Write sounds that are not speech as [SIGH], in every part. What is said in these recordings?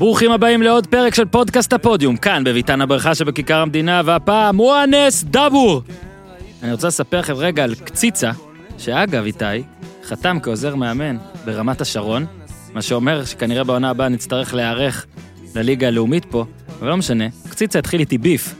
ברוכים הבאים לעוד פרק של פודקאסט הפודיום, כאן בביתן הברכה שבכיכר המדינה, והפעם מואנס דבור. אני רוצה לספר לכם רגע על קציצה, שאגב, איתי, חתם כעוזר מאמן ברמת השרון, מה שאומר שכנראה בעונה הבאה נצטרך להיערך לליגה הלאומית פה, אבל לא משנה, קציצה התחיל איתי ביף,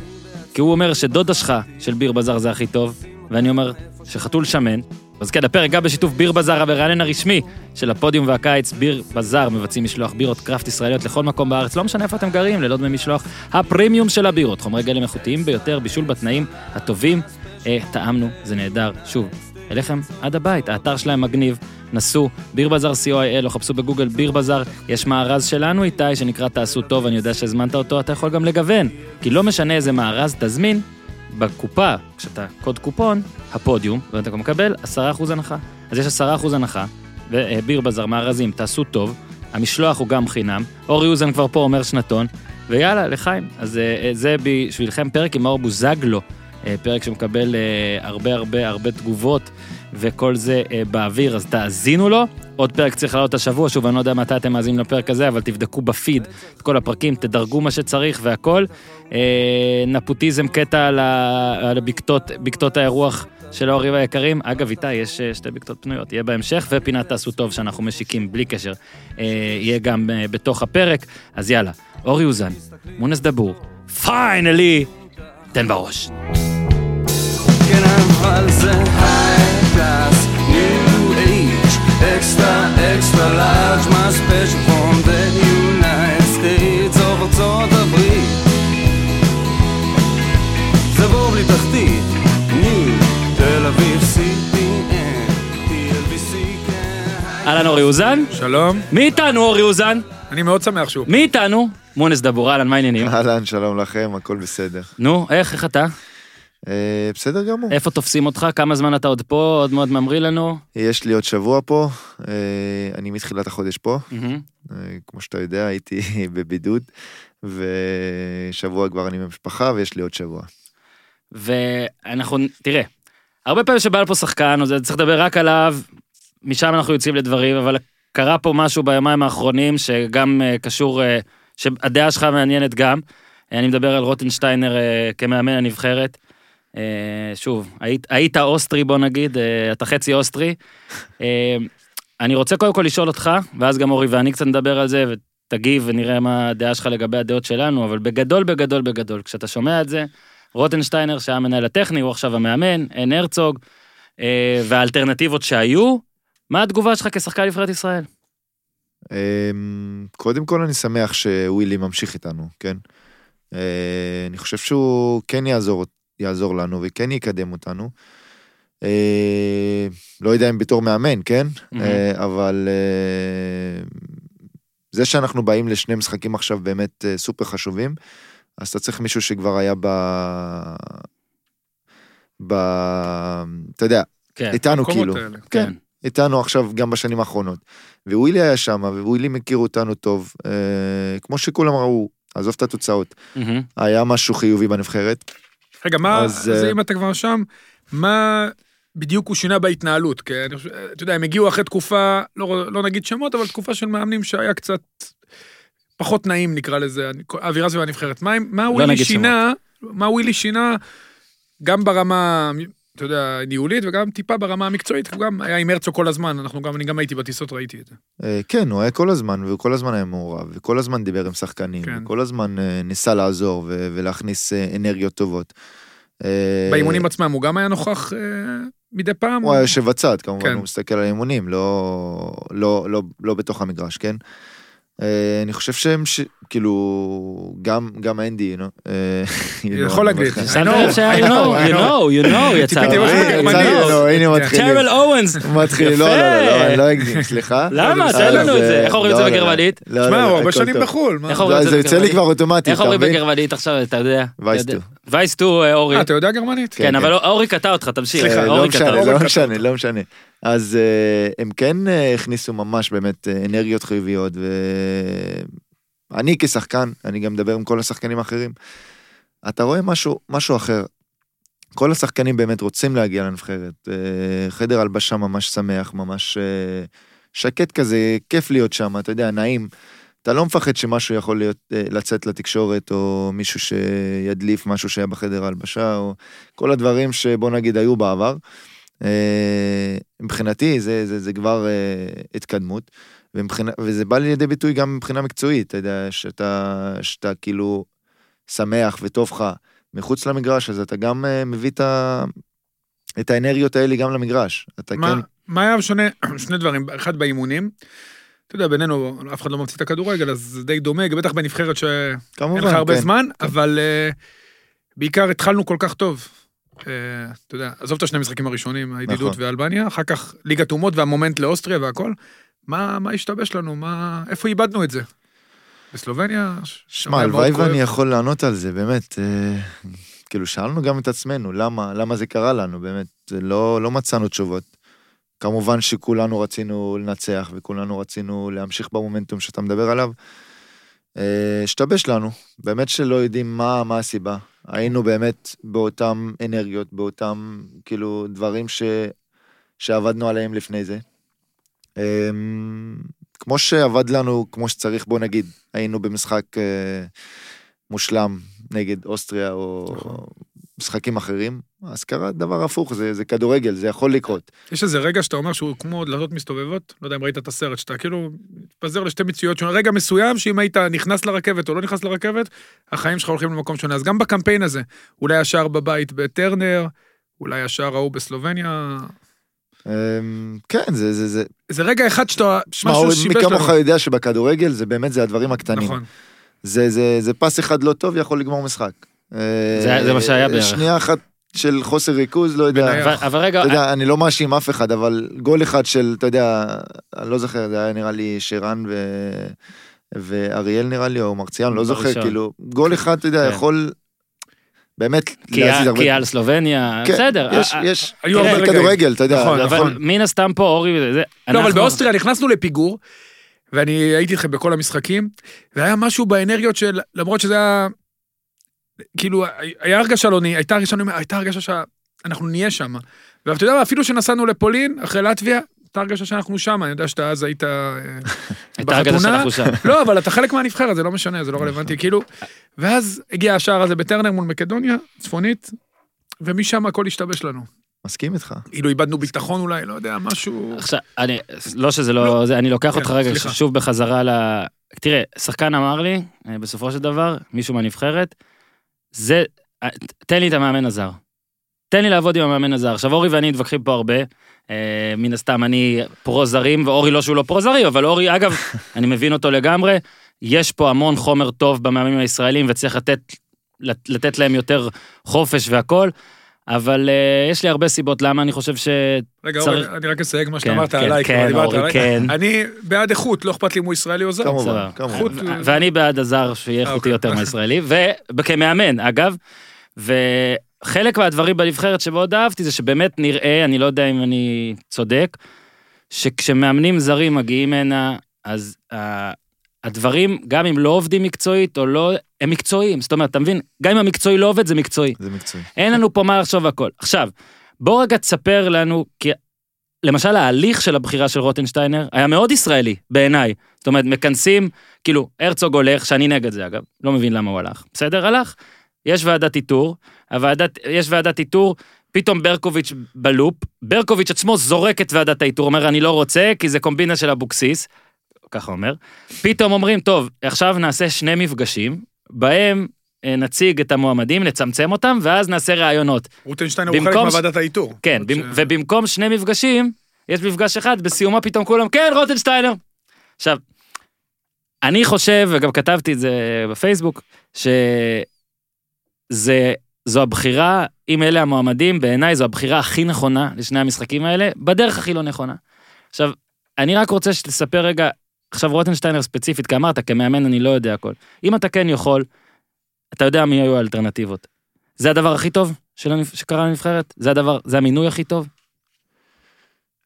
כי הוא אומר שדודה שלך של ביר בזאר זה הכי טוב, ואני אומר שחתול שמן, אז כן, הפרק גם בשיתוף ביר בזאר, המרענן הרשמי של הפודיום והקיץ, ביר בזאר מבצעים משלוח בירות קראפט ישראליות לכל מקום בארץ, לא משנה איפה אתם גרים, ללא דמי משלוח, הפרימיום של הבירות, חומרי גלם איכותיים ביותר, בישול בתנאים הטובים, אה, טעמנו, זה נהדר, שוב, אליכם עד הבית, האתר שלהם מגניב, נסו, ביר בזאר co.il, או חפשו בגוגל ביר בזאר, יש מארז שלנו איתי שנקרא תעשו טוב, אני יודע שהזמנת אותו, אתה יכול גם לגוון, כי לא משנה איזה מארז תזמין, בקופה, כשאתה קוד קופון, הפודיום, ואתה מקבל 10% הנחה. אז יש 10% הנחה, וביר בזאר, מארזים, תעשו טוב, המשלוח הוא גם חינם, אורי אוזן כבר פה אומר שנתון, ויאללה, לחיים. אז אה, זה בשבילכם פרק עם מאור בוזגלו, אה, פרק שמקבל אה, הרבה הרבה הרבה תגובות, וכל זה באוויר, אז תאזינו לו. עוד פרק צריך לעלות השבוע, שוב, אני לא יודע מתי אתם מאזינים לפרק הזה, אבל תבדקו בפיד את כל הפרקים, תדרגו מה שצריך והכל. נפוטיזם קטע על, בקתות האירוח של ההורים היקרים. אגב, איתי, יש שתי בקתות פנויות, יהיה בהמשך, ופינת תעשו טוב שאנחנו משיקים בלי קשר, יהיה גם בתוך הפרק. אז יאללה, אורי אוזן, מונס דבור, פיינלי, תן בראש. אבל זה high class, new age, extra, extra large, my special from the United States of ארצות הברית. זה בור בלי תחתית, ניו, תל אביב, CPN, TLBC, כן. אהלן אורי אוזן. שלום. מי איתנו אורי אוזן? אני מאוד שמח שהוא. מי איתנו? מונס דבור, אהלן, מה העניינים? אהלן, שלום לכם, הכל בסדר. נו, איך, איך אתה? אה, בסדר גמור. איפה תופסים אותך? כמה זמן אתה עוד פה? עוד מאוד ממריא לנו? יש לי עוד שבוע פה, אה, אני מתחילת החודש פה. אה, כמו שאתה יודע, הייתי [LAUGHS] בבידוד, ושבוע כבר אני במשפחה, ויש לי עוד שבוע. ואנחנו, תראה, הרבה פעמים שבא לפה שחקן, אז צריך לדבר רק עליו, משם אנחנו יוצאים לדברים, אבל קרה פה משהו ביומיים האחרונים שגם קשור, שהדעה שלך מעניינת גם. אני מדבר על רוטנשטיינר כמאמן הנבחרת. אה, שוב, היית, היית אוסטרי בוא נגיד, אה, אתה חצי אוסטרי. אה, אני רוצה קודם כל לשאול אותך, ואז גם אורי ואני קצת נדבר על זה, ותגיב ונראה מה הדעה שלך לגבי הדעות שלנו, אבל בגדול, בגדול, בגדול, כשאתה שומע את זה, רוטנשטיינר שהיה המנהל הטכני, הוא עכשיו המאמן, אין הרצוג, והאלטרנטיבות שהיו, מה התגובה שלך כשחקן נבחרת ישראל? קודם כל אני שמח שווילי ממשיך איתנו, כן? אני חושב שהוא כן יעזור יעזור לנו וכן יקדם אותנו. אה, לא יודע אם בתור מאמן, כן? Mm-hmm. אה, אבל אה, זה שאנחנו באים לשני משחקים עכשיו באמת אה, סופר חשובים, אז אתה צריך מישהו שכבר היה ב... ב... אתה יודע, כן, איתנו כאילו. האלה. כן. כן. איתנו עכשיו גם בשנים האחרונות. ווילי היה שם, ווילי מכיר אותנו טוב, אה, כמו שכולם ראו, עזוב את התוצאות. Mm-hmm. היה משהו חיובי בנבחרת. רגע, מה, אז, אז אה, אם אתה כבר שם, מה בדיוק הוא שינה בהתנהלות? כי אני חושב, אתה יודע, הם הגיעו אחרי תקופה, לא, לא נגיד שמות, אבל תקופה של מאמנים שהיה קצת פחות נעים, נקרא לזה, האווירה סביב הנבחרת. מה, מה לא ווילי שינה, שמות. מה ווילי שינה, גם ברמה, אתה יודע, ניהולית, וגם טיפה ברמה המקצועית, הוא גם היה עם הרצוג כל הזמן, אנחנו גם, אני גם הייתי בטיסות, ראיתי את זה. אה, כן, הוא היה כל הזמן, והוא כל הזמן היה מעורב, וכל הזמן דיבר עם שחקנים, כן. וכל הזמן אה, ניסה לעזור ולהכניס אה, אנרגיות טובות. באימונים עצמם הוא גם היה נוכח מדי פעם? הוא היה יושב בצד, כמובן, כן. הוא מסתכל על האימונים, לא, לא, לא, לא בתוך המגרש, כן? אה, אני חושב שהם ש... כאילו גם גם אנדי, you [LAUGHS] יכול להגיד, you know, you know, you know, יצא, הנה מתחילים, טרל אורנס, מתחיל, לא, לא, לא, לא אקדים, סליחה, למה, תן לנו את זה, איך אומרים את זה בגרמנית? תשמע, הוא הרבה שנים בחו"ל, זה יוצא לי כבר אוטומטית, איך אומרים בגרמנית עכשיו, אתה יודע, וייסטו, וייסטו אורי, אה, אתה יודע גרמנית? כן, אבל אורי קטע אותך, תמשיך, לא משנה, לא משנה, אז הם כן הכניסו ממש באמת אנרגיות חיוביות, אני כשחקן, אני גם מדבר עם כל השחקנים האחרים, אתה רואה משהו, משהו אחר. כל השחקנים באמת רוצים להגיע לנבחרת. אה, חדר הלבשה ממש שמח, ממש אה, שקט כזה, כיף להיות שם, אתה יודע, נעים. אתה לא מפחד שמשהו יכול להיות, לצאת לתקשורת, או מישהו שידליף משהו שהיה בחדר ההלבשה, או כל הדברים שבוא נגיד היו בעבר. אה, מבחינתי זה, זה, זה כבר אה, התקדמות, ומבחינה, וזה בא לידי ביטוי גם מבחינה מקצועית, אתה יודע, שאתה, שאתה כאילו שמח וטוב לך מחוץ למגרש, אז אתה גם מביא את, ה, את האנרגיות האלה גם למגרש. אתה מה, כן... מה היה שונה, [CLEARS THROAT] שני דברים, אחד באימונים, אתה יודע, בינינו, אף אחד לא ממציא את הכדורגל, אז זה די דומה, בטח בנבחרת שאין לך הרבה כן. זמן, כן. אבל uh, בעיקר התחלנו כל כך טוב. Uh, אתה יודע, עזוב את השני המשחקים הראשונים, הידידות נכון. ואלבניה, אחר כך ליגת אומות והמומנט לאוסטריה והכל. מה, מה השתבש לנו? מה, איפה איבדנו את זה? בסלובניה? שמע, הלוואי ואני יכול לענות על זה, באמת. Uh, כאילו, שאלנו גם את עצמנו, למה, למה זה קרה לנו, באמת. לא, לא מצאנו תשובות. כמובן שכולנו רצינו לנצח וכולנו רצינו להמשיך במומנטום שאתה מדבר עליו. אה, השתבש לנו, באמת שלא יודעים מה, מה הסיבה. היינו באמת באותם אנרגיות, באותם כאילו דברים ש, שעבדנו עליהם לפני זה. אה, כמו שעבד לנו כמו שצריך, בוא נגיד, היינו במשחק אה, מושלם נגד אוסטריה או נכון. משחקים אחרים, אז קרה דבר הפוך, זה, זה כדורגל, זה יכול לקרות. יש איזה רגע שאתה אומר שהוא כמו דלתות מסתובבות, לא יודע אם ראית את הסרט, שאתה כאילו מתפזר לשתי מציאויות שונות, רגע מסוים שאם היית נכנס לרכבת או לא נכנס לרכבת, החיים שלך הולכים למקום שונה. אז גם בקמפיין הזה, אולי השער בבית בטרנר, אולי השער ההוא בסלובניה. אמ, כן, זה, זה, זה... זה רגע אחד שאתה, לנו. מי כמוך יודע שבכדורגל זה באמת, זה הדברים הקטנים. נכון. זה, זה, זה פס אחד לא טוב יכול לגמור משחק. זה, זה מה שהיה בערך. שנייה אחת של חוסר ריכוז, לא יודע. אבל, אבל רגע... אתה יודע, אני לא מאשים אף אחד, אבל גול אחד של, אתה יודע, אני לא זוכר, זה היה נראה לי שרן ו... ואריאל נראה לי, או מרציאן, לא זוכר, כאילו, גול אחד, אתה יודע, כן. יכול... באמת. כי על סלובניה, כן, בסדר. יש, יש, היו הרבה רגעים. כדורגל, אתה יודע, נכון. אבל מן הסתם פה אורי, לא, אבל באוסטריה נכנסנו לפיגור, ואני הייתי איתכם בכל המשחקים, והיה משהו באנרגיות של, למרות שזה היה כאילו, היה הרגשה לא נהיה, הייתה הרגשה, הייתה הרגשה שאנחנו נהיה שם. ואתה יודע מה, אפילו שנסענו לפולין, אחרי לטביה, הייתה הרגשה שאנחנו שם, אני יודע שאתה אז היית אה, [LAUGHS] הייתה הרגשה שאנחנו שם. לא, אבל אתה חלק מהנבחרת, זה לא משנה, זה לא רלוונטי, כאילו. ואז הגיע השער הזה בטרנר מול מקדוניה, צפונית, ומשם הכל השתבש לנו. מסכים איתך. כאילו איבדנו ביטחון אולי, לא יודע, משהו... עכשיו, אני, לא שזה לא, לא. זה, אני לוקח אותך כן, רגע שוב בחזרה ל... תראה, שחקן אמר לי, אה, בסופו של דבר, מישהו מהנבחרת, זה, תן לי את המאמן הזר. תן לי לעבוד עם המאמן הזר. עכשיו אורי ואני מתווכחים פה הרבה, אה, מן הסתם אני פרו זרים, ואורי לא שהוא לא פרו זרים, אבל אורי, אגב, [LAUGHS] אני מבין אותו לגמרי, יש פה המון חומר טוב במאמנים הישראלים וצריך לתת, לתת להם יותר חופש והכל. אבל uh, יש לי הרבה סיבות למה אני חושב שצריך... רגע, אורי, אני רק אסייג מה כן, שאמרת כן, עליי, כן, כבר דיברת עליי. כן. אני בעד איכות, לא אכפת לי אם הוא ישראלי או זר. כמובן, כמובן. ואני בעד הזר שיהיה איכותי אוקיי. יותר [LAUGHS] מהישראלי, וכמאמן, אגב. וחלק מהדברים בנבחרת שמאוד אהבתי זה שבאמת נראה, אני לא יודע אם אני צודק, שכשמאמנים זרים מגיעים הנה, אז הדברים, גם אם לא עובדים מקצועית או לא, הם מקצועיים. זאת אומרת, אתה מבין? גם אם המקצועי לא עובד, זה מקצועי. זה מקצועי. אין לנו פה מה לחשוב הכל. עכשיו, בוא רגע תספר לנו, כי למשל ההליך של הבחירה של רוטנשטיינר היה מאוד ישראלי, בעיניי. זאת אומרת, מכנסים, כאילו, הרצוג הולך, שאני נגד זה אגב, לא מבין למה הוא הלך. בסדר? הלך. יש ועדת איתור, הוועדת, יש ועדת איתור, פתאום ברקוביץ' בלופ, ברקוביץ' עצמו זורק את ועדת האיתור, אומר אני לא רוצה, כי זה קומבינה של אבוקסיס. ככה אומר, פתאום אומרים, טוב, עכשיו נעשה שני מפגשים, בהם אה, נציג את המועמדים, נצמצם אותם, ואז נעשה ראיונות. רוטנשטיין הוא חלק מוועדת האיתור. כן, ש... ובמקום שני מפגשים, יש מפגש אחד, בסיומו פתאום כולם, כן, רוטנשטיינר. עכשיו, אני חושב, וגם כתבתי את זה בפייסבוק, שזה, זו הבחירה, אם אלה המועמדים, בעיניי זו הבחירה הכי נכונה לשני המשחקים האלה, בדרך הכי לא נכונה. עכשיו, אני רק רוצה שתספר רגע עכשיו רוטנשטיינר ספציפית, כי אמרת, כמאמן אני לא יודע הכל. אם אתה כן יכול, אתה יודע מי היו האלטרנטיבות. זה הדבר הכי טוב של, שקרה לנבחרת? זה הדבר, זה המינוי הכי טוב?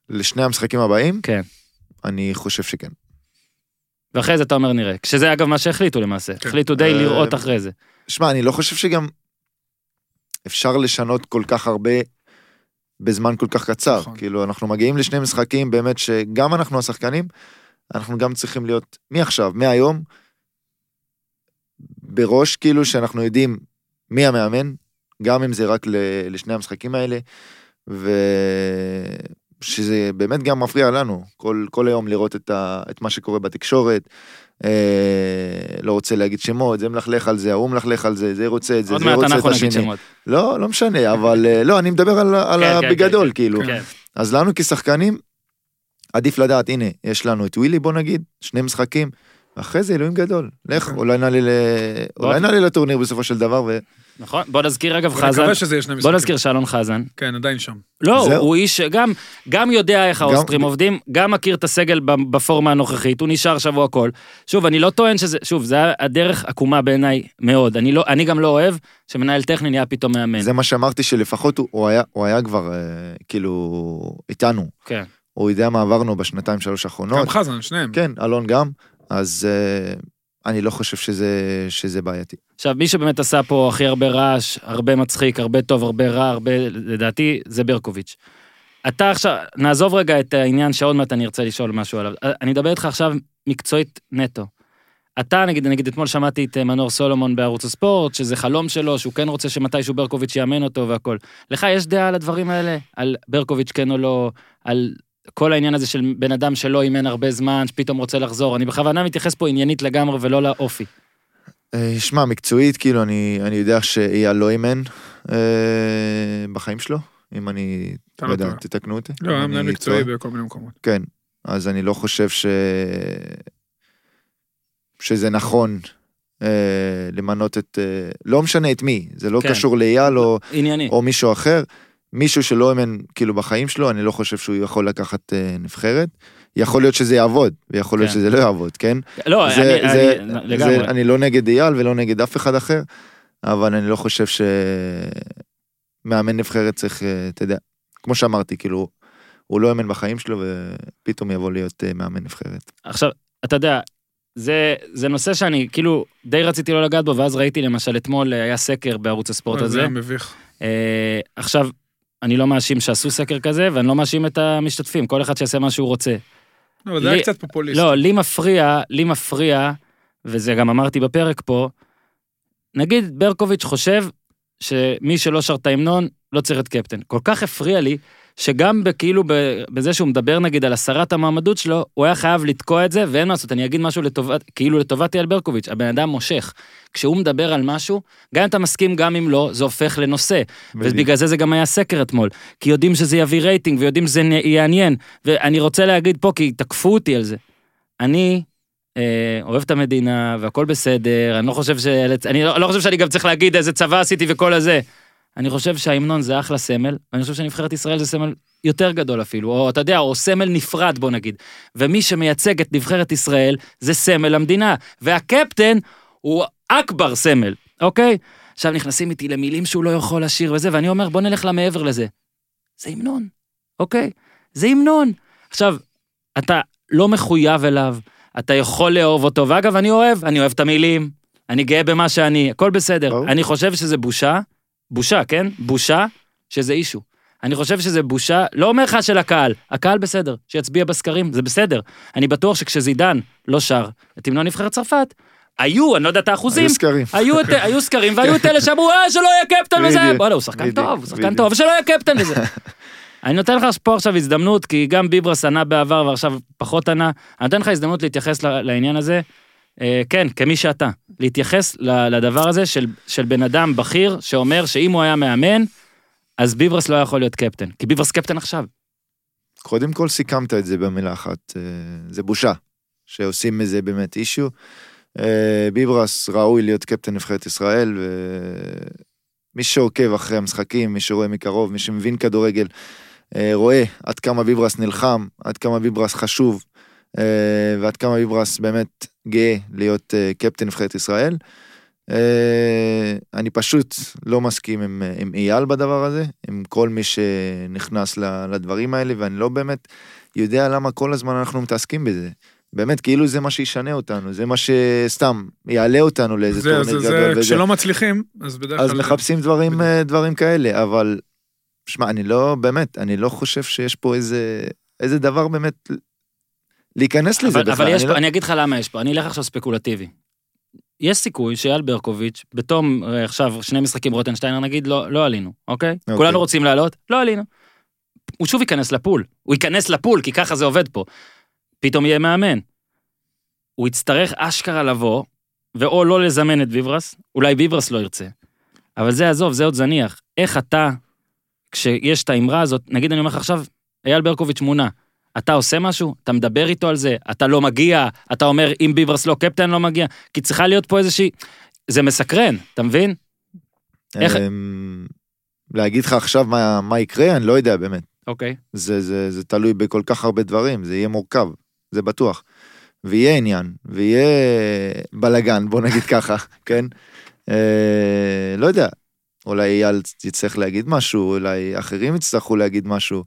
לשני המשחקים הבאים? כן. אני חושב שכן. ואחרי זה אתה אומר נראה. כשזה אגב מה שהחליטו למעשה. כן. החליטו די לראות אחרי זה. שמע, אני לא חושב שגם אפשר לשנות כל כך הרבה בזמן כל כך קצר. נכון. כאילו, אנחנו מגיעים לשני משחקים באמת שגם אנחנו השחקנים, אנחנו גם צריכים להיות, מעכשיו, מהיום, בראש, כאילו שאנחנו יודעים מי המאמן, גם אם זה רק לשני המשחקים האלה, ושזה באמת גם מפריע לנו, כל, כל היום לראות את, ה, את מה שקורה בתקשורת. אה, לא רוצה להגיד שמות, זה מלכלך על זה, ההוא מלכלך על זה, זה רוצה את זה, זה רוצה את השני. לא, לא משנה, אבל אה, לא, אני מדבר על, על כן, כן, בגדול, כן, כאילו. כן. אז לנו כשחקנים, עדיף לדעת, הנה, יש לנו את ווילי, בוא נגיד, שני משחקים, אחרי זה אלוהים גדול, לך, אוקיי. אולי נעלה, אולי נעלה לטורניר בסופו של דבר, ו... נכון, בוא נזכיר אגב חזן, מקווה שזה יהיה שני משחקים. בוא נזכיר שלום חזן. כן, עדיין שם. לא. הוא איש גם, גם יודע איך האוסטרים גם... עובדים, גם מכיר את הסגל בפורמה הנוכחית, הוא נשאר שבוע הכל. שוב, אני לא טוען שזה, שוב, זה הדרך עקומה בעיניי מאוד. אני, לא, אני גם לא אוהב שמנהל טכני נהיה פתאום מאמן. זה מה שאמרתי, שלפחות הוא, הוא, היה, הוא היה כבר, אה, כאילו, איתנו. כן. הוא יודע מה עברנו בשנתיים שלוש האחרונות. גם חזן, שניהם. כן, אלון גם. אז uh, אני לא חושב שזה, שזה בעייתי. עכשיו, מי שבאמת עשה פה הכי הרבה רעש, הרבה מצחיק, הרבה טוב, הרבה רע, הרבה, לדעתי, זה ברקוביץ'. אתה עכשיו, נעזוב רגע את העניין שעוד מעט אני ארצה לשאול משהו עליו. אני אדבר איתך עכשיו מקצועית נטו. אתה, נגיד, נגיד אתמול שמעתי את אה, מנור סולומון בערוץ הספורט, שזה חלום שלו, שהוא כן רוצה שמתישהו ברקוביץ' יאמן אותו והכל. לך יש דעה על הדברים האלה? על ברקוביץ' כן או לא? על כל העניין הזה של בן אדם שלא אימן הרבה זמן, שפתאום רוצה לחזור, אני בכוונה מתייחס פה עניינית לגמרי ולא לאופי. אה, שמע, מקצועית, כאילו, אני, אני יודע שאייל לא אימן אה, בחיים שלו, אם אני, לא יודע, תתקנו אותי. לא, היה מנהל מקצועי בכל מיני מקומות. כן, אז אני לא חושב ש... שזה נכון אה, למנות את... אה, לא משנה את מי, זה לא כן. קשור לאייל או, או מישהו אחר. מישהו שלא האמן כאילו בחיים שלו, אני לא חושב שהוא יכול לקחת אה, נבחרת. יכול להיות שזה יעבוד, ויכול להיות כן. שזה לא יעבוד, כן? לא, זה, אני, זה, אני, לגמרי. זה, אני לא נגד אייל ולא נגד אף אחד אחר, אבל אני לא חושב שמאמן נבחרת צריך, אה, אתה יודע, כמו שאמרתי, כאילו, הוא לא האמן בחיים שלו ופתאום יבוא להיות אה, מאמן נבחרת. עכשיו, אתה יודע, זה, זה נושא שאני כאילו די רציתי לא לגעת בו, ואז ראיתי למשל אתמול היה סקר בערוץ הספורט הזה. זה מביך. אה, עכשיו, אני לא מאשים שעשו סקר כזה, ואני לא מאשים את המשתתפים, כל אחד שיעשה מה שהוא רוצה. לא, זה היה קצת פופוליסטי. לא, לי מפריע, לי מפריע, וזה גם אמרתי בפרק פה, נגיד ברקוביץ' חושב שמי שלא שר את ההמנון לא צריך את קפטן. כל כך הפריע לי, שגם כאילו בזה שהוא מדבר נגיד על הסרת המעמדות שלו, הוא היה חייב לתקוע את זה, ואין מה לעשות, אני אגיד משהו לטובת, כאילו לטובת אייל ברקוביץ', הבן אדם מושך. כשהוא מדבר על משהו, גם אם אתה מסכים, גם אם לא, זה הופך לנושא. ובגלל זה זה גם היה סקר אתמול. כי יודעים שזה יביא רייטינג, ויודעים שזה יעניין. ואני רוצה להגיד פה, כי תקפו אותי על זה. אני אה, אוהב את המדינה, והכל בסדר, אני לא חושב ש... אני לא, לא חושב שאני גם צריך להגיד איזה צבא עשיתי וכל הזה. אני חושב שההמנון זה אחלה סמל, ואני חושב שנבחרת ישראל זה סמל יותר גדול אפילו, או אתה יודע, או סמל נפרד בוא נגיד. ומי שמייצג את נבחרת ישראל זה סמל המדינה, והקפטן הוא אכבר סמל, אוקיי? עכשיו נכנסים איתי למילים שהוא לא יכול לשיר וזה, ואני אומר בוא נלך למעבר לזה. זה המנון, אוקיי? זה המנון. עכשיו, אתה לא מחויב אליו, אתה יכול לאהוב אותו, ואגב, אני אוהב, אני אוהב את המילים, אני גאה במה שאני, הכל בסדר. אני חושב שזה בושה בושה, כן? בושה שזה אישו. אני חושב שזה בושה, לא אומר לך של הקהל, הקהל בסדר, שיצביע בסקרים, זה בסדר. אני בטוח שכשזידן לא שר את המנון נבחרת צרפת, היו, אני לא יודע את האחוזים, היו סקרים, היו, היו סקרים, והיו את אלה שאמרו, אה, שלא יהיה קפטן וזה, וואלה, הוא שחקן טוב, הוא שחקן טוב, ושלא יהיה קפטן וזה. [LAUGHS] אני נותן לך פה עכשיו הזדמנות, כי גם ביברס ענה בעבר ועכשיו פחות ענה, אני נותן לך הזדמנות להתייחס לעניין הזה, כן, כמי שאתה, להתייחס לדבר הזה של, של בן אדם בכיר שאומר שאם הוא היה מאמן, אז ביברס לא יכול להיות קפטן, כי ביברס קפטן עכשיו. קודם כל סיכמת את זה במילה אחת, אה, זה בושה שעושים מזה באמת אישיו. אה, ביברס ראוי להיות קפטן נבחרת ישראל, ומי שעוקב אחרי המשחקים, מי שרואה מקרוב, מי שמבין כדורגל, רואה עד כמה ביברס נלחם, עד כמה ביברס חשוב, אה, ועד כמה ביברס באמת גאה להיות אה, קפטן נבחרת ישראל. אה, אני פשוט לא מסכים עם, עם אייל בדבר הזה, עם כל מי שנכנס לדברים האלה, ואני לא באמת יודע למה כל הזמן אנחנו מתעסקים בזה. באמת, כאילו זה מה שישנה אותנו, זה מה שסתם יעלה אותנו לאיזה טורניר גדול. זה, וזה. כשלא מצליחים, אז בדרך כלל... אז מחפשים דברים, דברים כאלה, אבל, שמע, אני לא, באמת, אני לא חושב שיש פה איזה, איזה דבר באמת להיכנס לזה אבל, בכלל. אבל יש אני פה, לא- אני אגיד לך למה יש פה, אני אלך עכשיו ספקולטיבי. יש סיכוי שאייל ברקוביץ', בתום אה, עכשיו שני משחקים רוטנשטיינר נגיד, לא, לא עלינו, אוקיי? אוקיי. כולנו רוצים לעלות, לא עלינו. הוא שוב ייכנס לפול, הוא ייכנס לפול, כי ככה זה עובד פה. פתאום יהיה מאמן. הוא יצטרך אשכרה לבוא, ואו לא לזמן את ביברס, אולי ביברס לא ירצה. אבל זה עזוב, זה עוד זניח. איך אתה, כשיש את האמרה הזאת, נגיד אני אומר לך עכשיו, אייל ברקוביץ' מונה, אתה עושה משהו? אתה מדבר איתו על זה? אתה לא מגיע? אתה אומר, אם ביברס לא קפטן לא מגיע? כי צריכה להיות פה איזושהי... זה מסקרן, אתה מבין? איך- אמ, להגיד לך עכשיו מה, מה יקרה, אני לא יודע באמת. אוקיי. זה, זה, זה תלוי בכל כך הרבה דברים, זה יהיה מורכב, זה בטוח. ויהיה עניין, ויהיה בלאגן, בוא נגיד ככה, [LAUGHS] כן? אה, לא יודע, אולי אייל יצטרך להגיד משהו, אולי אחרים יצטרכו להגיד משהו,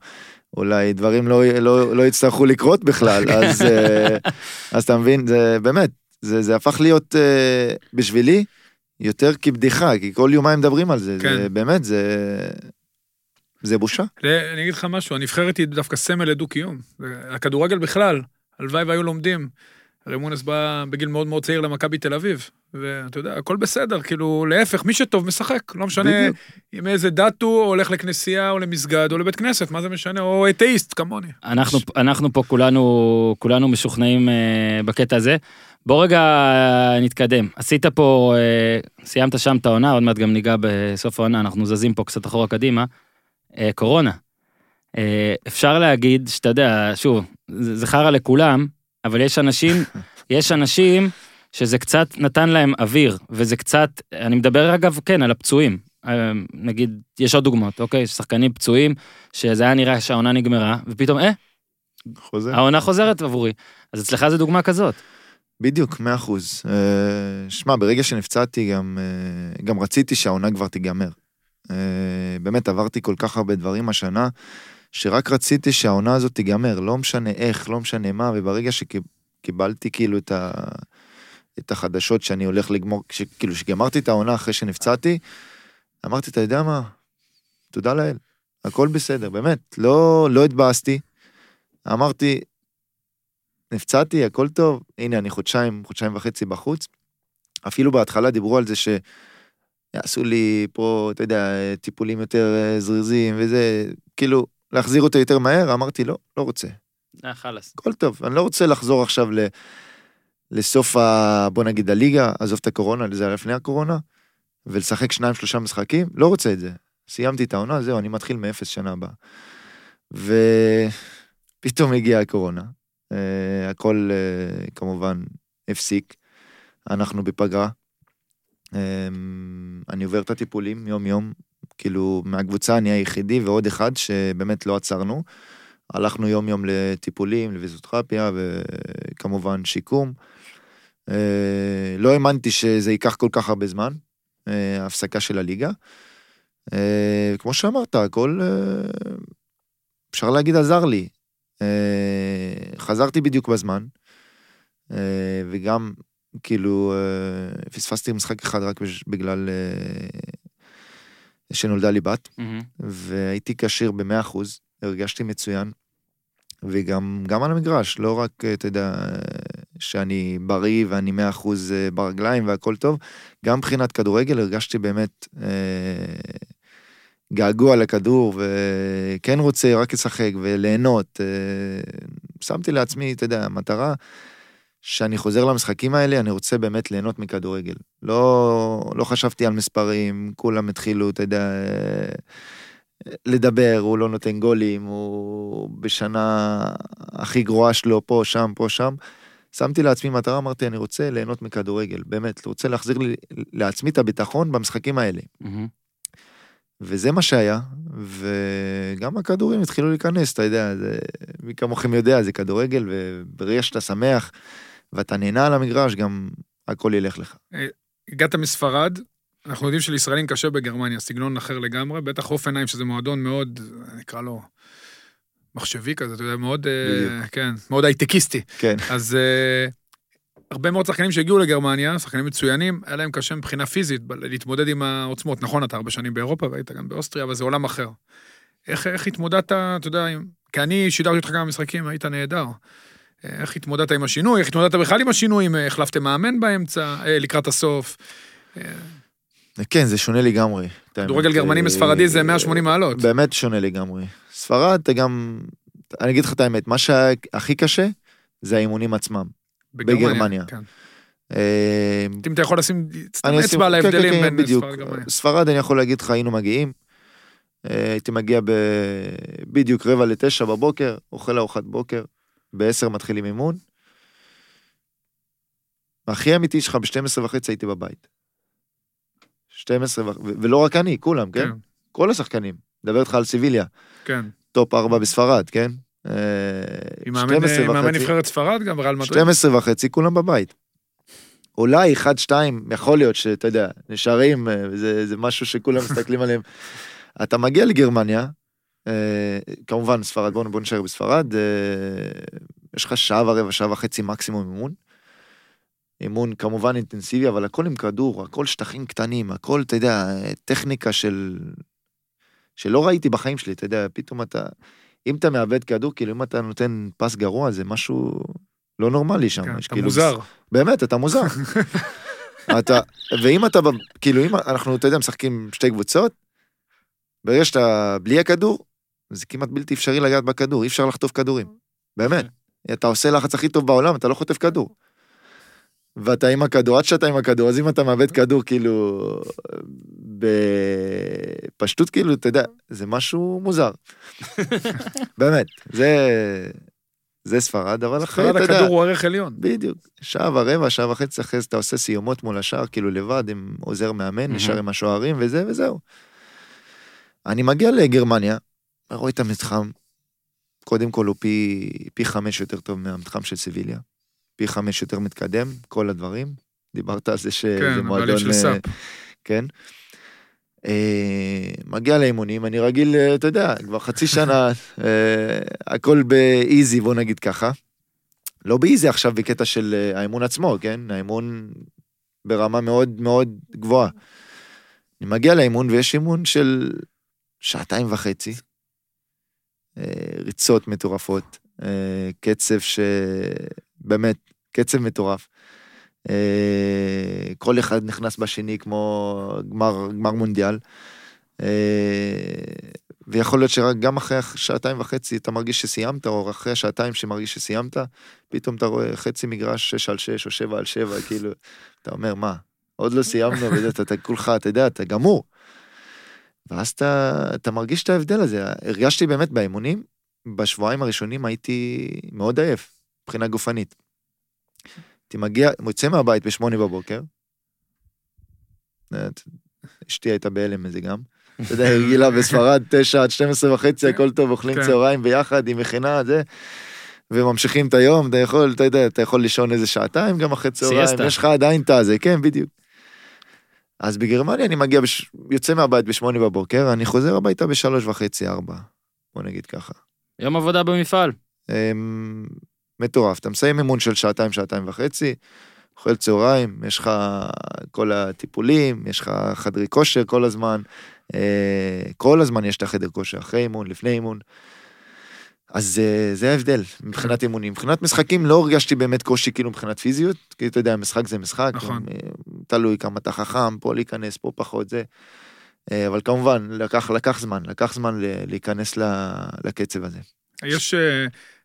אולי דברים לא, לא, לא יצטרכו לקרות בכלל, [LAUGHS] אז, אה, אז אתה מבין, זה באמת, זה, זה הפך להיות אה, בשבילי יותר כבדיחה, כי כל יומיים מדברים על זה, כן. זה באמת, זה, זה בושה. אני אגיד לך משהו, הנבחרת היא דווקא סמל לדו-קיום. הכדורגל בכלל, הלוואי והיו לומדים. הרי מונס בא בגיל מאוד מאוד צעיר למכבי תל אביב, ואתה יודע, הכל בסדר, כאילו, להפך, מי שטוב משחק, לא משנה בדיוק. עם איזה דת הוא, או הולך לכנסייה, או למסגד, או לבית כנסת, מה זה משנה, או אתאיסט כמוני. אנחנו, אנחנו פה כולנו, כולנו משוכנעים אה, בקטע הזה. בוא רגע אה, נתקדם. עשית פה, אה, סיימת שם את העונה, עוד מעט גם ניגע בסוף העונה, אנחנו זזים פה קצת אחורה קדימה. אה, קורונה. אה, אפשר להגיד שאתה יודע, שוב, זה זה חרא לכולם, אבל יש אנשים, [LAUGHS] יש אנשים שזה קצת נתן להם אוויר, וזה קצת, אני מדבר אגב, כן, על הפצועים. אה, נגיד, יש עוד דוגמאות, אוקיי? שחקנים פצועים, שזה היה נראה שהעונה נגמרה, ופתאום, אה, חוזר. העונה חוזרת עבורי. אז אצלך זה דוגמה כזאת. בדיוק, מאה אחוז. אה, שמע, ברגע שנפצעתי גם, אה, גם רציתי שהעונה כבר תיגמר. באמת, עברתי כל כך הרבה דברים השנה, שרק רציתי שהעונה הזאת תיגמר, לא משנה איך, לא משנה מה, וברגע שקיבלתי כאילו את, ה, את החדשות שאני הולך לגמור, כש, כאילו שגמרתי את העונה אחרי שנפצעתי, אמרתי, אתה יודע מה? תודה לאל, הכל בסדר, באמת, לא, לא התבאסתי. אמרתי, נפצעתי, הכל טוב, הנה אני חודשיים, חודשיים וחצי בחוץ. אפילו בהתחלה דיברו על זה שיעשו לי פה, אתה יודע, טיפולים יותר אה, זריזים וזה, כאילו, להחזיר אותו יותר מהר, אמרתי לא, לא רוצה, אה, חלאס. הכל טוב, אני לא רוצה לחזור עכשיו ל... לסוף ה... בוא נגיד הליגה, עזוב את הקורונה, זה היה לפני הקורונה, ולשחק שניים שלושה משחקים, לא רוצה את זה. סיימתי את העונה, זהו, אני מתחיל מאפס שנה הבאה. ופתאום הגיעה הקורונה, אה, הכל אה, כמובן הפסיק, אנחנו בפגרה. אה, אני עובר את הטיפולים יום-יום, כאילו מהקבוצה אני היחידי ועוד אחד שבאמת לא עצרנו. הלכנו יום-יום לטיפולים, לוויזיותרפיה וכמובן שיקום. אה, לא האמנתי שזה ייקח כל כך הרבה זמן, אה, הפסקה של הליגה. אה, כמו שאמרת, הכל, אפשר להגיד, עזר לי. חזרתי בדיוק בזמן, וגם, כאילו, פספסתי משחק אחד רק בגלל שנולדה לי בת, מהמם. והייתי כשיר במאה אחוז, הרגשתי מצוין, וגם גם על המגרש, לא רק, אתה יודע, שאני בריא ואני מאה אחוז אה, ברגליים והכל טוב, גם מבחינת כדורגל הרגשתי באמת אה, געגוע לכדור, וכן רוצה רק לשחק וליהנות. אה, שמתי לעצמי, אתה יודע, מטרה שאני חוזר למשחקים האלה, אני רוצה באמת ליהנות מכדורגל. לא, לא חשבתי על מספרים, כולם התחילו, אתה יודע, אה, לדבר, הוא לא נותן גולים, הוא בשנה הכי גרועה שלו, פה, שם, פה, שם. שמתי לעצמי מטרה, אמרתי, אני רוצה ליהנות מכדורגל, באמת, רוצה להחזיר לי, לעצמי את הביטחון במשחקים האלה. מהמם. וזה מה שהיה, וגם הכדורים התחילו להיכנס, אתה יודע, זה, מי כמוכם יודע, זה כדורגל, וברגע שאתה שמח ואתה נהנה על המגרש, גם הכל ילך לך. הגעת מספרד, אנחנו יודעים שלישראלים קשה בגרמניה, סגנון אחר לגמרי, בטח אופנהיים, שזה מועדון מאוד, נקרא לו, מחשבי כזה, אתה יודע, מאוד, אה, בדיוק. כן, מאוד הייטקיסטי. כן, אז אה, הרבה מאוד שחקנים שהגיעו לגרמניה, שחקנים מצוינים, היה להם קשה מבחינה פיזית להתמודד עם העוצמות. נכון, אתה הרבה שנים באירופה והיית גם באוסטריה, אבל זה עולם אחר. איך, איך התמודדת, אתה יודע, עם... כי אני שידרתי אותך כמה משחקים, היית נהדר. איך התמודדת עם השינוי, איך התמודדת בכלל עם השינוי, אם החלפתם מאמן באמצע, לקראת הסוף. כן, זה שונה לגמרי. כדורגל גרמני בספרדי זה 180 מעלות. באמת שונה לגמרי. ספרד, אתה גם, אני אגיד לך את האמת, מה שהכי קשה זה האימונים עצמם. בגרמניה. כן. אה, אם אתה יכול לשים אצבע על כן, ההבדלים כן, בין ספרד לגרמניה. ספרד, אני יכול להגיד לך, היינו מגיעים. אה, הייתי מגיע בדיוק רבע לתשע בבוקר, אוכל ארוחת בוקר, בעשר מתחילים אימון. הכי אמיתי שלך, ב-12 וחצי הייתי בבית. 12 וחצי, ולא רק אני, כולם, כן? כן. כל השחקנים. מדבר איתך על סיביליה. כן. top 4 בספרד, כן? אה, עם מאמן נבחרת ספרד גם, ריאל מדריד. 12 וחצי, כולם בבית. אולי אחד, שתיים, יכול להיות שאתה יודע, נשארים, אה, זה, זה משהו שכולם [LAUGHS] מסתכלים עליהם. אתה מגיע לגרמניה, אה, כמובן ספרד, בוא, בוא נשאר בספרד, אה, יש לך שעה ורבע, שעה וחצי מקסימום אימון. אימון כמובן אינטנסיבי, אבל הכל עם כדור, הכל שטחים קטנים, הכל, אתה יודע, טכניקה של... שלא ראיתי בחיים שלי, אתה יודע, פתאום אתה... אם אתה מאבד כדור, כאילו אם אתה נותן פס גרוע, זה משהו לא נורמלי שם. כן, אתה כאילו, מוזר. באמת, אתה מוזר. [LAUGHS] אתה, ואם אתה, כאילו אם אנחנו, אתה יודע, משחקים שתי קבוצות, ברגע שאתה בלי הכדור, זה כמעט בלתי אפשרי לגעת בכדור, אי אפשר לחטוף כדורים. באמת. כן. אתה עושה לחץ הכי טוב בעולם, אתה לא חוטף כדור. ואתה עם הכדור, עד שאתה עם הכדור, אז אם אתה מאבד כדור, כאילו, בפשטות, כאילו, אתה יודע, זה משהו מוזר. [LAUGHS] באמת, זה... זה ספרד, אבל אחרי, אתה יודע... ספרד הכדור הוא ערך עליון. בדיוק. שעה ורבע, שעה וחצי אחרי זה אתה עושה סיומות מול השער, כאילו לבד, עם עוזר מאמן, נשאר עם השוערים וזה וזהו. אני מגיע לגרמניה, רואה את המתחם, קודם כל הוא פי, פי חמש יותר טוב מהמתחם של סיביליה. פי חמש יותר מתקדם, כל הדברים. דיברת על זה שזה כן, מועדון... כן, של סאפ. כן. אה, מגיע לאימונים, אני רגיל, אה, אתה יודע, כבר חצי שנה, [LAUGHS] אה, הכל באיזי, בוא נגיד ככה. לא באיזי עכשיו בקטע של האימון עצמו, כן? האימון ברמה מאוד מאוד גבוהה. אני מגיע לאימון ויש אימון של שעתיים וחצי, ריצות מטורפות, קצב שבאמת, קצב מטורף. אה, כל אחד נכנס בשני כמו גמר, גמר מונדיאל. אה, ויכול להיות שרק גם אחרי שעתיים וחצי אתה מרגיש שסיימת, או אחרי השעתיים שמרגיש שסיימת, פתאום אתה רואה חצי מגרש 6 על 6 או 7 על 7, [LAUGHS] כאילו, אתה אומר, מה, עוד לא סיימנו, [LAUGHS] ואתה אתה כולך, אתה יודע, אתה גמור. ואז אתה, אתה מרגיש את ההבדל הזה. הרגשתי באמת באימונים, בשבועיים הראשונים הייתי מאוד עייף, מבחינה גופנית. הייתי מגיע, יוצא מהבית בשמונה בבוקר. אשתי הייתה בהלם מזה גם. אתה יודע, הרגילה בספרד, [LAUGHS] תשע עד 12 וחצי, כן. הכל טוב, אוכלים כן. צהריים ביחד, היא מכינה, זה. וממשיכים את היום, אתה יכול, אתה יודע, אתה יכול לישון איזה שעתיים גם אחרי צהריים, יש לך עדיין את הזה, כן, בדיוק. אז בגרמניה אני מגיע, בש... יוצא מהבית בשמונה בבוקר, אני חוזר הביתה בשלוש וחצי, ארבע, בוא נגיד ככה. יום עבודה במפעל. מטורף. אתה מסיים אימון של שעתיים, שעתיים וחצי, אוכל צהריים, יש לך כל הטיפולים, יש לך חדרי כושר כל הזמן, אה, כל הזמן יש את החדר כושר, אחרי אימון, לפני אימון. אז אה, זה ההבדל מבחינת אימונים. מבחינת משחקים לא הרגשתי באמת קושי כאילו מבחינת פיזיות, כי אתה יודע, משחק זה משחק, נכון. אה, תלוי כמה אתה חכם, פה להיכנס, פה פחות זה. אבל כמובן, לקח, לקח זמן, לקח זמן להיכנס לקצב הזה. יש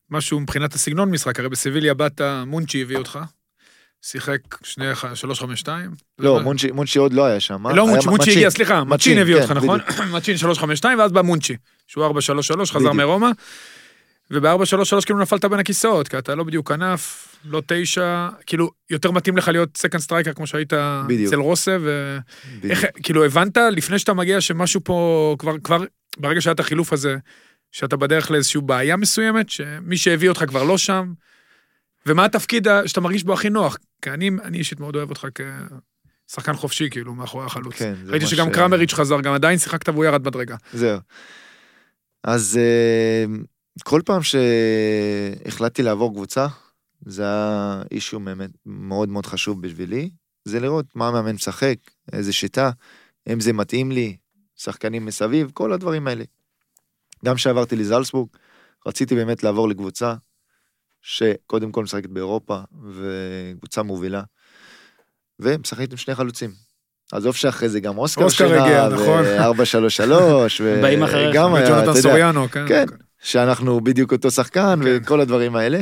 משהו מבחינת הסגנון משחק, הרי בסביליה באת, מונצ'י הביא אותך. שיחק שני, שלוש, חמש, שתיים? לא, מונצ'י, מונצ'י עוד לא היה שם. לא, מונצ'י, מונצ'י הגיע, סליחה, מצ'ין הביא אותך, כן, נכון? [LAUGHS] מצ'ין שלוש, חמש, שתיים, ואז בא מונצ'י, שהוא ארבע, שלוש, שלוש, חזר מרומא. ובארבע, שלוש, שלוש, כאילו נפלת בין הכיסאות, כי אתה לא בדיוק כנף, לא תשע, כאילו, יותר מתאים לך להיות second striker כמו שהיית אצל רוסה, ו... איך, כאילו, הבנת לפני שאתה מגיע שמשהו פה, כבר, כבר, ברגע שהיה את החילוף הזה, שאתה בדרך לאיזושהי בעיה מסוימת, שמי שהביא אותך כבר לא שם, ומה התפקיד שאתה מרגיש בו הכי נוח? כי אני, אני אישית מאוד אוהב אותך כשחקן חופשי, כאילו, מאחורי החלוץ. כן, ראיתי שגם ש... קרמריץ' חזר, גם עדיין שיחקת והוא ירד מדרגה. זהו. אז אה, כל פעם שהחלטתי לעבור קבוצה, זה היה אישו מאוד מאוד חשוב בשבילי, זה לראות מה המאמן משחק, איזה שיטה, אם זה מתאים לי, שחקנים מסביב, כל הדברים האלה. גם כשעברתי לזלסבורג, רציתי באמת לעבור לקבוצה שקודם כל משחקת באירופה, וקבוצה מובילה, ומשחקת עם שני חלוצים. עזוב שאחרי זה גם אוסקר אוסקר נכון. ו-433, באים אחריך. וגם היה, אתה יודע, סוריאנו, כן. כן, שאנחנו בדיוק אותו שחקן כן. וכל הדברים האלה.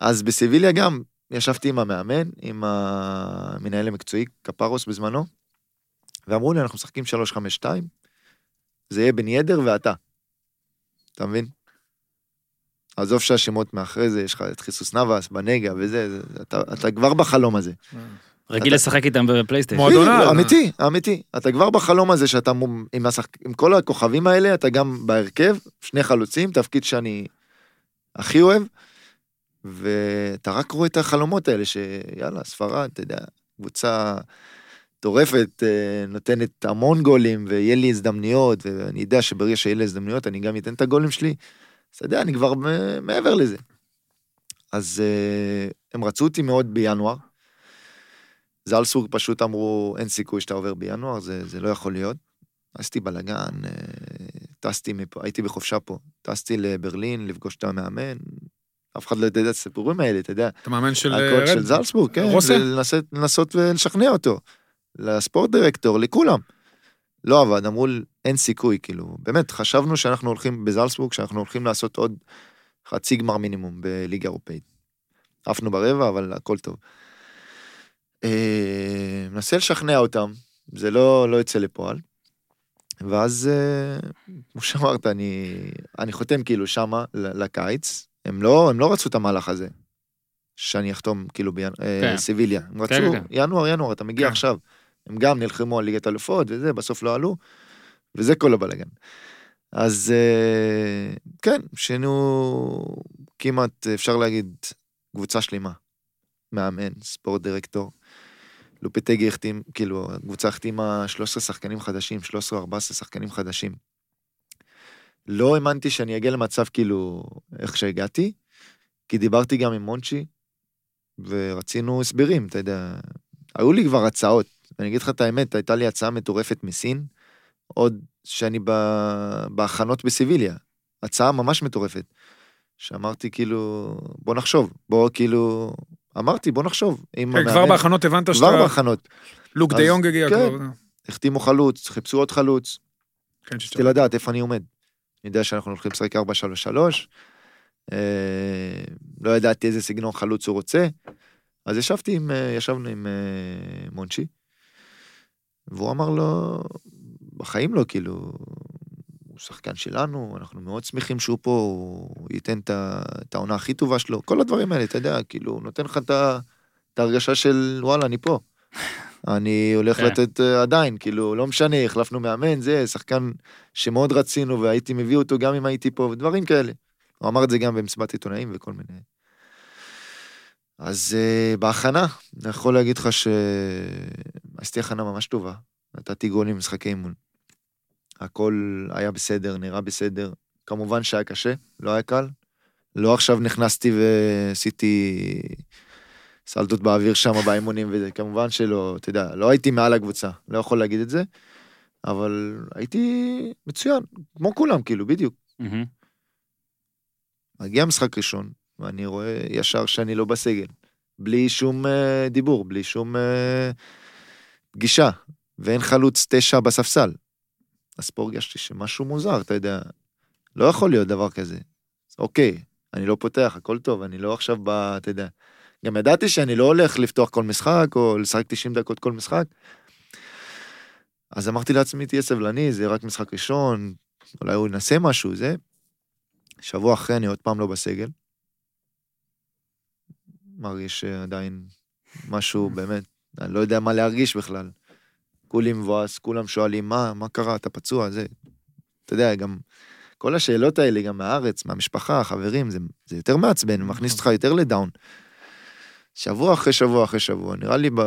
אז בסביליה גם ישבתי עם המאמן, עם המנהל המקצועי, קפרוס בזמנו, ואמרו לי, אנחנו משחקים 3-5-2, זה יהיה בן ידר ואתה. אתה מבין? עזוב שהשמות מאחרי זה, יש לך את חיסוס נאבס, בנגע וזה, זה, אתה, אתה כבר בחלום הזה. רגיל אתה- לשחק איתם בפלייסטיישן. בדיוק, על. אמיתי, אמיתי. אתה כבר בחלום הזה שאתה עם, השחק... עם כל הכוכבים האלה, אתה גם בהרכב, שני חלוצים, תפקיד שאני הכי אוהב, ואתה רק רואה את החלומות האלה, שיאללה, ספרד, אתה יודע, קבוצה מטורפת, אה, נותנת המון גולים, ויהיה לי הזדמנויות, ואני יודע שברגע שיהיה לי הזדמנויות, אני גם אתן את הגולים שלי. אז אתה יודע, אני כבר מעבר לזה. אז אה, הם רצו אותי מאוד בינואר. זלסבורג פשוט אמרו, אין סיכוי שאתה עובר בינואר, זה, זה לא יכול להיות. עשיתי בלאגן, אה, טסתי מפה, הייתי בחופשה פה, טסתי לברלין לפגוש את המאמן, אף אחד לא יודע את הסיפורים האלה, אתה יודע, אתה מאמן של הקוד? של זלסבורג, כן, רוסה? לנסות ולשכנע אותו, לספורט דירקטור, לכולם. לא עבד, אמרו, אין סיכוי, כאילו, באמת, חשבנו שאנחנו הולכים בזלסבורג, שאנחנו הולכים לעשות עוד חצי גמר מינימום בליגה אירופאית. עפנו ברבע, אבל הכל טוב. אה, מנסה לשכנע אותם, זה לא, לא יוצא לפועל. ואז, אה, כמו שאמרת, אני, אני חותם כאילו שמה לקיץ. הם לא, הם לא רצו את המהלך הזה, שאני אחתום כאילו כן. בסיביליה. הם רצו, כן, כן. ינואר, ינואר, אתה מגיע כן. עכשיו. הם גם נלחמו על ליגת אלופות וזה, בסוף לא עלו, וזה כל הבלאגן. אז אה, כן, שינו כמעט, אפשר להגיד, קבוצה שלמה. מאמן, ספורט דירקטור. לופטגי החתים, כאילו, הקבוצה החתימה 13 שחקנים חדשים, 13 או 14 שחקנים חדשים. לא האמנתי שאני אגיע למצב כאילו, איך שהגעתי, כי דיברתי גם עם מונצ'י, ורצינו הסברים, אתה יודע. היו לי כבר הצעות, ואני אגיד לך את האמת, הייתה לי הצעה מטורפת מסין, עוד שאני ב... בהכנות בסיביליה. הצעה ממש מטורפת. שאמרתי כאילו, בוא נחשוב, בוא כאילו, אמרתי בוא נחשוב. כן, כבר המאמן- בהכנות הבנת כבר שאתה... בהכנות. לוק דה יונג הגיע כן. כבר. החתימו חלוץ, חיפשו עוד חלוץ, כן, רציתי לדעת איפה אני עומד. אני יודע שאנחנו הולכים לשחק 4-3-3, אה, לא ידעתי איזה סגנון חלוץ הוא רוצה, אז ישבתי עם, אה, ישבנו עם אה, מונצ'י, והוא אמר לו, בחיים לא, כאילו, הוא שחקן שלנו, אנחנו מאוד שמחים שהוא פה, הוא ייתן את העונה הכי טובה שלו, כל הדברים האלה, אתה יודע, כאילו, נותן לך את ההרגשה של וואלה, אני פה. [LAUGHS] אני הולך כן. לתת אה, עדיין, כאילו, לא משנה, החלפנו מאמן, זה, שחקן שמאוד רצינו והייתי מביא אותו גם אם הייתי פה, ודברים כאלה. הוא אמר את זה גם במסיבת עיתונאים וכל מיני. אז uh, בהכנה, אני יכול להגיד לך שעשיתי הכנה ממש טובה. נתתי גולים במשחקי אימון. הכל היה בסדר, נראה בסדר. כמובן שהיה קשה, לא היה קל. לא עכשיו נכנסתי ועשיתי סלטות באוויר שם באימונים וזה, כמובן שלא, אתה יודע, לא הייתי מעל הקבוצה, לא יכול להגיד את זה, אבל הייתי מצוין, כמו כולם, כאילו, בדיוק. מהמם. מגיע משחק ראשון, ואני רואה ישר שאני לא בסגל. בלי שום uh, דיבור, בלי שום uh, פגישה, ואין חלוץ תשע בספסל. אז פה הרגשתי שמשהו מוזר, אתה יודע, לא יכול להיות דבר כזה. אוקיי, אני לא פותח, הכל טוב, אני לא עכשיו ב... אתה יודע. גם ידעתי שאני לא הולך לפתוח כל משחק, או לשחק 90 דקות כל משחק. אז אמרתי לעצמי, תהיה סבלני, זה רק משחק ראשון, אולי הוא ינסה משהו, זה. שבוע אחרי אני עוד פעם לא בסגל. מרגיש שעדיין משהו באמת, אני לא יודע מה להרגיש בכלל. כולי מבואס, כולם שואלים, מה, מה קרה, אתה פצוע, זה. אתה יודע, גם כל השאלות האלה, גם מהארץ, מהמשפחה, חברים, זה, זה יותר מעצבן, מכניס אותך יותר לדאון. שבוע אחרי שבוע אחרי שבוע, נראה לי ב...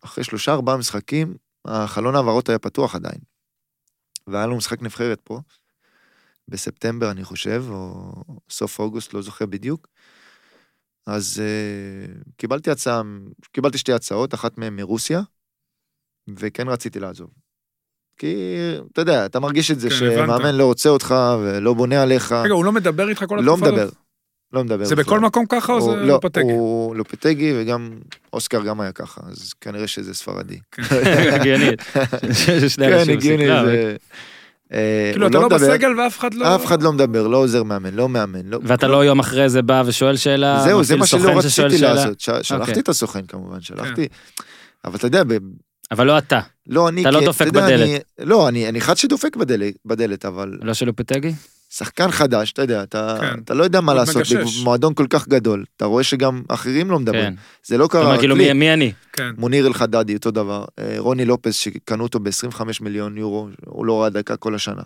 אחרי שלושה ארבעה משחקים, החלון העברות היה פתוח עדיין. והיה לנו משחק נבחרת פה, בספטמבר אני חושב, או סוף אוגוסט, לא זוכר בדיוק. אז uh, קיבלתי הצעה, קיבלתי שתי הצעות, אחת מהן מרוסיה, וכן רציתי לעזוב. כי, אתה יודע, אתה מרגיש את זה כן, שמאמן הבנת. לא רוצה אותך ולא בונה עליך, רגע, הוא לא מדבר איתך כל לא התקופה הזאת? מדבר. לא מדבר. זה בכל מקום ככה או זה לא, לופטגי? הוא לופטגי וגם אוסקר גם היה ככה, אז כנראה שזה ספרדי. הגיוני. [LAUGHS] [LAUGHS] כן, הגיוני, בסדרה, זה... אה, כאילו אתה לא מדבר, בסגל ואף אחד לא... אף אחד לא מדבר, לא עוזר מאמן, לא מאמן. לא- ואתה לא יום אחרי זה בא ושואל שאלה, זהו, זה מה שלא רציתי. לעשות. שלחתי אוקיי. את הסוכן כמובן, שלחתי. אבל אתה יודע, אבל לא אתה, לא, אני... אתה לא דופק בדלת. לא, אני אני אחד שדופק בדלת, בדלת, אבל לא של לופטגי? שחקן חדש, אתה יודע, אתה כן. אתה לא יודע מה לעשות. במועדון כל כך גדול, אתה רואה שגם אחרים לא מדברים. כן. זה לא קרה רק כאילו לי. מי- מי אני? כן. מוניר אלחדדי, אותו דבר. אה, רוני לופס, שקנו אותו ב-25 מיליון יורו, הוא לא ראה דקה כל השנה.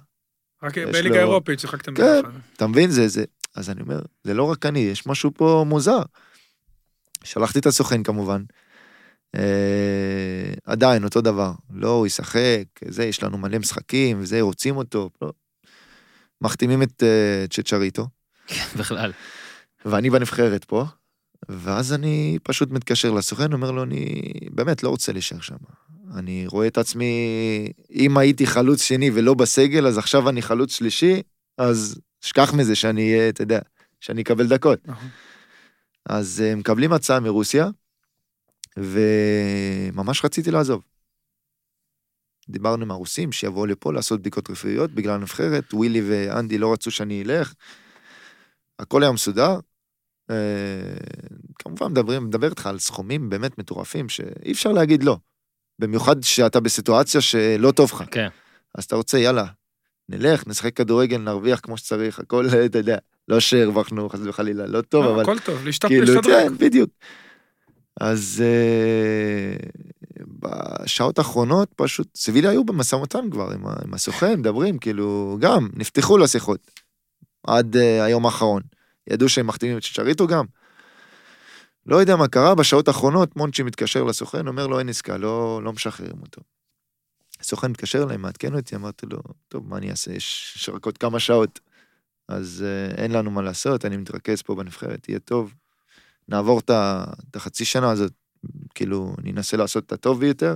רק בליגה האירופית שיחקתם כן. ביחד. אתה מבין? זה, זה, אז אני אומר, זה לא רק אני, יש משהו פה מוזר. שלחתי את הסוכן כמובן. אה, עדיין אותו דבר, לא, הוא ישחק, זה, יש לנו מלא משחקים, וזה, רוצים אותו, לא. מחתימים את אה, צ'צ'ריטו, בכלל. ואני בנבחרת פה, ואז אני פשוט מתקשר לסוכן, אומר לו, אני באמת לא רוצה להישאר שם. אני רואה את עצמי, אם הייתי חלוץ שני ולא בסגל, אז עכשיו אני חלוץ שלישי, אז שכח מזה שאני אהיה, אתה יודע, שאני אקבל דקות. נכון. אז אה, מקבלים הצעה מרוסיה, וממש רציתי לעזוב. דיברנו עם הרוסים שיבואו לפה לעשות בדיקות רפואיות בגלל הנבחרת, ווילי ואנדי לא רצו שאני אלך. הכל היה מסודר. אה, כמובן מדברים, מדבר איתך על סכומים באמת מטורפים שאי אפשר להגיד לא. במיוחד שאתה בסיטואציה שלא טוב לך. כן. אז אתה רוצה, יאללה, נלך, נשחק כדורגל, נרוויח כמו שצריך, הכל, אתה יודע, לא שהרווחנו חס וחלילה, לא טוב, לא, אבל הכל טוב, כאילו, להשתדרג. כן, בדיוק. אז אה, בשעות האחרונות פשוט, סביליה היו במשא ומתן כבר עם, עם הסוכן, מדברים, כאילו, גם, נפתחו לשיחות. עד אה, היום האחרון. ידעו שהם מחתימים את שצ'ריטו גם. לא יודע מה קרה, בשעות האחרונות מונצ'י מתקשר לסוכן, אומר לו אין עסקה, לא, לא משחררים אותו. הסוכן מתקשר אליי, מעדכן אותי, אמרתי לו, טוב, מה אני אעשה, יש, רק עוד כמה שעות. אז אה, אין לנו מה לעשות, אני מתרכז פה בנבחרת, יהיה טוב. נעבור את החצי שנה הזאת, כאילו, אני אנסה לעשות את הטוב ביותר.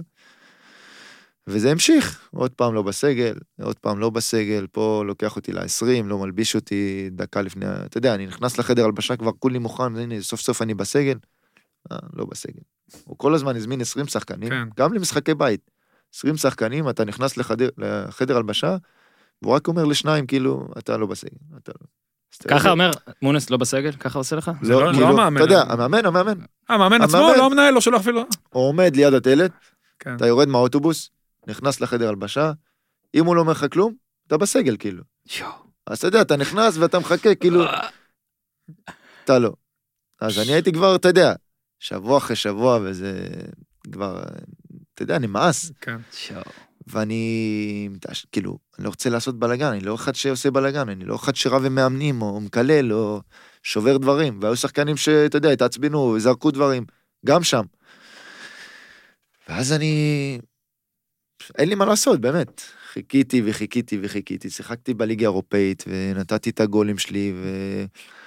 וזה המשיך, עוד פעם לא בסגל, עוד פעם לא בסגל, פה לוקח אותי ל-20, לא מלביש אותי דקה לפני, אתה יודע, אני נכנס לחדר הלבשה, כבר כולי מוכן, הנה, סוף סוף אני בסגל. אה, לא בסגל. הוא כל הזמן הזמין 20 שחקנים, כן. גם למשחקי בית. 20 שחקנים, אתה נכנס לחדר, לחדר הלבשה, והוא רק אומר לשניים, כאילו, אתה לא בסגל, אתה לא. ככה אומר, מונס לא בסגל? ככה עושה לך? זה לא- לא כאילו, המאמן. אתה יודע, המאמן, המאמן, המאמן עצמו. לא המנהל, לא שולח אפילו... הוא עומד ליד הדלת, כן. אתה יורד מהאוטובוס, נכנס לחדר הלבשה, אם הוא לא אומר לך כלום, אתה בסגל, כאילו. אז אתה יודע, אתה נכנס ואתה מחכה, כאילו, אתה לא. אז אני הייתי כבר, אתה יודע, שבוע אחרי שבוע, וזה כבר, אתה יודע, נמאס. כן. ואני, כאילו, אני לא רוצה לעשות בלאגן, אני לא אחד שעושה בלאגן, אני לא אחד שרב עם מאמנים, או מקלל, או שובר דברים. והיו שחקנים שאתה יודע, התעצבנו, זרקו דברים, גם שם. ואז אני... אין לי מה לעשות, באמת. חיכיתי וחיכיתי וחיכיתי, שיחקתי בליגה האירופאית, ונתתי את הגולים שלי, וגם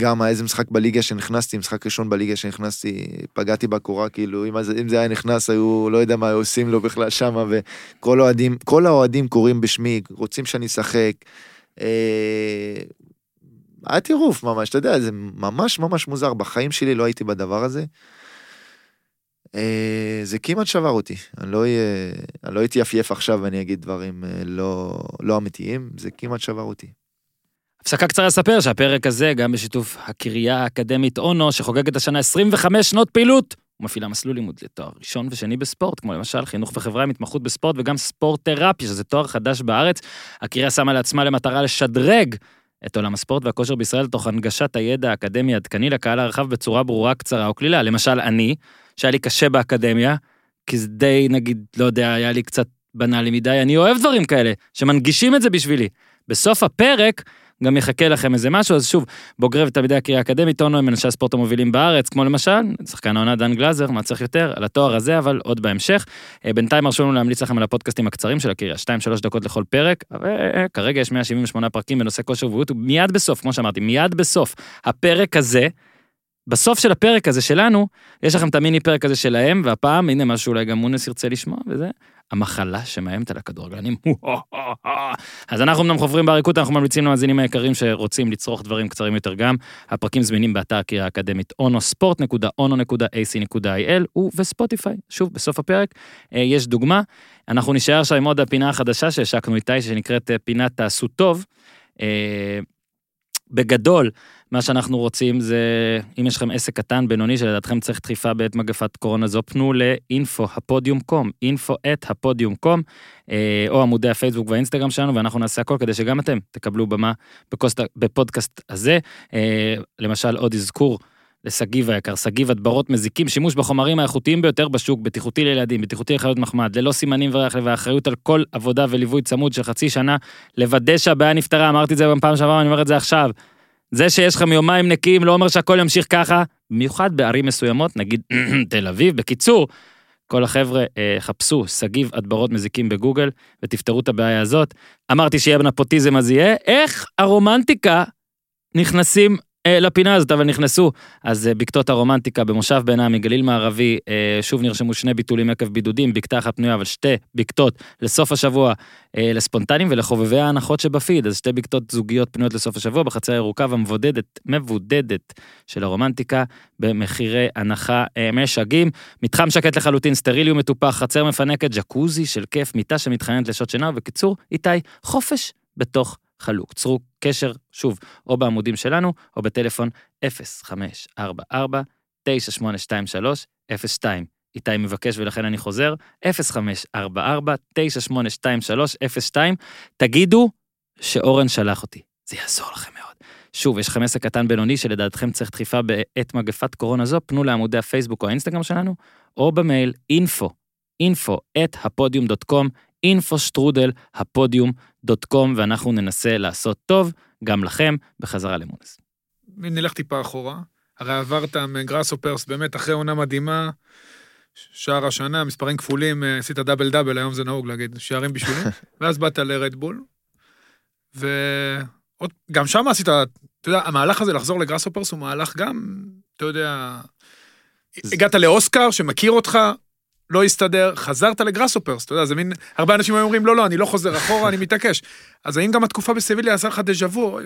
היה איזה משחק בליגה שנכנסתי, משחק ראשון בליגה שנכנסתי, פגעתי בקורה, כאילו, אם, אם זה היה נכנס, היו, לא יודע מה היו עושים לו בכלל שמה, וכל האוהדים, כל האוהדים קוראים בשמי, רוצים שאני אשחק. אה, היה טירוף ממש, אתה יודע, זה ממש ממש מוזר, בחיים שלי לא הייתי בדבר הזה. אה, זה כמעט שבר אותי, אני לא לא אתייפייף עכשיו ואני אגיד דברים אה, לא, לא אמיתיים, זה כמעט שבר אותי. הפסקה קצרה לספר שהפרק הזה, גם בשיתוף הקריה האקדמית אונו, שחוגגת השנה 25 שנות פעילות, ומפעילה מסלול לימוד לתואר ראשון ושני בספורט, כמו למשל חינוך וחברה עם התמחות בספורט וגם ספורט תרפיה, שזה תואר חדש בארץ. הקריה שמה לעצמה למטרה לשדרג את עולם הספורט והכושר בישראל תוך הנגשת הידע האקדמי העדכני לקהל הרחב בצורה ברורה, קצרה או קלילה. למשל, אני, שהיה לי קשה באקדמיה, כי זה די, נגיד, לא יודע, היה לי קצת בנאלי מדי, אני אוהב דברים כאלה, שמנגישים את זה בשבילי. בסוף הפרק גם יחכה לכם איזה משהו, אז שוב, בוגרי ותלמידי הקריה האקדמית, אונו הם אנשי הספורט המובילים בארץ, כמו למשל, שחקן העונה דן גלאזר, מה צריך יותר, על התואר הזה, אבל עוד בהמשך. אה, בינתיים הרשו לנו להמליץ לכם על הפודקאסטים הקצרים של הקריה, 2-3 דקות לכל פרק, וכרגע יש 178 פרקים בנושא כושר ובריאות, ומיד בסוף, כמו שאמרתי, מיד בסוף הפרק הזה, בסוף של הפרק הזה שלנו, יש לכם את המיני פרק הזה שלהם, והפעם, הנה משהו אולי גם מונס ירצה לשמוע, וזה המחלה שמאיימת על הכדורגלנים. [LAUGHS] אז אנחנו אמנם חוברים בעריקות, אנחנו ממליצים למאזינים היקרים שרוצים לצרוך דברים קצרים יותר גם. הפרקים זמינים באתר הקריאה האקדמית onosפורט.ono.ac.il ובספוטיפיי. שוב, בסוף הפרק אה, יש דוגמה. אנחנו נשאר עכשיו עם עוד הפינה החדשה שהשקנו איתי, שנקראת אה, פינת תעשו טוב. בגדול, מה שאנחנו רוצים זה, אם יש לכם עסק קטן, בינוני, שלדעתכם צריך דחיפה בעת מגפת קורונה זו, פנו לאינפו הפודיום קום, אינפו את הפודיום קום, אה, או עמודי הפייסבוק והאינסטגרם שלנו, ואנחנו נעשה הכל כדי שגם אתם תקבלו במה בפודקאסט הזה. אה, למשל, עוד אזכור. לשגיב היקר, שגיב הדברות מזיקים, שימוש בחומרים האיכותיים ביותר בשוק, בטיחותי לילדים, בטיחותי לחיות מחמד, ללא סימנים וריח ואחריות על כל עבודה וליווי צמוד של חצי שנה, לוודא שהבעיה נפתרה, אמרתי את זה בפעם שעברה, אני אומר את זה עכשיו. זה שיש לכם יומיים נקיים לא אומר שהכל ימשיך ככה, במיוחד בערים מסוימות, נגיד [CLEARS THROAT] תל אביב. בקיצור, כל החבר'ה אה, חפשו שגיב הדברות מזיקים בגוגל ותפתרו את הבעיה הזאת. אמרתי שיהיה בנפוטיזם אז יהיה, איך הרומנטיקה נכנסים לפינה הזאת, אבל נכנסו. אז אה, בקתות הרומנטיקה במושב בן עמי, גליל מערבי, אה, שוב נרשמו שני ביטולים עקב בידודים, בקתה אחת פנויה, אבל שתי בקתות לסוף השבוע לספונטנים ולחובבי ההנחות שבפיד, אז שתי בקתות זוגיות פנויות לסוף השבוע בחצר הירוקה והמבודדת, מבודדת של הרומנטיקה, במחירי הנחה משגעים. מתחם שקט לחלוטין, סטריליום מטופח, חצר מפנקת, ג'קוזי של כיף, מיטה שמתחננת לשעות שינה, ובקיצור, איתי, חופש בתוך חלוק. צרו קשר, שוב, או בעמודים שלנו, או בטלפון 0544-9823-02. איתי מבקש ולכן אני חוזר, 0544-9823-02. תגידו שאורן שלח אותי, זה יעזור לכם מאוד. שוב, יש לכם עסק קטן בינוני שלדעתכם צריך דחיפה בעת מגפת קורונה זו, פנו לעמודי הפייסבוק או האינסטגרם שלנו, או במייל info, info info שטרודל הפודיום דוט קום, ואנחנו ננסה לעשות טוב גם לכם בחזרה למונס. אם נלך טיפה אחורה, הרי עברת מגראסופרס באמת אחרי עונה מדהימה, שער השנה, מספרים כפולים, אה, עשית דאבל דאבל, היום זה נהוג להגיד, שערים בשבילי, [LAUGHS] ואז באת לרדבול, וגם שם עשית, אתה יודע, המהלך הזה לחזור לגראסופרס הוא מהלך גם, אתה יודע, הגעת לאוסקר שמכיר אותך, לא הסתדר, חזרת לגראסופרס, אתה יודע, זה מין, הרבה אנשים אומרים, לא, לא, אני לא חוזר אחורה, אני מתעקש. אז האם גם התקופה בסביליה עשה לך דז'ה וו?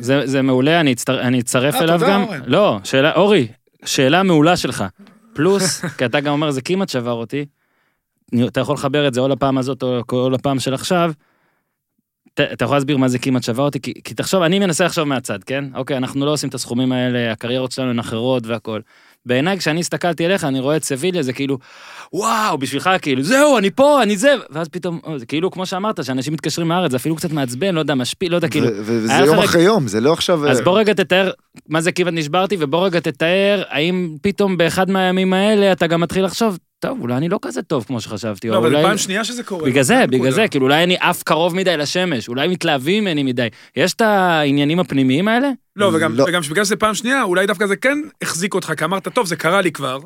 זה מעולה, אני אצטרף אה, אליו גם. לא, שאלה, אורי, שאלה מעולה שלך. פלוס, [LAUGHS] כי אתה גם אומר, זה כמעט שבר אותי. אתה יכול לחבר את זה או לפעם הזאת או לפעם של עכשיו. אתה יכול להסביר מה זה כמעט שבר אותי? כי, כי תחשוב, אני מנסה לחשוב מהצד, כן? אוקיי, אנחנו לא עושים את הסכומים האלה, הקריירות שלנו הן אחרות והכל. בעיניי, כשאני הסתכלתי עליך, אני רואה את סביליה, זה כאילו, וואו, בשבילך, כאילו, זהו, אני פה, אני זה, ואז פתאום, זה כאילו, כמו שאמרת, שאנשים מתקשרים מהארץ, זה אפילו קצת מעצבן, לא יודע, משפיל, לא יודע, כאילו... וזה יום אחרי יום, זה לא עכשיו... אז בוא רגע תתאר מה זה כמעט נשברתי, ובוא רגע תתאר, האם פתאום באחד מהימים האלה אתה גם מתחיל לחשוב, טוב, אולי אני לא כזה טוב כמו שחשבתי. לא, אבל אולי... פעם שנייה שזה קורה. בגלל זה, בגלל זה, כאילו אולי אני עף קרוב מדי לשמש, אולי מתלהבים ממני מדי. יש את העניינים הפנימיים האלה? לא, וגם, לא. וגם שבגלל שזה פעם שנייה, אולי דווקא זה כן החזיק אותך, כי אמרת, טוב, זה קרה לי כבר.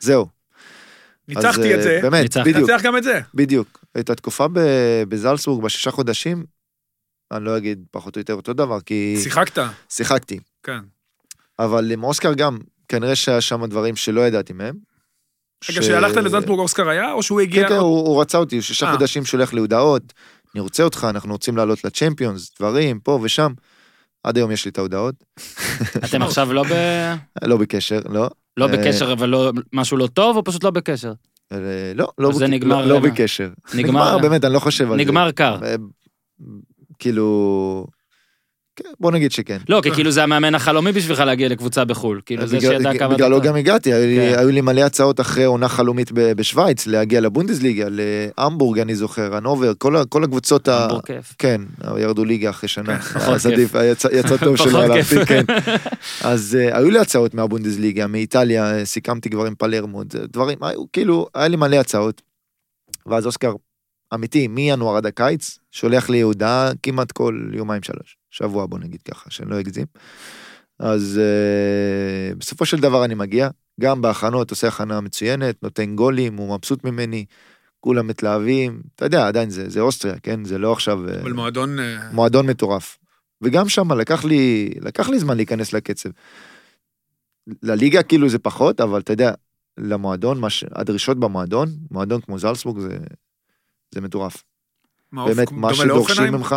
זהו. ניצחתי את זה, אה, באמת, ניצח. בדיוק. נצח גם את זה. בדיוק. את התקופה בזלסבורג בשישה חודשים, אני לא אגיד פחות או יותר אותו דבר, כי... שיחקת. שיחקתי. כן. אבל עם אוסקר גם, כנראה שהיה שם דברים שלא ידעתי מהם. רגע, כשהלכת לזלצבורג אוסקר היה, או שהוא הגיע... כן, כן, הוא רצה אותי, שישה אה. חודשים שולח להודעות, אני רוצה אותך, אנחנו רוצים לעלות לצ'מפיונס, דברים, פה ושם. עד היום יש לי את ההודעות. [LAUGHS] אתם עכשיו לא ב... לא בקשר, לא. לא אה, בקשר, אבל לא, משהו לא טוב, או פשוט לא בקשר? אה, לא, לא, לא בקשר. נגמר, [LAUGHS] באמת, אני לא חושב על זה. נגמר קר. כאילו... כן, בוא נגיד שכן. לא, כי כאילו זה המאמן החלומי בשבילך להגיע לקבוצה בחו"ל. כאילו זה שידע כמה... בגללו גם הגעתי, כן. היו לי מלא הצעות אחרי עונה חלומית בשוויץ, להגיע לבונדסליגה, להמבורג אני זוכר, הנובר, כל הקבוצות ה... המבורג כיף. כן, ירדו ליגה אחרי שנה. אז עדיף, יצא טוב [LAUGHS] שלא הלכתי, כן. [LAUGHS] אז אה, היו לי הצעות מהבונדסליגה, מאיטליה, סיכמתי כבר עם פלרמוד, דברים, כאילו, היה לי מלא הצעות. ואז אוסקר, אמיתי, מינואר עד הקיץ, שולח לי הודעה כמעט כל יומיים שלוש. שבוע בוא נגיד ככה, שאני לא אגזים. אז uh, בסופו של דבר אני מגיע, גם בהכנות עושה הכנה מצוינת, נותן גולים, הוא מבסוט ממני, כולם מתלהבים, אתה יודע, עדיין זה, זה אוסטריה, כן? זה לא עכשיו... אה, אבל מועדון... Uh... מועדון מטורף. וגם שם לקח לי, לקח לי זמן להיכנס לקצב. לליגה כאילו זה פחות, אבל אתה יודע, למועדון, ש... הדרישות במועדון, מועדון כמו זלסבורג זה, זה מטורף. מה, באמת, מה שדורשים ממך,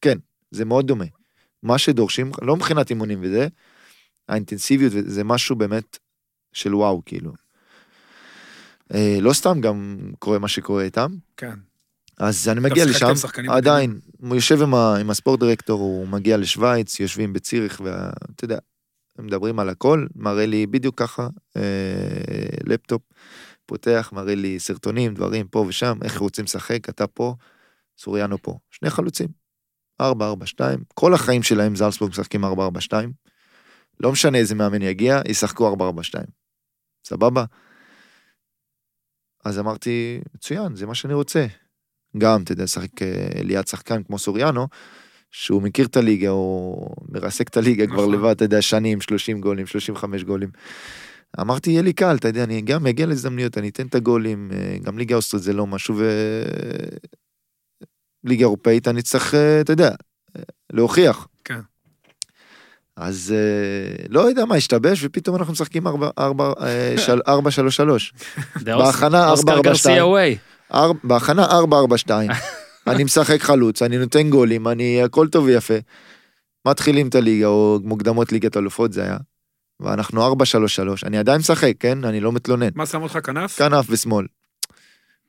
כן, זה מאוד דומה. מה שדורשים, לא מבחינת אימונים וזה, האינטנסיביות, זה משהו באמת של וואו, כאילו. אה, לא סתם גם קורה מה שקורה איתם. כן. אז אני מגיע לשם, עדיין, הוא יושב עם, ה, עם הספורט דירקטור, הוא מגיע לשוויץ, יושבים בציריך, ואתה יודע, מדברים על הכל, מראה לי בדיוק ככה, אה, לפטופ, פותח, מראה לי סרטונים, דברים פה ושם, איך רוצים לשחק, אתה פה, סוריאנו פה. שני חלוצים, 4-4-2, כל החיים שלהם זלסבורג משחקים 4-4-2, לא משנה איזה מאמן יגיע, ישחקו 4-4-2. סבבה? אז אמרתי, מצוין, זה מה שאני רוצה. גם, אתה יודע, לשחק אה, ליד שחקן כמו סוריאנו, שהוא מכיר את הליגה, הוא מרסק את הליגה כבר נכון. לבד, אתה יודע, שנים, 30 גולים, 35 גולים. אמרתי, יהיה לי קל, אתה יודע, אני גם אגיע להזדמנויות, אני אתן את הגולים, אה, גם ליגה אוסטרית זה לא משהו, וליגה אירופאית אני צריך, אה, אתה יודע, להוכיח. כן. אז לא יודע מה השתבש, ופתאום אנחנו משחקים 4-3-3. [LAUGHS] בהכנה 4-4-2. בהכנה 4-4-2, [LAUGHS] אני משחק חלוץ, אני נותן גולים, אני, הכל טוב ויפה. מתחילים את הליגה, או מוקדמות ליגת אלופות זה היה. ואנחנו 4-3-3, אני עדיין משחק, כן? אני לא מתלונן. מה שם אותך כנף? כנף ושמאל.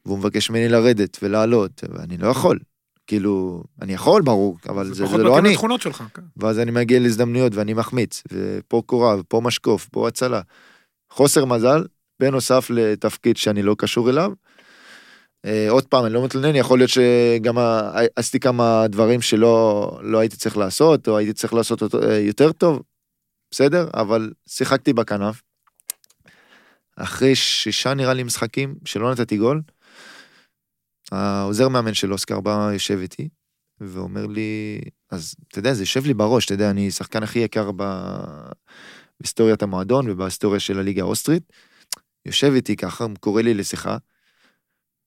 והוא מבקש ממני לרדת ולעלות, ואני לא יכול. כאילו, אני יכול, ברור, אבל זה, זה, זה לא אני. זה פחות שלך, כן. ואז אני מגיע להזדמנויות ואני מחמיץ, ופה קורה, ופה משקוף, פה הצלה. חוסר מזל, בנוסף לתפקיד שאני לא קשור אליו, אה, עוד פעם, אני לא מתלונן, יכול להיות שגם עשיתי כמה דברים שלא לא הייתי צריך לעשות, או הייתי צריך לעשות אותו אה, יותר טוב, בסדר? אבל שיחקתי בכנף. אחרי שישה נראה לי משחקים שלא נתתי גול, העוזר מאמן של אוסקר בא יושב איתי, ואומר לי, אז אתה יודע, זה יושב לי בראש, אתה יודע, אני שחקן הכי יקר ב... בהיסטוריית המועדון ובהיסטוריה של הליגה האוסטרית. יושב איתי ככה, קורא לי לשיחה,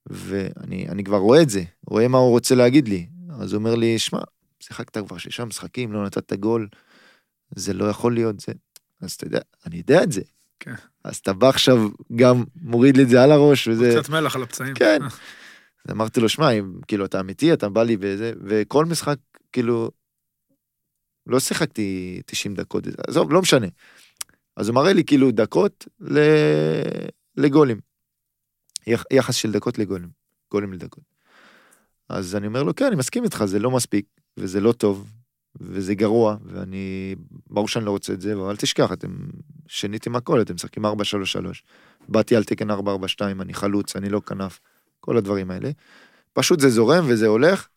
ואני כבר רואה את זה, רואה מה הוא רוצה להגיד לי. אז הוא אומר לי, שמע, שיחקת כבר שישה משחקים, לא נתת גול, זה לא יכול להיות זה. אז אתה יודע, אני יודע את זה. כן. אז אתה בא עכשיו גם מוריד לי את זה על הראש, וזה... קצת מלח על הפצעים. כן. [LAUGHS] אז אמרתי לו, שמע, כאילו, אתה אמיתי, אתה בא לי בזה, וכל משחק, כאילו, לא שיחקתי 90 דקות, עזוב, לא משנה. אז הוא מראה לי כאילו דקות לגולים. יחס של דקות לגולים, גולים לדקות. אז אני אומר לו, כן, אני מסכים איתך, זה לא מספיק, וזה לא טוב, וזה גרוע, ואני, ברור שאני לא רוצה את זה, אבל אל תשכח, אתם שיניתם הכל, אתם משחקים 4-3-3. באתי על תקן 4-4-2, אני חלוץ, אני לא כנף, כל הדברים האלה. פשוט זה זורם וזה הולך,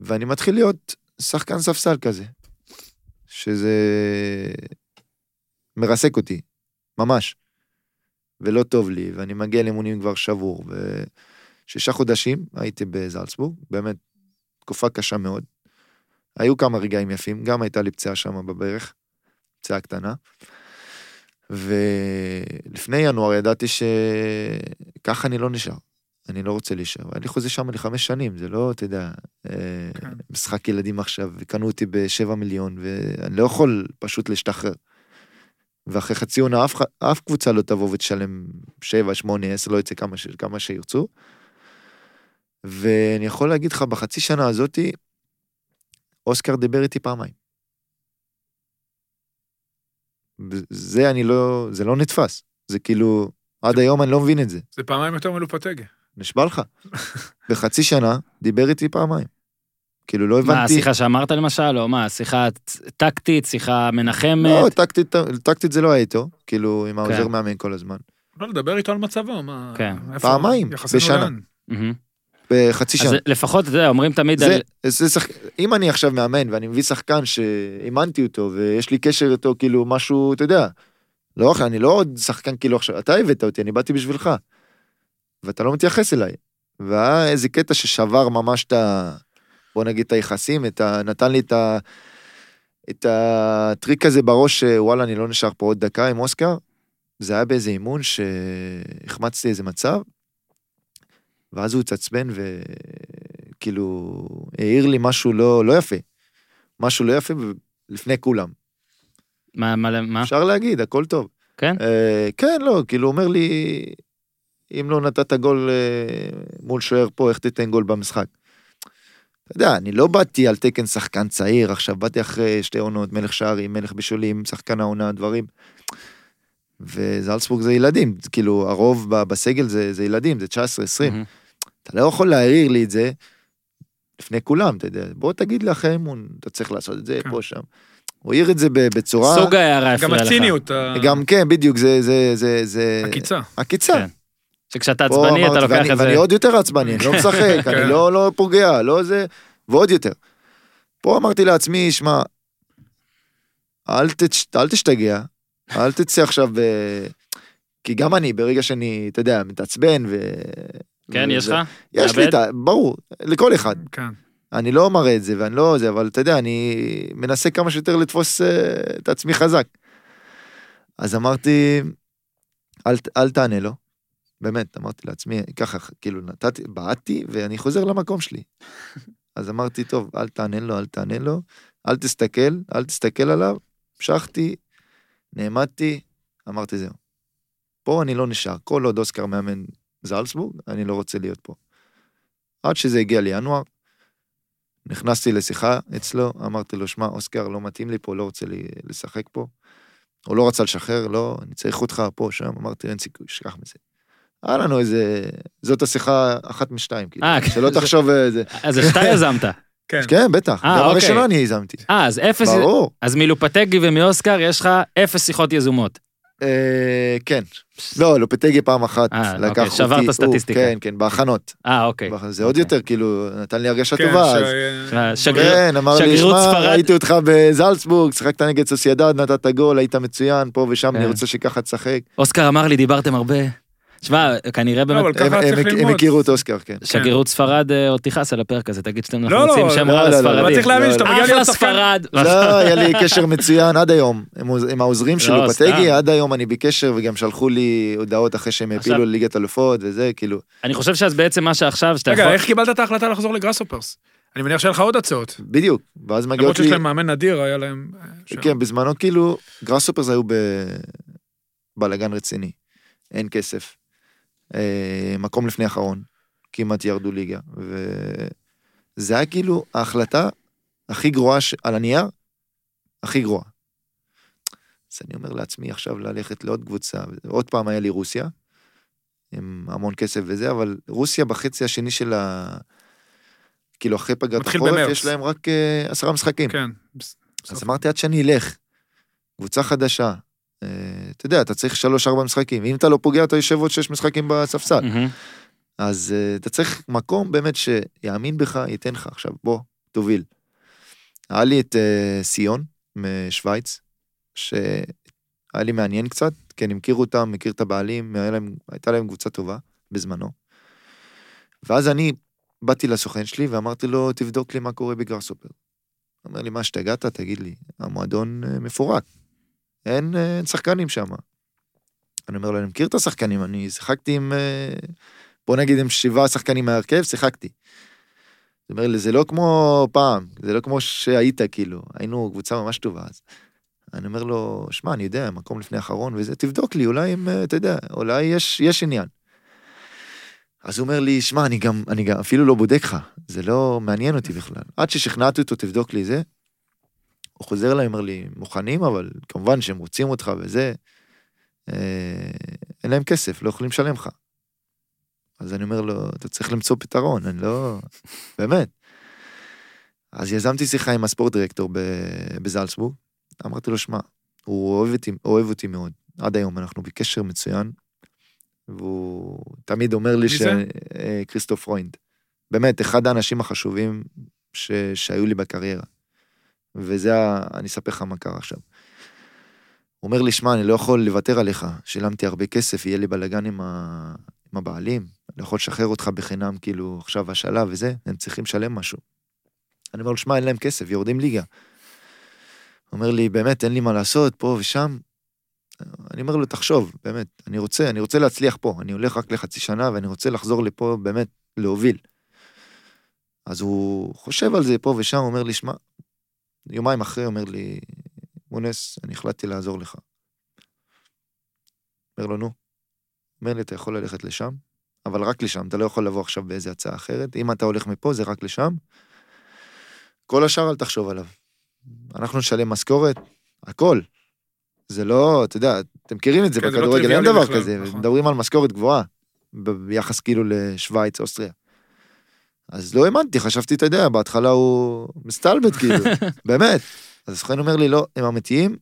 ואני מתחיל להיות שחקן ספסל כזה, שזה מרסק אותי, ממש. ולא טוב לי, ואני מגיע לאימונים כבר שבור, ושישה חודשים הייתי בזלצבורג, באמת, תקופה קשה מאוד. היו כמה רגעים יפים, גם הייתה לי פציעה שם בברך, פציעה קטנה. ולפני ינואר ידעתי שככה אני לא נשאר. אני לא רוצה להישאר. אני חוזה שם לחמש שנים, זה לא, אתה יודע, אה, כן. משחק ילדים עכשיו, וקנו אותי בשבע מיליון, ואני לא יכול פשוט להשתחרר. ואחרי חצי עונה אף, אף קבוצה לא תבוא ותשלם 7, 8, 10, לא יצא כמה, ש, כמה שירצו. ואני יכול להגיד לך, בחצי שנה הזאתי, אוסקר דיבר איתי פעמיים. זה אני לא, זה לא נתפס. זה כאילו, עד היום אני לא מבין את זה. זה פעמיים יותר מלופטגה. נשבע לך. [LAUGHS] בחצי שנה דיבר איתי פעמיים. כאילו לא הבנתי... מה, שיחה שאמרת למשל, או מה, שיחה טקטית, שיחה מנחמת? לא, טקטית, טקטית זה לא היה איתו, כאילו עם העוזר כן. מאמן כל הזמן. לא, לדבר איתו על מצבו, מה... כן. פעמיים, בשנה. בחצי שנה. אז לפחות, אתה יודע, אומרים תמיד זה, על... זה שח... אם אני עכשיו מאמן ואני מביא שחקן שאימנתי אותו ויש לי קשר איתו, כאילו משהו, אתה יודע, לא, אני לא עוד שחקן כאילו עכשיו, אתה הבאת אותי, אני באתי בשבילך. ואתה לא מתייחס אליי. והיה איזה קטע ששבר ממש את ה... בוא נגיד את היחסים, את ה... נתן לי את, ה... את הטריק הזה בראש שוואלה אני לא נשאר פה עוד דקה עם אוסקר. זה היה באיזה אימון שהחמצתי איזה מצב, ואז הוא התעצבן וכאילו העיר לי משהו לא, לא יפה. משהו לא יפה לפני כולם. מה, מה, מה? אפשר להגיד, הכל טוב. כן? אה, כן, לא, כאילו, אומר לי, אם לא נתת גול אה, מול שוער פה, איך תיתן גול במשחק? אתה יודע, אני לא באתי על תקן שחקן צעיר, עכשיו באתי אחרי שתי עונות, מלך שערים, מלך בישולים, שחקן העונה, דברים. וזלצבורג זה ילדים, כאילו, הרוב בסגל זה, זה ילדים, זה 19, 20. מהמם. אתה לא יכול להעיר לי את זה לפני כולם, אתה יודע, בוא תגיד לי אחרי אימון, אתה צריך לעשות את זה, כן. פה, שם. הוא העיר את זה ב- בצורה... סוג ההערה גם הפריע לך. הציניות, ה- גם כן, בדיוק, זה, זה, זה, זה... עקיצה. עקיצה. כן. שכשאתה עצבני אתה אמרתי, לוקח ואני- את זה. ואני עוד יותר עצבני, אני לא משחק, [LAUGHS] כן. אני לא לא פוגע, לא זה, ועוד יותר. פה אמרתי לעצמי, שמע, אל תש- אל תשתגע, אל תצא עכשיו, כי גם אני, ברגע שאני, אתה יודע, מתעצבן ו... כן, וזה- יש לך? יש לי? את ה... ברור, לכל אחד. כן. אני לא מראה את זה ואני לא זה, אבל אתה יודע, אני מנסה כמה שיותר לתפוס אה, את עצמי חזק. אז אמרתי, אל, אל תענה לו. באמת, אמרתי לעצמי, ככה, כאילו, נתתי, בעטתי ואני חוזר למקום שלי. [LAUGHS] אז אמרתי, טוב, אל תענה לו, אל תענה לו, אל תסתכל, אל תסתכל עליו. המשכתי, נעמדתי, אמרתי, זהו. פה אני לא נשאר. כל עוד אוסקר מאמן זלצבורג, אני לא רוצה להיות פה. עד שזה הגיע לינואר, נכנסתי לשיחה אצלו, אמרתי לו, שמע, אוסקר, לא מתאים לי פה, לא רוצה לי לשחק פה. הוא לא רצה לשחרר, לא, אני צריך אותך פה, שם, אמרתי, אין סיכוי, שכח מזה. היה לנו איזה, זאת השיחה אחת משתיים, כאילו, אה, כן, שלא זה- תחשוב איזה, אז זה שאתה יזמת. כן. כן, בטח, אה, גם אוקיי. הראשונה אני יזמתי, אה, אז אפס... ברור, אז מלופטגי ומאוסקר יש לך אפס שיחות יזומות. אה, כן, לא, לופטגי פעם אחת, אה, לקח אוקיי, אותי, שברת סטטיסטיקה. כן, כן, בהכנות, אה, אוקיי. זה עוד אוקיי. יותר, כאילו, נתן לי הרגשה כן, טובה, אז אה, כן, אמר לי, שמע, ספרד." ראיתי אותך בזלצבורג, שיחקת נגד סוסיידד, נתת גול, היית מצוין, פה ושם, אני כן. רוצה שככה תשחק. אוסקר אמר לי, דיברתם הרבה. שמע, כנראה באמת, אבל ככה הם- צריך הם- הם ללמוד. הכירו את אוסקר, כן. שגרירות ספרד אה, עוד תכעס על הפרק הזה, תגיד שאתם לא, רוצים לא, שם לא, רע לא, לא, לספרדים. אבל צריך להבין לא, שאתה לא. מגיע להיות שחקן... ספרד. לא, היה לי קשר מצוין עד היום, עם העוז- עם העוזרים של לא, לופטגי, סתם. עד היום אני בקשר, וגם שלחו לי הודעות אחרי שהם העפילו לליגת אלופות וזה, כאילו, אני חושב שאז בעצם מה שעכשיו, שאתה יכול... רגע, איך קיבלת את ההחלטה לחזור לגראסופרס? אני מניח שהיה לך עוד הצעות. בדיוק, ואז למרות מגיעות שיש לי, להם מאמן נדיר, היה להם... אה, שם. כן, בזמנו כאילו, גראסופרס היו בבלאגן רציני, אין כסף, מקום לפני אחרון, כמעט ירדו ליגה, וזה היה כאילו ההחלטה הכי גרועה ש- על הנייר, הכי גרועה. אז אני אומר לעצמי עכשיו ללכת לעוד קבוצה, עוד פעם היה לי רוסיה, עם המון כסף וזה, אבל רוסיה בחצי השני של ה... כאילו אחרי פגרת החורף, במרץ. יש להם רק אה, עשרה משחקים. כן. אז אמרתי, עד שאני אלך, קבוצה חדשה, אה, אתה יודע, אתה צריך שלוש-ארבע משחקים, אם אתה לא פוגע, אתה יושב עוד שש משחקים בספסל. אז אה, אתה צריך מקום באמת שיאמין בך, ייתן לך. עכשיו, בוא, תוביל. היה לי את אה, סיון משוויץ, שהיה לי מעניין קצת, כן, הכירו אותם, מכיר את הבעלים, להם, הייתה להם קבוצה טובה בזמנו. ואז אני באתי לסוכן שלי ואמרתי לו, תבדוק לי מה קורה בגרסופר. הוא אומר לי, מה, השתגעת? תגיד לי, המועדון אה, מפורק. אין, אה, אין שחקנים שם. אני אומר לו, אני מכיר את השחקנים, אני שיחקתי עם, אה, בוא נגיד עם שבעה שחקנים מההרכב, שיחקתי. הוא אומר לי, זה לא כמו פעם, זה לא כמו שהיית, כאילו, היינו קבוצה ממש טובה אז. אני אומר לו, שמע, אני יודע, מקום לפני האחרון וזה, תבדוק לי, אולי אם, אה, אתה יודע, אולי יש, יש עניין. אז הוא אומר לי, שמע, אני גם, אני גם אפילו לא בודק לך, זה לא מעניין אותי בכלל. עד ששכנעתי אותו, תבדוק לי זה. הוא חוזר אליי, אומר לי, מוכנים, אבל כמובן שהם רוצים אותך וזה. אה, אין להם כסף, לא יכולים לשלם לך. אז אני אומר לו, אתה צריך למצוא פתרון, אני לא... באמת. אז יזמתי שיחה עם הספורט דירקטור בזלצבורג, אמרתי לו, שמע, הוא אוהב אותי, אוהב אותי מאוד, עד היום אנחנו בקשר מצוין, והוא תמיד אומר לי מי ש... זה? אה, כריסטוף פרוינד. באמת, אחד האנשים החשובים ש... שהיו לי בקריירה. וזה, ה... אני אספר לך מה קרה עכשיו. הוא אומר לי, שמע, אני לא יכול לוותר עליך, שילמתי הרבה כסף, יהיה לי בלאגן עם, ה... עם הבעלים, אני לא יכול לשחרר אותך בחינם, כאילו, עכשיו השאלה וזה, הם צריכים לשלם משהו. אני אומר לו, שמע, אין להם כסף, יורדים ליגה. הוא אומר לי, באמת, אין לי מה לעשות, פה ושם. אני אומר לו, תחשוב, באמת, אני רוצה, אני רוצה להצליח פה, אני הולך רק לחצי שנה ואני רוצה לחזור לפה, באמת, להוביל. אז הוא חושב על זה פה ושם, אומר לי, שמע, יומיים אחרי אומר לי, מונס, אני החלטתי לעזור לך. אומר לו, נו. אומר לי, אתה יכול ללכת לשם, אבל רק לשם, אתה לא יכול לבוא עכשיו באיזה הצעה אחרת. אם אתה הולך מפה, זה רק לשם. כל השאר אל תחשוב עליו. אנחנו נשלם משכורת, הכל. זה לא, אתה יודע, אתם מכירים את זה כן, לא בכדורגל, אין דבר בכלל, כזה, נכון. מדברים על משכורת גבוהה, ביחס כאילו לשוויץ, אוסטריה. אז לא האמנתי, חשבתי, אתה יודע, בהתחלה הוא מסתלבט כאילו, [LAUGHS] באמת. אז הסוכן אומר לי, לא, הם אמיתיים.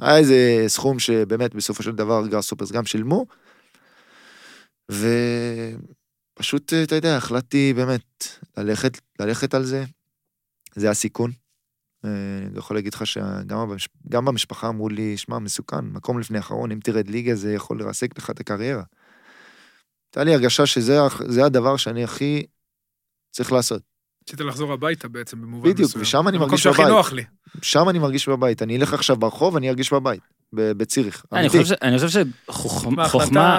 היה איזה סכום שבאמת בסופו של דבר גראסופרס גם שילמו. ופשוט, אתה יודע, החלטתי באמת ללכת, ללכת על זה. זה הסיכון. אה, אני יכול להגיד לך שגם במש... גם במשפחה אמרו לי, שמע, מסוכן, מקום לפני אחרון, אם תרד ליגה זה יכול לרסק לך את הקריירה. הייתה לי הרגשה שזה הדבר שאני הכי צריך לעשות. רצית לחזור הביתה בעצם, במובן מסוים. בדיוק, ושם אני במקום מרגיש שהכי בבית. נוח לי. שם אני מרגיש בבית. אני אלך עכשיו ברחוב, אני ארגיש בבית, ב- בציריך. אני אמיתי. חושב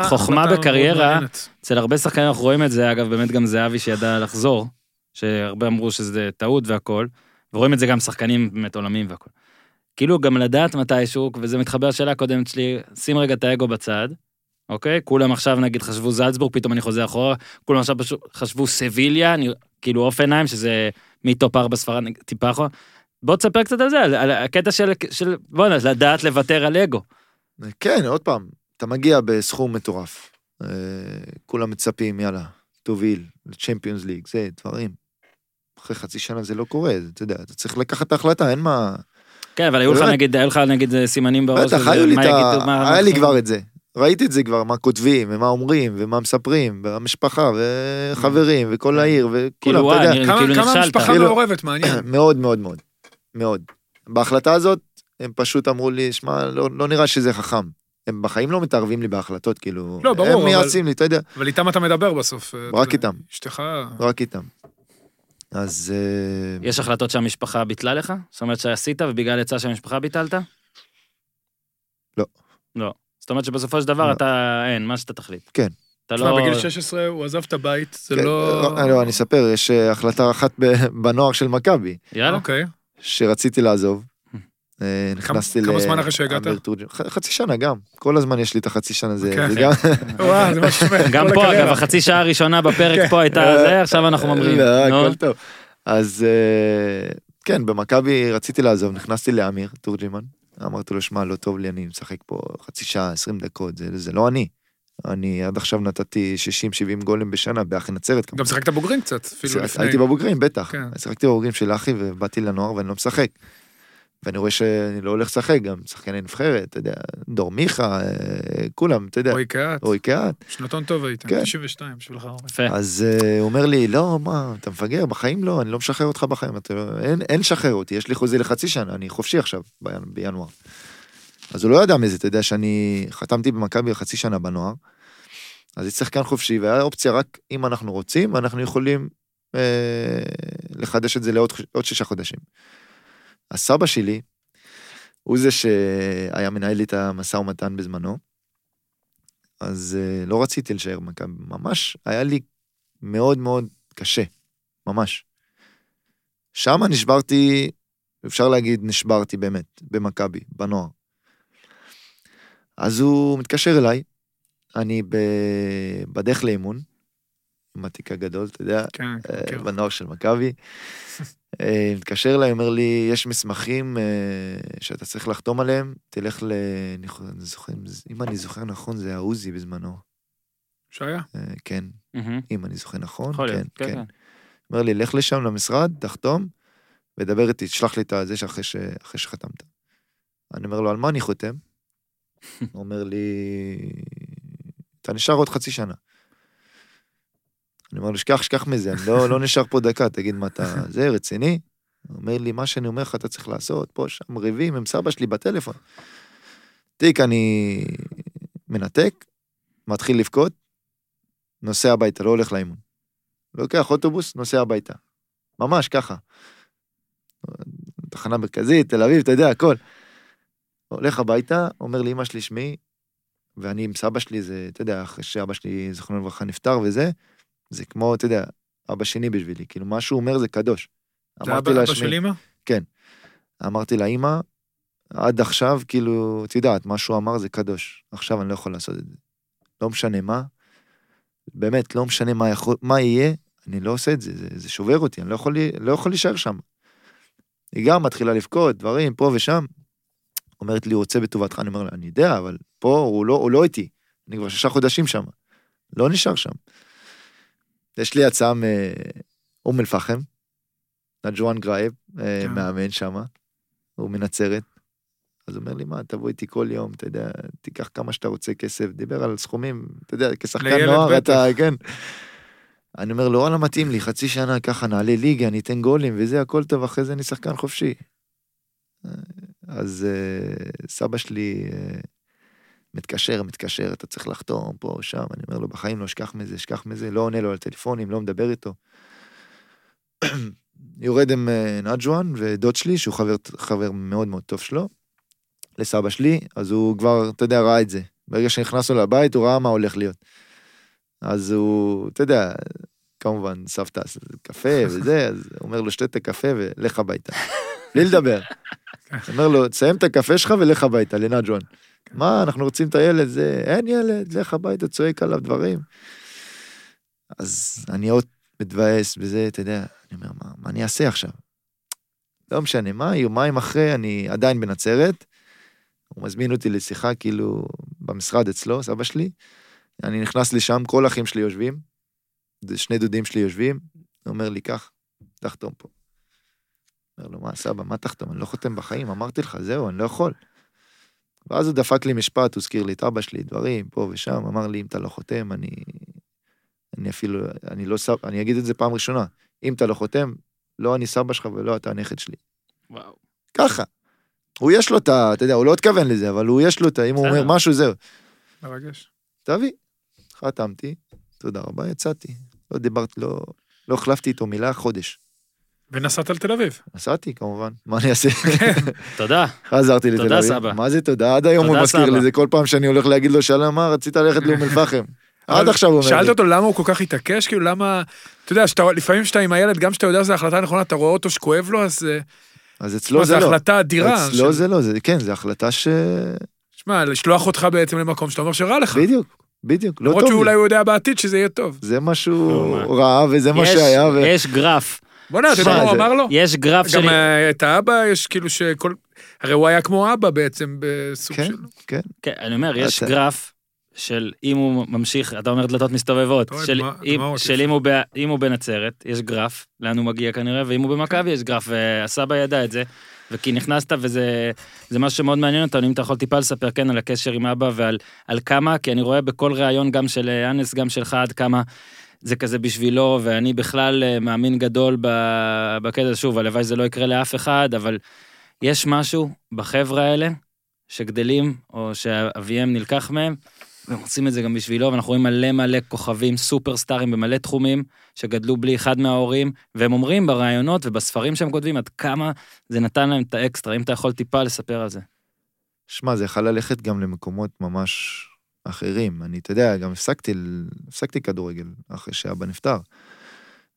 שחוכמה בקריירה. אצל הרבה שחקנים אנחנו רואים את זה, אגב, באמת גם זהבי שידע לחזור, שהרבה אמרו שזה טעות והכל, ורואים את זה גם שחקנים באמת עולמיים והכל. כאילו גם לדעת מתישהו, וזה מתחבר לשאלה הקודמת שלי, שים רגע את האגו בצד, אוקיי? כולם עכשיו נגיד חשבו זלצבורג, פתאום אני חוזר אחורה, כולם עכשיו פשוט חשבו סביליה, אני, כאילו עיניים, שזה מטופ 4 ספרד, טיפה אחורה. בוא תספר קצת על זה, על, על הקטע של, של בוא'נה, לדעת לוותר על אגו. כן, עוד פעם, אתה מגיע בסכום מטורף. אה, כולם מצפים, יאללה, תוביל, לצ'מפיונס ליג, זה, דברים. אחרי חצי שנה זה לא קורה, אתה יודע, אתה צריך לקחת את ההחלטה, אין מה... כן, אבל היו לך. נגיד, היו לך נגיד סימנים בראש, בטח, היו לי מה את ה... היה לי כבר את זה. ראיתי את זה כבר, מה כותבים, ומה אומרים, ומה מספרים, והמשפחה, וחברים, וכל העיר, וכולם, כאילו, אתה וואי, יודע, אני- כמה כאילו. המשפחה כאילו- מעורבת, מעניין. [CLEARS THROAT] מאוד מאוד מאוד, מאוד. בהחלטה הזאת, הם פשוט אמרו לי, שמע, לא, לא נראה שזה חכם. הם בחיים לא מתערבים לי בהחלטות, כאילו, לא, ברור, הם מייעצים לי, אתה יודע, אבל איתם אתה מדבר בסוף. רק איתם. אשתך... רק איתם. אז... אה, יש החלטות שהמשפחה ביטלה לך? זאת אומרת שעשית ובגלל עצה שהמשפחה ביטלת? לא. לא. זאת אומרת שבסופו של דבר לא. אתה, אין, מה שאתה תחליט. כן. אתה לא... בגיל 16 הוא עזב את הבית, זה כן, לא... אה, לא, אני אספר, יש אה, החלטה אחת [LAUGHS] בנוער של מכבי, יאללה. אוקיי. שרציתי לעזוב. אה, נכנסתי ל... כמה זמן אחרי שהגעת? חצי שנה גם, כל הזמן יש לי את החצי שנה הזה. אוקיי. גם... [LAUGHS] וואו, זה מה ששומע. [LAUGHS] גם כל פה. אגב, החצי שעה הראשונה בפרק כן. פה הייתה זה, עכשיו אנחנו ממריאים. לא. הכל טוב. אז אה, כן, במכבי רציתי לעזוב, נכנסתי לאמיר תורג'מן, אמרתי לו, שמע, לא טוב לי, אני משחק פה חצי שעה, 20 דקות, זה, זה לא אני. אני עד עכשיו נתתי 60-70 גולים בשנה, באחי נצרת. גם שיחקת בוגרים קצת, אפילו לפני. הייתי בבוגרים, בטח. כן. שיחקתי בבוגרים של אחי ובאתי לנוער ואני לא משחק. ואני רואה שאני לא הולך לשחק, גם שחקני נבחרת, אתה יודע, דור מיכה, אה, כולם, אתה יודע, רועי קהת, רועי קהת. שנתון טוב היית, כן. 92 בשבילך. יפה. אז אה, הוא אומר לי, לא, מה, אתה מפגר? בחיים לא, אני לא משחרר אותך בחיים. אתה, לא- אין, אין לשחרר אותי, יש לי חוזה לחצי שנה, אני חופשי עכשיו, בינ- בינואר. אז הוא לא ידע מזה, אתה יודע שאני חתמתי במכבי חצי שנה בנוער, אז הייתי שחקן חופשי, והיה אופציה רק אם אנחנו רוצים, אנחנו יכולים אה, לחדש את זה לעוד עוד שישה חודשים. הסבא שלי, הוא זה שהיה מנהל לי את המשא ומתן בזמנו, אז אה, לא רציתי להישאר במכבי, ממש היה לי מאוד מאוד קשה, ממש. שם נשברתי, אפשר להגיד נשברתי באמת, במכבי, בנוער. אז הוא מתקשר אליי, אני בדרך לאימון, עם התיק הגדול, אתה יודע, כן, אה. בנוער של מכבי. אה, מתקשר אליי, אומר לי, יש מסמכים אה, שאתה צריך לחתום עליהם, תלך ל... אני זוכר, אם אני זוכר נכון, זה העוזי בזמנו. שהיה. כן. אם אני זוכר נכון, כן, כן, כן. כן. אומר לי, לך לשם למשרד, תחתום, ודבר איתי, תשלח לי את זה שאחרי שחתמת. אני אומר לו, על מה אני חותם? [LAUGHS] הוא אומר לי, אתה נשאר עוד חצי שנה. אני אומר לו, שכח, שכח מזה, אני לא, לא נשאר פה דקה, תגיד מה אתה, זה רציני? הוא אומר לי, מה שאני אומר לך אתה צריך לעשות, פה, שם, ריבים עם סבא שלי בטלפון. תיק, אני מנתק, מתחיל לבכות, נוסע הביתה, לא הולך לאימון. לוקח אוטובוס, נוסע הביתה. ממש ככה. תחנה מרכזית, תל אביב, אתה יודע, הכל. הולך הביתה, אומר לאמא שלי, שמעי, ואני עם סבא שלי, זה, אתה יודע, אחרי שאבא שלי, זיכרונו לברכה, נפטר וזה, זה כמו, אתה יודע, אבא שני בשבילי, כאילו, מה שהוא אומר זה קדוש. זה אבא אבא של אמא? אמרתי לה, אמא, עד עכשיו, כאילו, את יודעת, מה שהוא אמר זה קדוש. עכשיו אני לא יכול לעשות את זה. לא משנה מה, באמת, לא משנה מה, יכול, מה יהיה, אני לא עושה את זה, זה, זה שובר אותי, אני לא יכול, לא יכול להישאר שם. היא גם מתחילה לבכות, דברים, פה ושם. אומרת לי, הוא רוצה בטובתך, אני אומר לה, אני יודע, אבל פה הוא לא, הוא לא איתי. אני כבר שישה חודשים שם. לא נשאר שם. יש לי הצעה מאום אל-פחם, נג'ואן גרייב, אה, כן. מאמן שם, הוא מנצרת. אז הוא אומר לי, מה, תבוא איתי כל יום, אתה יודע, תיקח כמה שאתה רוצה כסף, דיבר על סכומים, אתה יודע, כשחקן נוער, אתה, כן. אני אומר לו, וואלה, מתאים לי, חצי שנה ככה נעלה ליגה, אני אתן גולים וזה, הכל טוב, אחרי זה אני שחקן חופשי. אז uh, סבא שלי uh, מתקשר, מתקשר, אתה צריך לחתום פה, שם, אני אומר לו, בחיים לא אשכח מזה, אשכח מזה, לא עונה לו על טלפונים, לא מדבר איתו. [CLEARS THROAT] יורד עם uh, נג'ואן ודוד שלי, שהוא חבר, חבר מאוד מאוד טוב שלו, לסבא שלי, אז הוא כבר, אתה יודע, ראה את זה. ברגע שנכנסנו לבית, הוא ראה מה הולך להיות. אז הוא, אתה יודע, כמובן, סבתא עשה קפה וזה, אז הוא אומר לו, שתה את הקפה ולך הביתה. [LAUGHS] בלי לדבר. [LAUGHS] אומר לו, תסיים את הקפה שלך ולך הביתה, לנג'ואן. מה, אנחנו רוצים את הילד, זה, אין ילד, לך הביתה, צועק עליו דברים. אז אני עוד מתבאס בזה, אתה יודע, אני אומר, מה, מה אני אעשה עכשיו? לא משנה מה, יומיים אחרי, אני עדיין בנצרת, הוא מזמין אותי לשיחה, כאילו, במשרד אצלו, סבא שלי. אני נכנס לשם, כל האחים שלי יושבים, שני דודים שלי יושבים, הוא אומר לי, קח, תחתום פה. אומר לו, מה, סבא, מה תחתום? אני לא חותם בחיים, אמרתי לך, זהו, אני לא יכול. ואז הוא דפק לי משפט, הוא הזכיר לי את אבא שלי, דברים, פה ושם, אמר לי, אם אתה לא חותם, אני... אני אפילו, אני לא סבא, אני אגיד את זה פעם ראשונה, אם אתה לא חותם, לא אני סבא שלך ולא אתה הנכד שלי. וואו. ככה. הוא יש לו את ה... אתה יודע, הוא לא התכוון לזה, אבל הוא יש לו את ה... אם הוא אומר משהו, זהו. מרגש. תביא. חתמתי, תודה רבה, יצאתי. לא דיברתי, לא, לא החלפתי איתו מילה חודש. ונסעת לתל אביב. נסעתי, כמובן, מה אני אעשה? כן. [LAUGHS] תודה. חזרתי לתל אביב. תודה, סבא. מה זה תודה? עד היום הוא מזכיר לי זה, כל פעם שאני הולך להגיד לו שלום, מה, רצית ללכת לאום אל-פחם. [LAUGHS] עד עכשיו הוא אומר לי. שאלת אותו למה הוא כל כך התעקש, כאילו למה, אתה יודע, לפעמים שאתה עם הילד, גם כשאתה יודע שזו החלטה נכונה, אתה רואה אותו שכואב לו, אז... אז אצלו זה לא. זו החלטה אדירה. אצלו זה לא, כן, זו החלטה ש... שמע, לשלוח אותך בעצם למקום שאתה אומר שרע לך. בדיוק. בדיוק, לא טוב. למרות שאולי הוא יודע בעתיד שזה יהיה טוב. זה משהו רע וזה מה שהיה. יש גרף. בוא'נה, אתה יודע מה הוא אמר לו? יש גרף של... גם אה, את האבא, יש כאילו שכל... הרי הוא היה כמו אבא בעצם בסוג כן, שלו. כן, כן. אני אומר, יש גרף של אם הוא ממשיך, אתה אומר דלתות מסתובבות, של, אם, של אם, הוא ב, אם הוא בנצרת, יש גרף, לאן הוא מגיע כנראה, ואם הוא במכבי יש גרף, והסבא ידע את זה, וכי נכנסת וזה משהו שמאוד מעניין אותנו, אם אתה יכול טיפה לספר כן על הקשר עם אבא ועל על כמה, כי אני רואה בכל ראיון גם של אנס, גם שלך, עד כמה זה כזה בשבילו, ואני בכלל אה, מאמין גדול בקטע, שוב, הלוואי שזה לא יקרה לאף אחד, אבל יש משהו בחבר'ה האלה שגדלים, או שאביהם נלקח מהם, והם עושים את זה גם בשבילו, ואנחנו רואים מלא מלא כוכבים, סופרסטארים במלא תחומים, שגדלו בלי אחד מההורים, והם אומרים בראיונות ובספרים שהם כותבים עד כמה זה נתן להם את האקסטרה, אם אתה יכול טיפה לספר על זה. שמע, זה יכול ללכת גם למקומות ממש אחרים. אני, אתה יודע, גם הפסקתי, הפסקתי כדורגל אחרי שאבא נפטר.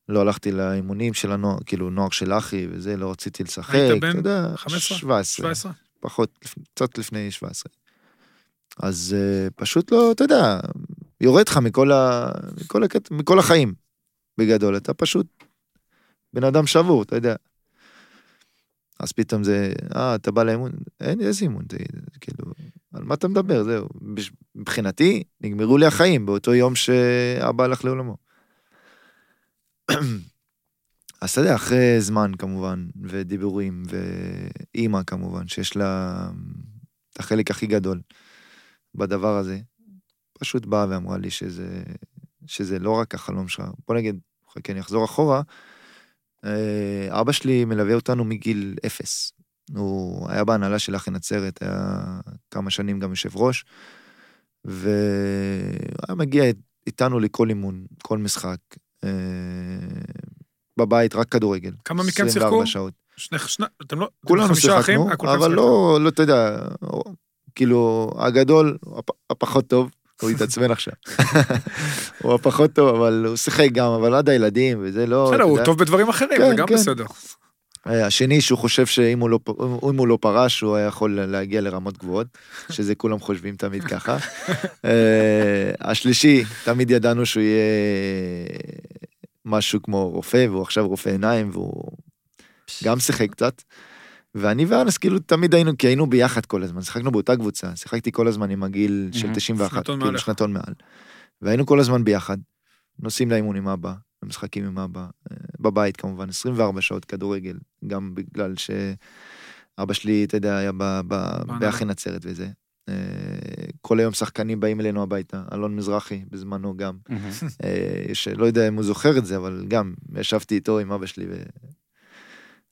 לא הלכתי לאימונים של הנוער, כאילו נוער של אחי וזה, לא רציתי לשחק. היית בן 15? 17. 17? פחות, קצת לפני 17. אז uh, פשוט לא, אתה יודע, יורד לך מכל, ה... מכל, הקט... מכל החיים, בגדול. אתה פשוט בן אדם שבור, אתה יודע. אז פתאום זה, אה, אתה בא לאימון, אין, איזה אימון, זה, כאילו, על מה אתה מדבר, זהו. מבחינתי, נגמרו לי החיים באותו יום שאבא הלך לעולמו. אז אתה יודע, אחרי זמן כמובן, ודיבורים, ואימא כמובן, שיש לה את החלק הכי גדול. בדבר הזה. פשוט באה ואמרה לי שזה, שזה לא רק החלום שלך. בוא נגיד, חכה, אני אחזור אחורה. אה, אבא שלי מלווה אותנו מגיל אפס. הוא היה בהנהלה של אחי נצרת, היה כמה שנים גם יושב ראש, והיה מגיע איתנו לכל אימון, כל משחק. אה, בבית רק כדורגל. כמה מכם שיחקו? שעות. שני, שני, אתם לא, כולנו שיחקנו, אבל לא, לא, אתה יודע, כאילו, הגדול, הפחות טוב, הוא התעצבן עכשיו. [LAUGHS] הוא הפחות טוב, אבל הוא שיחק גם, אבל עד הילדים, וזה לא... בסדר, הוא טוב בדברים אחרים, זה כן, גם כן. בסדר. השני שהוא חושב שאם הוא, לא, הוא לא פרש הוא היה יכול להגיע לרמות גבוהות, שזה כולם חושבים תמיד ככה. אה, השלישי, תמיד ידענו שהוא יהיה משהו כמו רופא, והוא עכשיו רופא עיניים, והוא גם שיחק קצת. ואני ואנס כאילו תמיד היינו, כי היינו ביחד כל הזמן, שיחקנו באותה קבוצה, שיחקתי כל הזמן עם הגיל של 91, שנתון כאילו שנתון מעל. והיינו כל הזמן ביחד, נוסעים לאימון עם אבא, משחקים עם אבא, אה, בבית כמובן, 24 שעות כדורגל, גם בגלל שאבא שלי, אתה יודע, היה באחי נצרת וזה. אה, כל היום שחקנים באים אלינו הביתה, אלון מזרחי בזמנו גם, אה, שלא יודע אם הוא זוכר את זה, אבל גם ישבתי איתו עם אבא שלי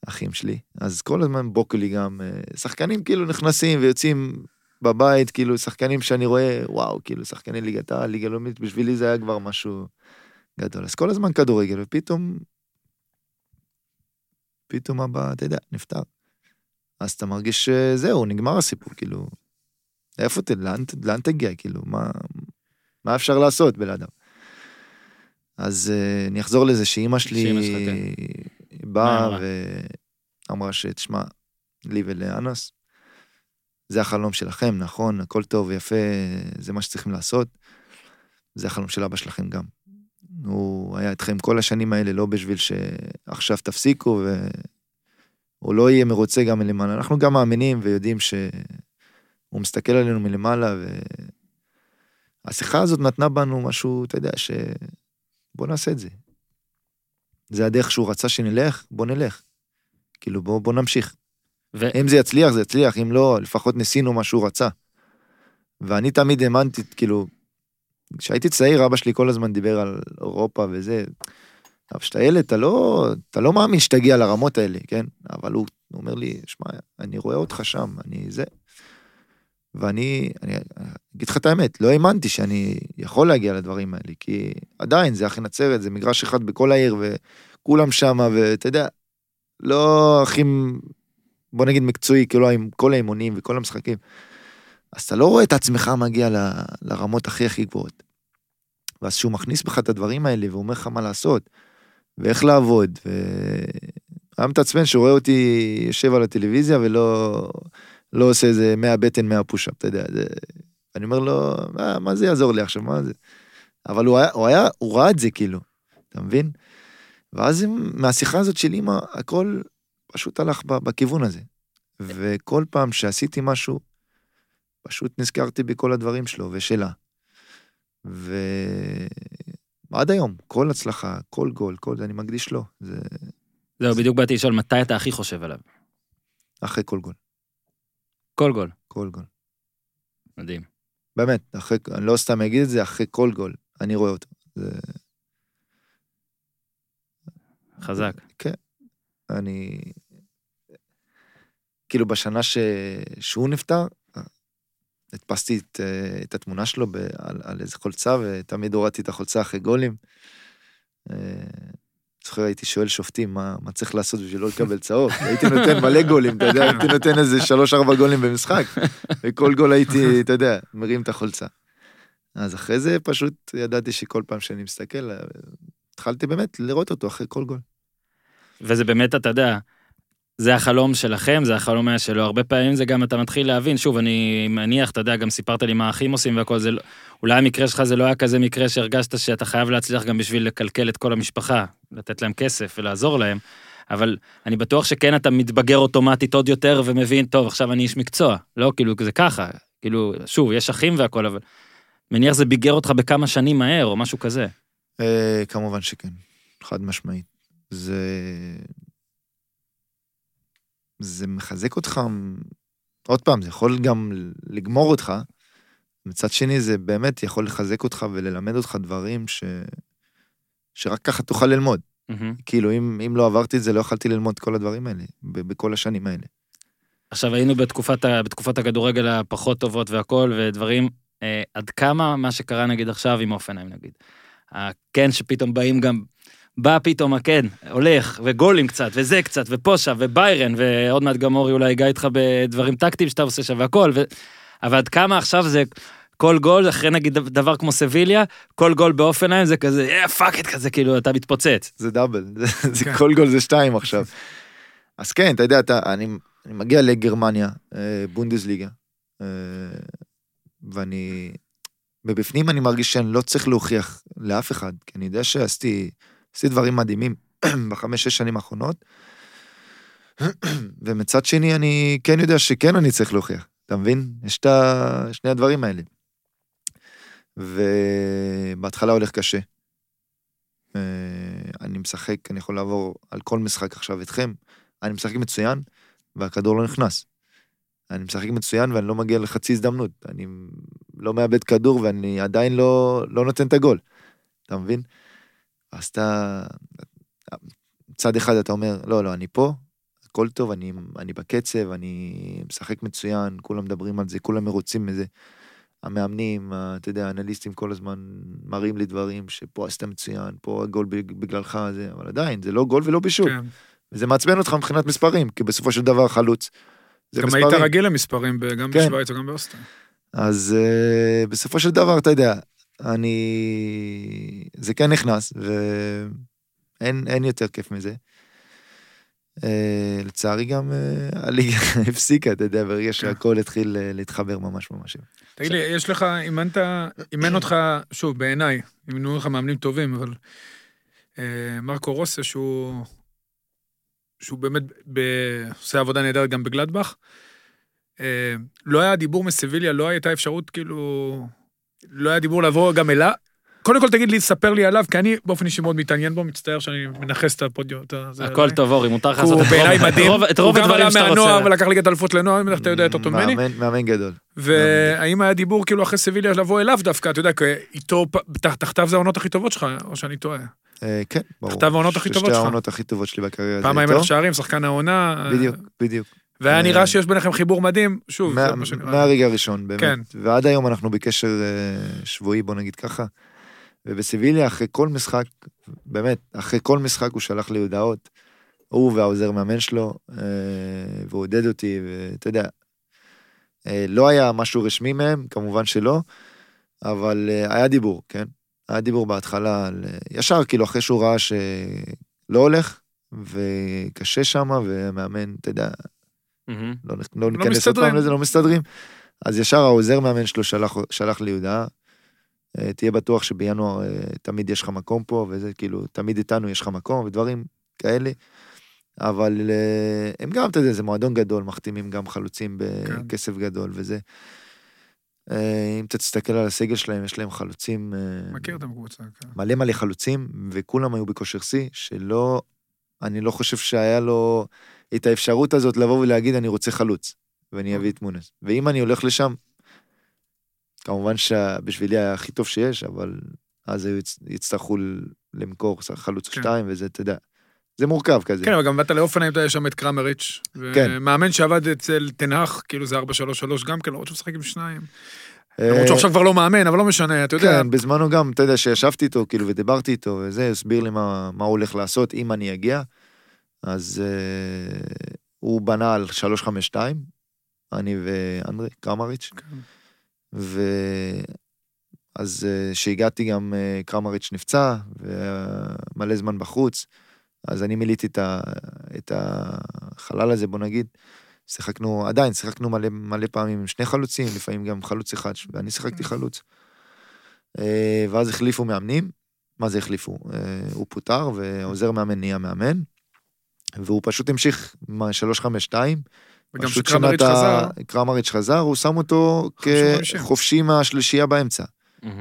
ואחים שלי, אז כל הזמן בוקלי גם, שחקנים כאילו נכנסים ויוצאים בבית, כאילו שחקנים שאני רואה, וואו, כאילו שחקני ליגת העל, ליגה לאומית, בשבילי זה היה כבר משהו... גדול. אז כל הזמן כדורגל, ופתאום, פתאום הבא, אתה יודע, נפטר. אז אתה מרגיש שזהו, נגמר הסיפור, כאילו, איפה אתה, לאן, לאן תגיע, כאילו, מה, מה אפשר לעשות אדם? אז uh, אני אחזור לזה שאימא שלי כן. באה ואמרה שתשמע, לי ולאנס, זה החלום שלכם, נכון, הכל טוב ויפה, זה מה שצריכים לעשות. זה החלום של אבא שלכם גם. הוא היה איתכם כל השנים האלה, לא בשביל שעכשיו תפסיקו והוא לא יהיה מרוצה גם מלמעלה. אנחנו גם מאמינים ויודעים שהוא מסתכל עלינו מלמעלה, והשיחה הזאת נתנה בנו משהו, אתה יודע, ש... בוא נעשה את זה. זה הדרך שהוא רצה שנלך, בוא נלך. כאילו, בוא, בוא נמשיך. ו... אם זה יצליח, זה יצליח, אם לא, לפחות ניסינו מה שהוא רצה. ואני תמיד האמנתי, כאילו, כשהייתי צעיר, אבא שלי כל הזמן דיבר על אירופה וזה. אבל כשאתה ילד, אתה לא, אתה לא מאמין שתגיע לרמות האלה, כן? אבל הוא, הוא אומר לי, שמע, אני רואה אותך שם, אני זה. ואני, אני אגיד לך את האמת, לא האמנתי שאני יכול להגיע לדברים האלה, כי עדיין זה הכי נצרת, זה מגרש אחד בכל העיר, וכולם שם, ואתה יודע, לא הכי, בוא נגיד מקצועי, כאילו עם כל האימונים וכל המשחקים. אז אתה לא רואה את עצמך מגיע ל, לרמות הכי הכי גבוהות. ואז שהוא מכניס בך את הדברים האלה ואומר לך מה לעשות, ואיך לעבוד, והיה מתעצבן שהוא רואה אותי יושב על הטלוויזיה ולא לא עושה איזה 100 בטן 100 פושאפ, אתה יודע, זה... אני אומר לו, מה, מה זה יעזור לי עכשיו, מה זה? אבל הוא היה, הוא היה, הוא ראה את זה כאילו, אתה מבין? ואז מהשיחה הזאת של אמא, הכל פשוט הלך בכיוון הזה. וכל פעם שעשיתי משהו, פשוט נזכרתי בכל הדברים שלו ושלה. ועד היום, כל הצלחה, כל גול, כל זה, אני מקדיש לו. זה... זהו, בדיוק באתי לשאול, מתי אתה הכי חושב עליו? אחרי כל גול. כל גול? כל גול. מדהים. באמת, אחרי, אני לא סתם אגיד את זה, אחרי כל גול, אני רואה אותו. זה... חזק. כן. אני... כאילו בשנה ש... שהוא נפטר, הדפסתי את, אה, את התמונה שלו ב, על, על איזה חולצה, ותמיד הורדתי את החולצה אחרי גולים. אה, זוכר, הייתי שואל שופטים מה, מה צריך לעשות בשביל לא לקבל צהוב. [LAUGHS] הייתי נותן מלא גולים, אתה יודע, הייתי נותן איזה שלוש-ארבע גולים במשחק, וכל גול הייתי, אתה יודע, מרים את החולצה. אז אחרי זה פשוט ידעתי שכל פעם שאני מסתכל, אה, התחלתי באמת לראות אותו אחרי כל גול. וזה באמת, אתה יודע, זה החלום שלכם, זה החלום היה שלו. הרבה פעמים זה גם אתה מתחיל להבין, שוב, אני מניח, אתה יודע, גם סיפרת לי מה האחים עושים והכל, זה לא, אולי המקרה שלך זה לא היה כזה מקרה שהרגשת שאתה חייב להצליח גם בשביל לקלקל את כל המשפחה, לתת להם כסף ולעזור להם, אבל אני בטוח שכן אתה מתבגר אוטומטית עוד יותר ומבין, טוב, עכשיו אני איש מקצוע. לא, כאילו, זה ככה, כאילו, שוב, יש אחים והכל, אבל מניח זה ביגר אותך בכמה שנים מהר, או משהו כזה. אה, כמובן שכן, חד משמעית. זה... זה מחזק אותך, עוד פעם, זה יכול גם לגמור אותך, מצד שני זה באמת יכול לחזק אותך וללמד אותך דברים ש... שרק ככה תוכל ללמוד. Mm-hmm. כאילו, אם, אם לא עברתי את זה, לא יכלתי ללמוד כל הדברים האלה, בכל השנים האלה. עכשיו, היינו בתקופת, ה, בתקופת הכדורגל הפחות טובות והכל, ודברים, אה, עד כמה מה שקרה נגיד עכשיו עם אופנהיים נגיד. כן, שפתאום באים גם בא פתאום הקן, הולך, וגולים קצת, וזה קצת, ופה שם, וביירן, ועוד מעט גם אורי אולי ייגע איתך בדברים טקטיים שאתה עושה שם והכל, ו... אבל עד כמה עכשיו זה כל גול, אחרי נגיד דבר כמו סביליה, כל גול בהופנהיים זה כזה, אה, fuck אתה כזה, כאילו, אתה מתפוצץ. זה double, זה, [LAUGHS] זה כן. כל גול זה שתיים עכשיו. אז כן, אתה יודע, אתה, אני, אני מגיע לגרמניה, אה, בונדסליגה, אה, ואני... ובפנים אני מרגיש שאני לא צריך להוכיח לאף אחד, כי אני יודע שעשיתי דברים מדהימים [CLEARS THROAT] בחמש-שש שנים האחרונות, [CLEARS THROAT] ומצד שני אני כן יודע שכן אני צריך להוכיח, אתה מבין? יש את שני הדברים האלה. ובהתחלה הולך קשה. אה, אני משחק, אני יכול לעבור על כל משחק עכשיו איתכם, אני משחק מצוין, והכדור לא נכנס. אני משחק מצוין ואני לא מגיע לחצי הזדמנות. אני לא מאבד כדור ואני עדיין לא, לא נותן את הגול. אתה מבין? אז אתה... מצד אחד אתה אומר, לא, לא, אני פה, הכל טוב, אני, אני בקצב, אני משחק מצוין, כולם מדברים על זה, כולם מרוצים מזה. המאמנים, אתה יודע, האנליסטים כל הזמן מראים לי דברים שפה עשית מצוין, פה הגול בגללך, זה, אבל עדיין, זה לא גול ולא בישול. כן. וזה מעצבן אותך מבחינת מספרים, כי בסופו של דבר חלוץ. זה גם מספרים. היית רגיל למספרים, גם כן. בשוויץ וגם באוסטר. אז uh, בסופו של דבר, אתה יודע, אני... זה כן נכנס, ואין יותר כיף מזה. Uh, לצערי גם uh, הליגה [LAUGHS] הפסיקה, אתה יודע, ברגע כן. שהכל התחיל uh, להתחבר ממש ממש. תגיד לי, יש לך, אימנת, אימן אותך, שוב, בעיניי, אימנו לך מאמנים טובים, אבל מרקו רוסה, שהוא שהוא באמת ב... עושה עבודה נהדרת גם בגלדבך. אה, לא היה דיבור מסביליה, לא הייתה אפשרות כאילו... לא היה דיבור לעבור גם אליו. קודם כל תגיד לי, ספר לי עליו, כי אני באופן אישי מאוד מתעניין בו, מצטער שאני מנכס את הפודיום. הכל טוב, אורי, מותר לך לעשות את רוב הדברים שאתה רוצה. הוא גם עלה מהנוער ולקח ליגת אלפות לנוער, אני אתה יודע יותר טוב ממני. מאמן גדול. והאם היה דיבור כאילו אחרי סביליה לבוא אליו דווקא, אתה יודע, איתו, תחתיו זה העונות הכי טובות שלך, או שאני טועה. אה, כן, ברור. כתב העונות הכי טובות שלך. שתי העונות הכי טובות שלי בקריירה. פעמיים מלך שערים, שחקן העונה. בדיוק, בדיוק. והיה נראה אה, שיש ביניכם חיבור מדהים, שוב, זה מה שנראה. מהרגע הראשון, באמת. כן. ועד היום אנחנו בקשר אה, שבועי, בוא נגיד ככה. ובסיביליה, אחרי כל משחק, באמת, אחרי כל משחק הוא שלח לי הודעות, הוא והעוזר מאמן שלו, והוא עודד אותי, ואתה יודע, לא היה משהו רשמי מהם, כמובן שלא, אבל היה דיבור, כן? היה דיבור בהתחלה על... ישר, כאילו, אחרי שהוא ראה שלא הולך, וקשה שם, ומאמן, אתה יודע. לא, לא, לא ניכנס עוד פעם לזה, לא מסתדרים. אז ישר העוזר מאמן שלו שלח, שלח לי הודעה, אה, תהיה בטוח שבינואר אה, תמיד יש לך מקום פה, וזה כאילו, תמיד איתנו יש לך מקום, ודברים כאלה. אבל אה, הם גם, אתה יודע, זה מועדון גדול, מחתימים גם חלוצים. בכסף כן. גדול, וזה... אם אתה תסתכל על הסגל שלהם, יש להם חלוצים... מכיר את הקבוצה, כן. מלא מלא חלוצים, וכולם היו בכושר שיא, שלא... אני לא חושב שהיה לו את האפשרות הזאת לבוא ולהגיד, אני רוצה חלוץ, ואני אביא את מונס. ואם אני הולך לשם, כמובן שבשבילי היה הכי טוב שיש, אבל אז היו יצטרכו למכור חלוץ כן. שתיים, וזה, אתה יודע, זה מורכב כזה. כן, אבל גם באת לאופנהיים, יש שם את קרמריץ'. כן. ומאמן שעבד אצל תנח, כאילו זה 4-3-3 גם כן, למרות שהוא משחק עם שניים. אה, למרות שהוא עכשיו כבר לא מאמן, אבל לא משנה, אתה יודע. כן, בזמנו גם, אתה יודע, שישבתי איתו, כאילו, ודיברתי איתו, וזה, הסביר לי מה, מה הוא הולך לעשות, אם אני אגיע. אז uh, הוא בנה על 352, אני ואנדרי קרמריץ'. כן. ואז uh, שהגעתי גם, uh, קרמריץ' נפצע, ומלא זמן בחוץ. אז אני מילאתי את, ה, את החלל הזה, בוא נגיד. שיחקנו, עדיין שיחקנו מלא, מלא פעמים עם שני חלוצים, לפעמים גם חלוץ אחד, ואני שיחקתי חלוץ. אה, ואז החליפו מאמנים, מה זה החליפו? אה, הוא פוטר ועוזר מאמן נהיה מאמן, והוא פשוט המשיך עם ה-352. וגם כשקרמריץ' חזר. קרמריץ' חזר, הוא שם אותו כחופשי מהשלישייה באמצע.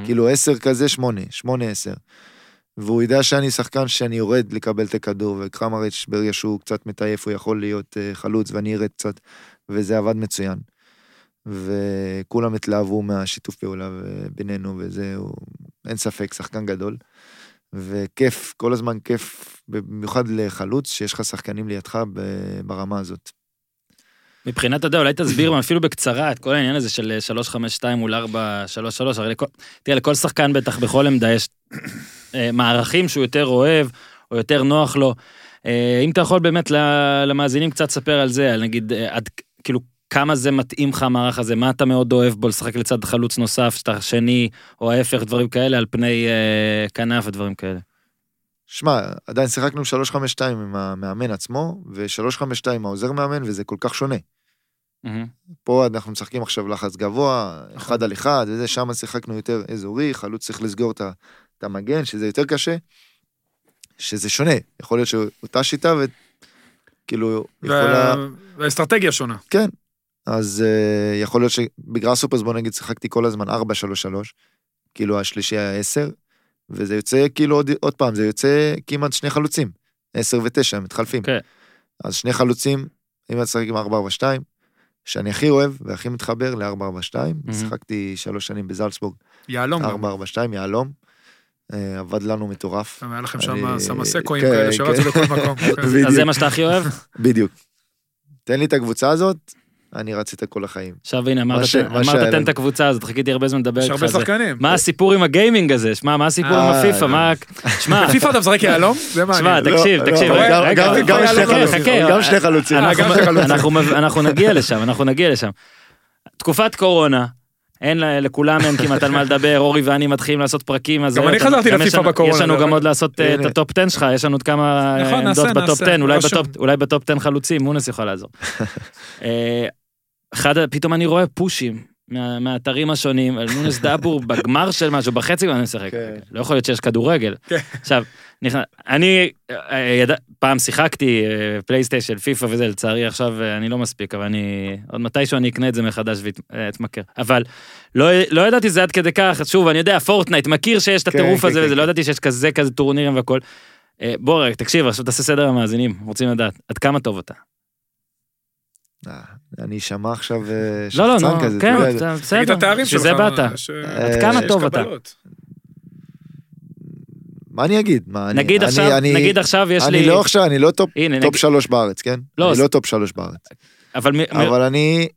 כאילו עשר כזה, שמונה, שמונה עשר. והוא ידע שאני שחקן שאני יורד לקבל את הכדור, וקרמריץ' ברגע שהוא קצת מטייף הוא יכול להיות uh, חלוץ ואני ארד קצת, וזה עבד מצוין. וכולם התלהבו מהשיתוף פעולה בינינו, וזהו, אין ספק, שחקן גדול. וכיף, כל הזמן כיף, במיוחד לחלוץ, שיש לך שחקנים לידך ברמה הזאת. מבחינת, אתה יודע, אולי תסביר אפילו בקצרה את כל העניין הזה של 352 מול 433, הרי לכל, תראה, לכל שחקן בטח בכל עמדה יש אה, מערכים שהוא יותר אוהב, או יותר נוח לו. אה, אם אתה יכול באמת למאזינים קצת לספר על זה, על נגיד, אה, עד, כאילו, כמה זה מתאים לך המערך הזה, מה אתה מאוד אוהב בו לשחק לצד חלוץ נוסף, שאתה שני, או ההפך, דברים כאלה, על פני אה, כנף ודברים כאלה. שמע, עדיין שיחקנו 3-5-2 עם המאמן עצמו, ו-3-5-2 עם העוזר מאמן, וזה כל כך שונה. מהמם. פה אנחנו משחקים עכשיו לחץ גבוה, נכון. אחד על אחד, וזה, שם שיחקנו יותר אזורי, חלוץ צריך לסגור את המגן, שזה יותר קשה, שזה שונה. יכול להיות שאותה שיטה, וכאילו, יכולה... והאסטרטגיה שונה. כן. אז uh, יכול להיות שבגרסופרס בוא נגיד שיחקתי כל הזמן 4-3-3, כאילו השלישי היה 10, וזה יוצא כאילו עוד, עוד פעם, זה יוצא כמעט שני חלוצים, 10 ו-9, הם מתחלפים. כן. אז שני חלוצים, אם אתה משחק עם 4-4-2, שאני הכי אוהב והכי מתחבר ל-4-4-2, שיחקתי שלוש שנים בזלצבורג, יהלום. גם. 4-4-2, יהלום, אה, עבד לנו מטורף. היה לכם שם אני- סמסקואים כן, כאלה שרצו כן. לכל מקום. [LAUGHS] כן. אז זה מה שאתה הכי אוהב? בדיוק. תן לי את הקבוצה הזאת, אני רץ איתה כל החיים. עכשיו הנה, אמרת ש- אמרת תן. את הקבוצה הזאת, חיכיתי הרבה זמן לדבר יש איתך הרבה על זה. שחקנים. מה הסיפור עם הגיימינג הזה? שמע, מה הסיפור עם אה, הפיפא? לא. מה... שמע, [LAUGHS] פיפ"א אתה משחק יהלום? זה שמע, מעניין. תקשיב, לא, תקשיב, לא, רגע, גם- שני חלוצים, חכה, גם שני חלוצים. אנחנו- נגיע לשם, אנחנו נגיע לשם. תקופת קורונה, אין ל- לכולם אין כמעט על מה לדבר, אורי ואני מתחילים לעשות פרקים, אז גם אני חזרתי יש לפיפ"א לנו- בקורונה, יש לנו גם. עוד לעשות אה, את. הטופ 10 שלך, יש לנו עוד כמה נכון, אה, עמדות בטופ נעשה, 10, אולי רשום. בטופ- אולי בטופ 10 חלוצים, מונס יכול לעזור. [LAUGHS] אחד, פתאום אני רואה פושים. מה- מהאתרים השונים, על מונס דאבור [LAUGHS] בגמר של משהו, בחצי אני משחק. כן. לא יכול להיות שיש כדורגל. כן. עכשיו, נכנס- אני אה, ידע- פעם שיחקתי אה, פלייסטיישן, פיפא וזה, לצערי עכשיו אה, אני לא מספיק, אבל אני, עוד מתישהו אני אקנה את זה מחדש ואתמכר. אבל לא לא ידעתי זה עד כדי כך, שוב, אני יודע, פורטנייט, מכיר שיש את כן, הטירוף כן, הזה כן, וזה, כן. לא ידעתי שיש כזה כזה טורנירים והכל. בוא רגע, תקשיב, עכשיו תעשה סדר למאזינים, רוצים לדעת, עד כמה טוב אתה. אה, אני אשמע עכשיו אה, לא, לא, שחצן כזה, כן, אתה יודע. זה- תגיד בסדר, את התארים בשביל שלך. זה באת. ש- עד כמה טוב אתה? מה אני אגיד? מה, אני- נגיד אני- עכשיו, אני- נגיד עכשיו יש לי, אני לא עכשיו, אני לא top הנה, top נגיד- שלוש בארץ, כן? לא, אני אז- לא top שלוש בארץ. אבל מי- אבל אני...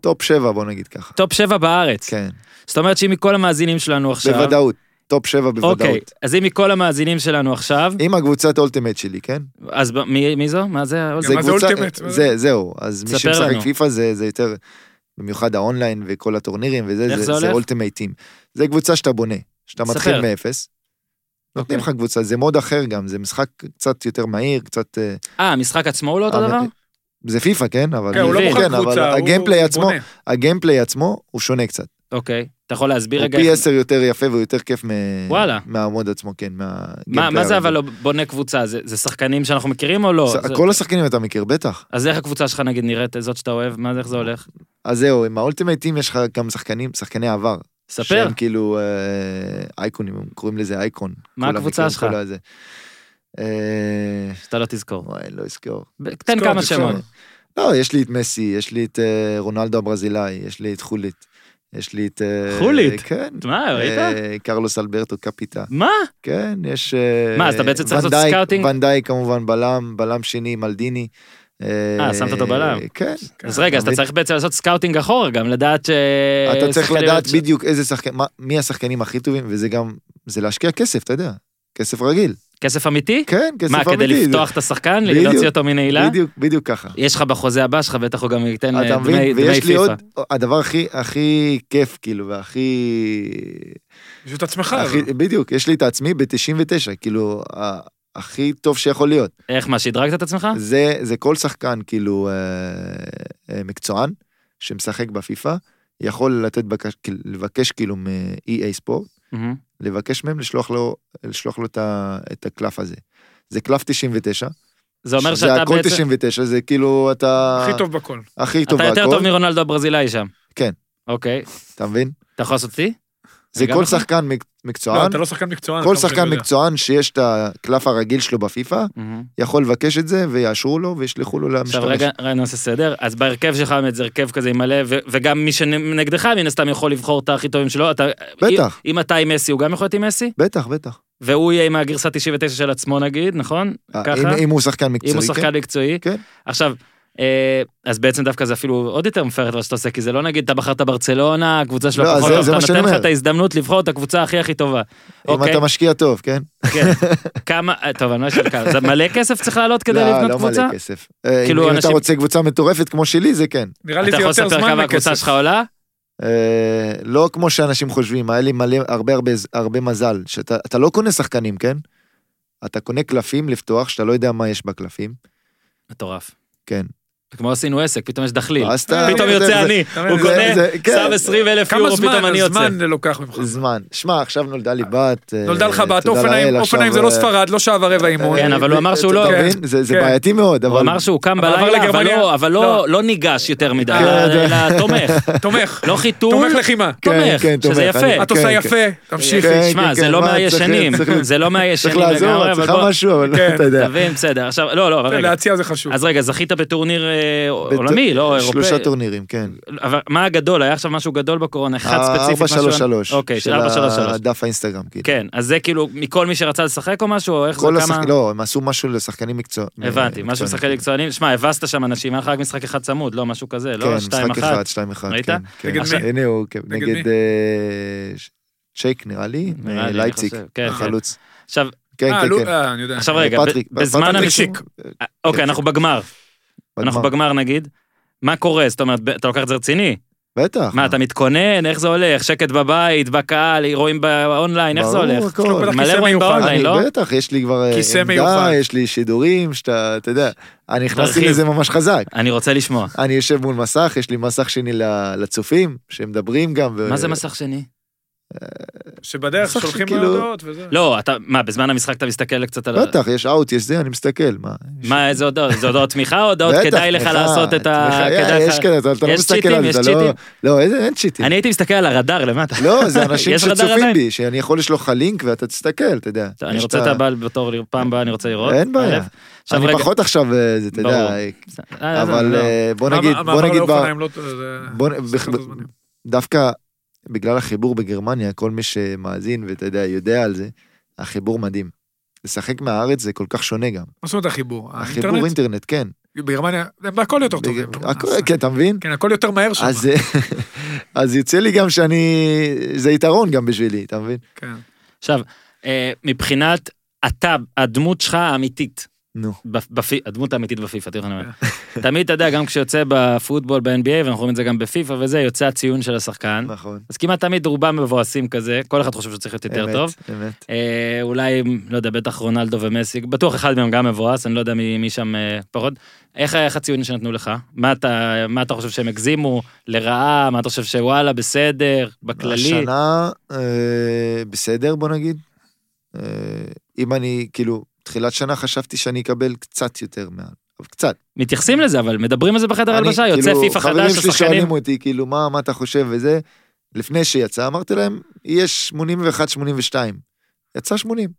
top שבע, בוא נגיד ככה. top 7 בארץ. כן, זאת אומרת שאם מכל המאזינים שלנו עכשיו... בוודאות. top שבע אוקיי, בוודאות. אז אם מכל המאזינים שלנו עכשיו, עם הקבוצת ultimate שלי, כן? אז ב- מי מי זו? מה זה? מה זה קבוצה- ultimate? זה, זהו. אז מי שמשחק. פיפא זה זה יותר, במיוחד האונליין וכל הטורנירים וזה, איך זה- זה זה הולך? אולטימט טים. זה קבוצה שאתה בונה, שאתה ספר. מתחיל מאפס. נותנים לך אוקיי. קבוצה, זה מוד אחר גם, זה משחק קצת יותר מהיר, קצת... אה, אה, המשחק עצמו הוא לא אותו אבל- דבר? זה פיפא, כן? אבל... כן, הוא לא. בוחר כן, אבל קבוצה, הוא בונה. הגיימפליי עצמו הוא שונה קצת. אוקיי. אתה יכול להסביר הוא רגע? פי איך- עשר יותר יפה ויותר כיף מ- וואלה. מהמוד עצמו, כן, מה... מה מה זה אבל לא בונה קבוצה? זה זה שחקנים שאנחנו מכירים או לא? זה- כל השחקנים אתה מכיר, בטח. אז איך הקבוצה שלך נגיד נראית, זאת שאתה אוהב? מה זה, איך זה הולך? אז זהו, עם האולטימט טים יש לך גם שחקנים, שחקני עבר. ספר. שהם כאילו אה, אייקונים, הם קוראים לזה אייקון. מה הקבוצה שלך? אה, שאתה לא תזכור. וואי, לא אזכור. תן כמה. שמות. לא, יש לי את מסי, יש לי את אה, רונלדו הברזילאי, יש לי את חולית. יש לי את... אה, חולית? כן. מה, ראית? אה, קרלוס אלברטו קפיטה. מה? כן, יש... אה, מה, אז אתה בעצם צריך לעשות scouting? ואן דייק כמובן בלם, בלם שני, מלדיני. אה, שמת אותו בלם. כן. אז רגע, אז אתה? צריך בעצם לעשות scouting אחורה גם, לדעת ש... אתה צריך שחקנים- לדעת בדיוק איזה שחקן, מה- מי השחקנים הכי טובים, וזה גם, זה להשקיע כסף, אתה יודע. כסף רגיל. כסף אמיתי? כן, כסף מה, אמיתי. כדי זה- לפתוח את השחקן, בדיוק. להוציא אותו מנעילה? בדיוק, בדיוק ככה. יש לך בחוזה הבא שלך, בטח הוא גם ייתן אה, דמי? דמי ויש לי. עוד, הדבר הכי, הכי כיף, כאילו, והכי... פשוט עצמך. הכי- אבל. בדיוק, יש לי את עצמי ב-99, כאילו, ה- הכי טוב שיכול להיות. איך, מה, שדרגת את עצמך? זה, זה כל שחקן, כאילו, אה, אה, מקצוען, שמשחק בפיפא, יכול לתת, בקש, כאילו, לבקש כאילו מ-EA ספורט. לבקש מהם לשלוח לו, לשלוח לו את, ה, את הקלף הזה. זה קלף 99. זה אומר זה שאתה הכל בעצם... 99, זה כאילו אתה... הכי טוב בכל. הכי טוב אתה יותר טוב מרונלדו הברזילאי שם. כן. אוקיי. אתה מבין? אתה יכול לעשות אותי? זה כל נכון? שחקן מק- לא, מקצוען, אתה לא שחקן מקצוען. כל שחקן יודע. מקצוען שיש את הקלף הרגיל שלו בפיפא, מהמם. יכול לבקש את זה ויאשרו לו וישלחו לו עכשיו למשתמש. רגע, רגע נעשה סדר. אז בהרכב שלך באמת זה הרכב כזה עם מלא, ו- וגם מי שנגדך מן הסתם יכול לבחור את הכי טובים שלו. אתה- בטח. אם אתה עם מסי, הוא גם יכול להיות עם מסי? בטח, בטח. והוא יהיה עם הגרסה 99 של עצמו נגיד, נכון? אה, ככה? אם- אם הוא שחקן אם הוא מקצועי, כן. שחקן מקצועי. כן. עכשיו, אז בעצם דווקא זה אפילו עוד יותר מפר את מה שאתה עושה, כי זה לא נגיד אתה בחרת ברצלונה, הקבוצה שלו לא, פחות זה- טוב, זה אתה נותן לך. את ההזדמנות לבחור את הקבוצה הכי הכי טובה. אם אוקיי, אתה משקיע טוב, כן? כן. [LAUGHS] כמה, אה, טוב, אני לא אשאל כמה, זה מלא כסף צריך לעלות כדי לא, לבנות לא קבוצה? מלא כסף. אה, אם כאילו, אם אתה אנשים- רוצה קבוצה מטורפת כמו שלי, זה כן. נראה לי אתה זה יכול יותר לספר זמן כמה הקבוצה מכסף. שלך עולה? אה, לא כמו שאנשים חושבים, היה לי מלא, הרבה הרבה, הרבה מזל, שאתה אתה לא קונה שחקנים, כן? אתה קונה קלפים לפתוח, שאתה לא יודע מה יש בקלפים. מטורף. כן. כמו עשינו עסק, פתאום יש דחליל. פתאום יוצא אני, הוא קונה, כן. שם 20 אלף כמה יורו, פתאום אני יוצא. זמן לוקח ממך. זמן. שמע, עכשיו נולדה לי בת. אה, נולדה לך בת, אופניים, זה לא אה, ספרד, לא שעה ורבע אימון. כן, אבל הוא אמר שהוא אתה לא- מבין? זה כן. בעייתי מאוד, אבל... הוא אמר שהוא קם בלילה, אבל. לא- אבל לא לא. לא ניגש יותר מדי, כן, אלא תומך. [LAUGHS] תומך. לא חיתול, תומך לחימה. תומך, שזה יפה. את עושה יפה, תמשיכי. שמע, זה לא מה, מהישנים, זה לא מהישנים צריך לעזור, לגמרי, אבל צריך בוא, משהו, אבל. אתה יודע. תבין, בסדר. עכשיו, לא, לא, רגע. להציע זה חשוב. אז רגע, זכית בטורניר אה, עולמי, לא אירופאי. שלושה טורנירים, כן. אבל מה הגדול? היה עכשיו משהו גדול בקורונה, אחד ספציפית. משהו- 433. אוקיי, של 433. דף האינסטגרם, כאילו. כן, אז זה כאילו מכל מי שרצה לשחק או משהו, או איך זה כל כמה... לא, הם עשו משהו לשחקנים מקצוע. הבנתי, משהו מקצוענים. לשחקנים מקצוענים. שמע, הבסת שם אנשים, היה לך רק משחק אחד צמוד, לא משהו כזה, לא? כן, שתיים משחק. אחד, שתיים אחד. ראית? כן, כן. נגד מי? הנה הוא, כן, נגד אה, שיק נראה לי, לייפציג, חושב, כן, כן. חלוץ. עכשיו, כן, אה, כן, כן. אה, אני יודע. עכשיו רגע, בזמן המשחק... אוקיי, אנחנו בגמר. אנחנו בגמר. נגיד. מה קורה? זאת אומרת, אתה לוקח את זה רציני? בטח. מה, אתה מתכונן? איך זה הולך? שקט בבית, בקהל, רואים באונליין, איך זה ברור, הולך? בטח מלא רואים. באונליין, לא? בטח, יש לי כבר אה, עמדה. יש לי שידורים, שאתה, אתה יודע, אני נכנסתי. לזה ממש חזק. אני רוצה לשמוע. אני יושב מול מסך, יש לי מסך שני ל- לצופים, שמדברים גם. מה זה מסך שני? שבדרך שולחים שכאילו- הודעות וזה. לא, אתה, מה, בזמן המשחק אתה מסתכל קצת על... בטח, יש אאוט, יש זה, אני מסתכל, מה? מה, איזה הודעות? זה הודעות תמיכה או הודעות כדאי לך לעשות את ה... יש לך- כזה, אתה אתה לא יש מסתכל צ'יטים, על יש זה, לא... צ'יטים? לא, אין צ'יטים. אני הייתי מסתכל על הרדאר למטה. לא, זה אנשים שצופים? בי, שאני יכול לשלוח לך לינק ואתה תסתכל, אתה יודע. אני רוצה את הבעל בתור פעם הבאה אני רוצה לראות. אין בעיה. אני פחות עכשיו, אה, זה, אתה יודע. אה, אה, אבל לא. בוא נגיד, בוא נגיד, לא-. דווקא בגלל החיבור בגרמניה, כל מי שמאזין ואתה יודע, יודע על זה, החיבור מדהים. לשחק מהארץ זה כל כך שונה גם. מה זאת אומרת החיבור? החיבור? אינטרנט, כן. בגרמניה, בהכל יותר טוב. הכל- כן, אתה מבין? כן, הכל יותר מהר שם. אז, [LAUGHS] אז יוצא לי גם שאני, זה יתרון גם בשבילי, אתה מבין? כן. עכשיו, אה, מבחינת אתה, הדמות שלך האמיתית, נו. בפ- בפי- הדמות האמיתית בפיפא, תראה אני אומר. [LAUGHS] תמיד, אתה יודע, גם כשיוצא בפוטבול, ב-NBA, ואנחנו רואים את זה גם בפיפא וזה, יוצא הציון של השחקן. נכון. אז כמעט תמיד רובם מבואסים כזה, כל אחד חושב שצריך להיות יותר אמת, טוב. אמת. אה, אולי, לא יודע, בטח רונלדו ומסי, בטוח אחד מהם גם מבואס, אני לא יודע מי, שם אה, פחות. איך, איך הציונים שנתנו לך? מה אתה, מה אתה חושב שהם הגזימו? לרעה? מה אתה חושב שוואלה, בסדר? בכללי? השנה אה, בסדר בוא נגיד. אה, אם אני כאילו תחילת שנה חשבתי שאני אקבל קצת יותר מעל. אבל קצת. מתייחסים לזה, אבל מדברים על זה בחדר הלבשה, יוצא כאילו, פיפא חברים חדש, שלי השחקנים. שואלים אותי כאילו מה מה אתה חושב וזה. לפני שיצא אמרתי להם יש 81 82. יצא 80.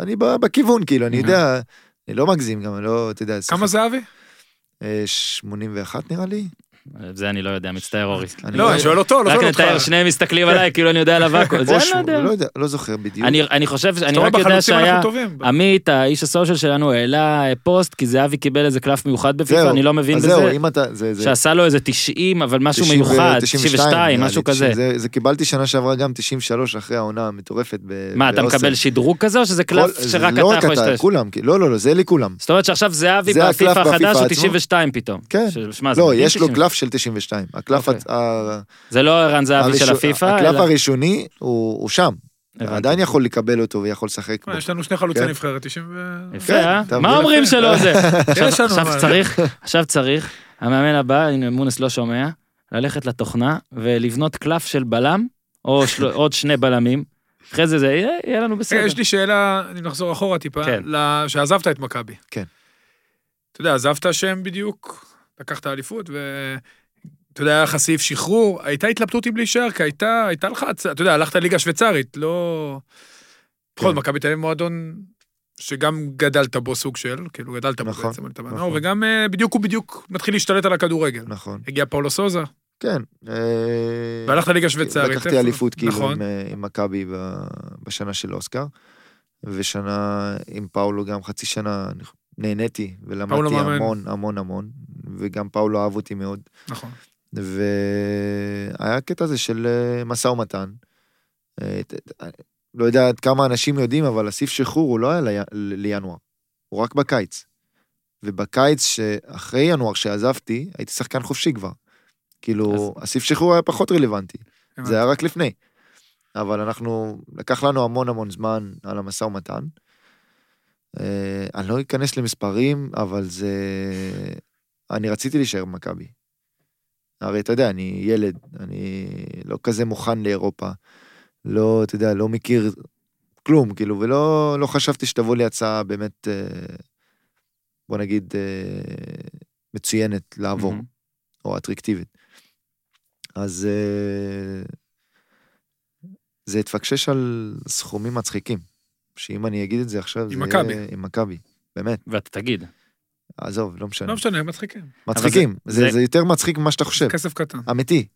אני ב- בכיוון כאילו אני. יודע. אני לא מגזים גם אני לא אתה יודע. כמה זה אבי? אה, 81 נראה לי. זה אני לא יודע, מצטער אורי. אני לא, אני שואל אותו, לא רק שואל אותך. נתאר, שניהם מסתכלים עליי, כאילו אני יודע עליו הכל. זה אני לא יודע. לא לא זוכר בדיוק. אני- אני חושב, אני רק יודע שהיה... עמית, האיש הסושיאל שלנו, העלה פוסט, כי זהבי קיבל איזה קלף מיוחד בפיפא, אני לא מבין בזה. שעשה לו איזה 90, אבל משהו 90 ו- מיוחד, 92, 92, נראה משהו כזה. זה, קיבלתי שנה שעברה גם 93 אחרי העונה המטורפת. ב- מה, אתה. מקבל שדרוג כזה, או שזה קלף שרק לא אתה יכול להשתמש? כולם, לא, לא, לא, זה לכולם. זאת אומרת שעכשיו הקלף בפיפא החדש הוא עצמו. 92 פתאום. כן. לא, יש לו 90. קלף של 92. הקלף אוקיי. ה- זה לא ערן זהבי של הפיפא, הקלף אלא... הראשוני הוא הוא שם. הבנתי. עדיין יכול לקבל אותו ויכול לשחק בו. יש לנו שני חלוצי כן. נבחרת, 90 ו... יפה, כן, אה? מה? אומרים שלא זה? עכשיו- [LAUGHS] יש לנו עכשיו. צריך, עכשיו צריך, המאמן הבא, הנה מונס לא שומע, ללכת לתוכנה ולבנות קלף של בלם, או של- [LAUGHS] עוד שני בלמים. אחרי זה זה יהיה יהיה לנו בסדר. יש לי שאלה, אני נחזור אחורה טיפה, כן. שעזבת את מכבי. כן. אתה יודע, עזבת שהם בדיוק, לקחת אליפות, ואתה יודע, היה לך סעיף שחרור, הייתה התלבטות אם להישאר, כי הייתה, הייתה לך, אתה יודע, הלכת ליגה שוויצרית, לא... בכל זאת, כן. מכבי תל אביב מועדון שגם גדלת בו סוג של, כאילו גדלת בו נכון, בעצם, נכון. וגם אה, בדיוק הוא בדיוק מתחיל להשתלט על הכדורגל. נכון. הגיע פאולו סוזה, כן. אה, והלכת ליגה שוויצרית. לקחתי? אליפות כאילו נכון. עם, אה, מכבי בשנה של אוסקר, ושנה עם פאולו גם חצי שנה נהניתי ולמדתי. המון המון המון, וגם פאולו אהב אותי מאוד, נכון. והיה קטע הזה של אה, משא ומתן. אה, ת- לא יודע עד כמה אנשים יודעים, אבל הסעיף שחרור הוא לא היה לי- לינואר, הוא רק בקיץ. ובקיץ שאחרי ינואר שעזבתי, הייתי שחקן חופשי כבר. כאילו, הסעיף שחרור היה פחות רלוונטי, זה היה רק לפני. אבל אנחנו, לקח לנו המון המון זמן על המשא ומתן. אה, אני לא אכנס למספרים, אבל זה... אני רציתי להישאר במכבי. הרי אתה יודע, אני ילד, אני לא כזה מוכן לאירופה. לא, אתה יודע, לא מכיר כלום, כאילו, ולא לא חשבתי שתבוא לי הצעה באמת, אה, בוא נגיד, אה, מצוינת לעבור, mm-hmm. או אטרקטיבית. אז זה התפקשש על סכומים מצחיקים. שאם אני אגיד את זה עכשיו, עם מכבי. עם מכבי, באמת. ואתה תגיד. עזוב, לא משנה. לא משנה, מצחיקים. מצחיקים, זה, זה, זה יותר מצחיק ממה שאתה חושב. כסף קטן. אמיתי.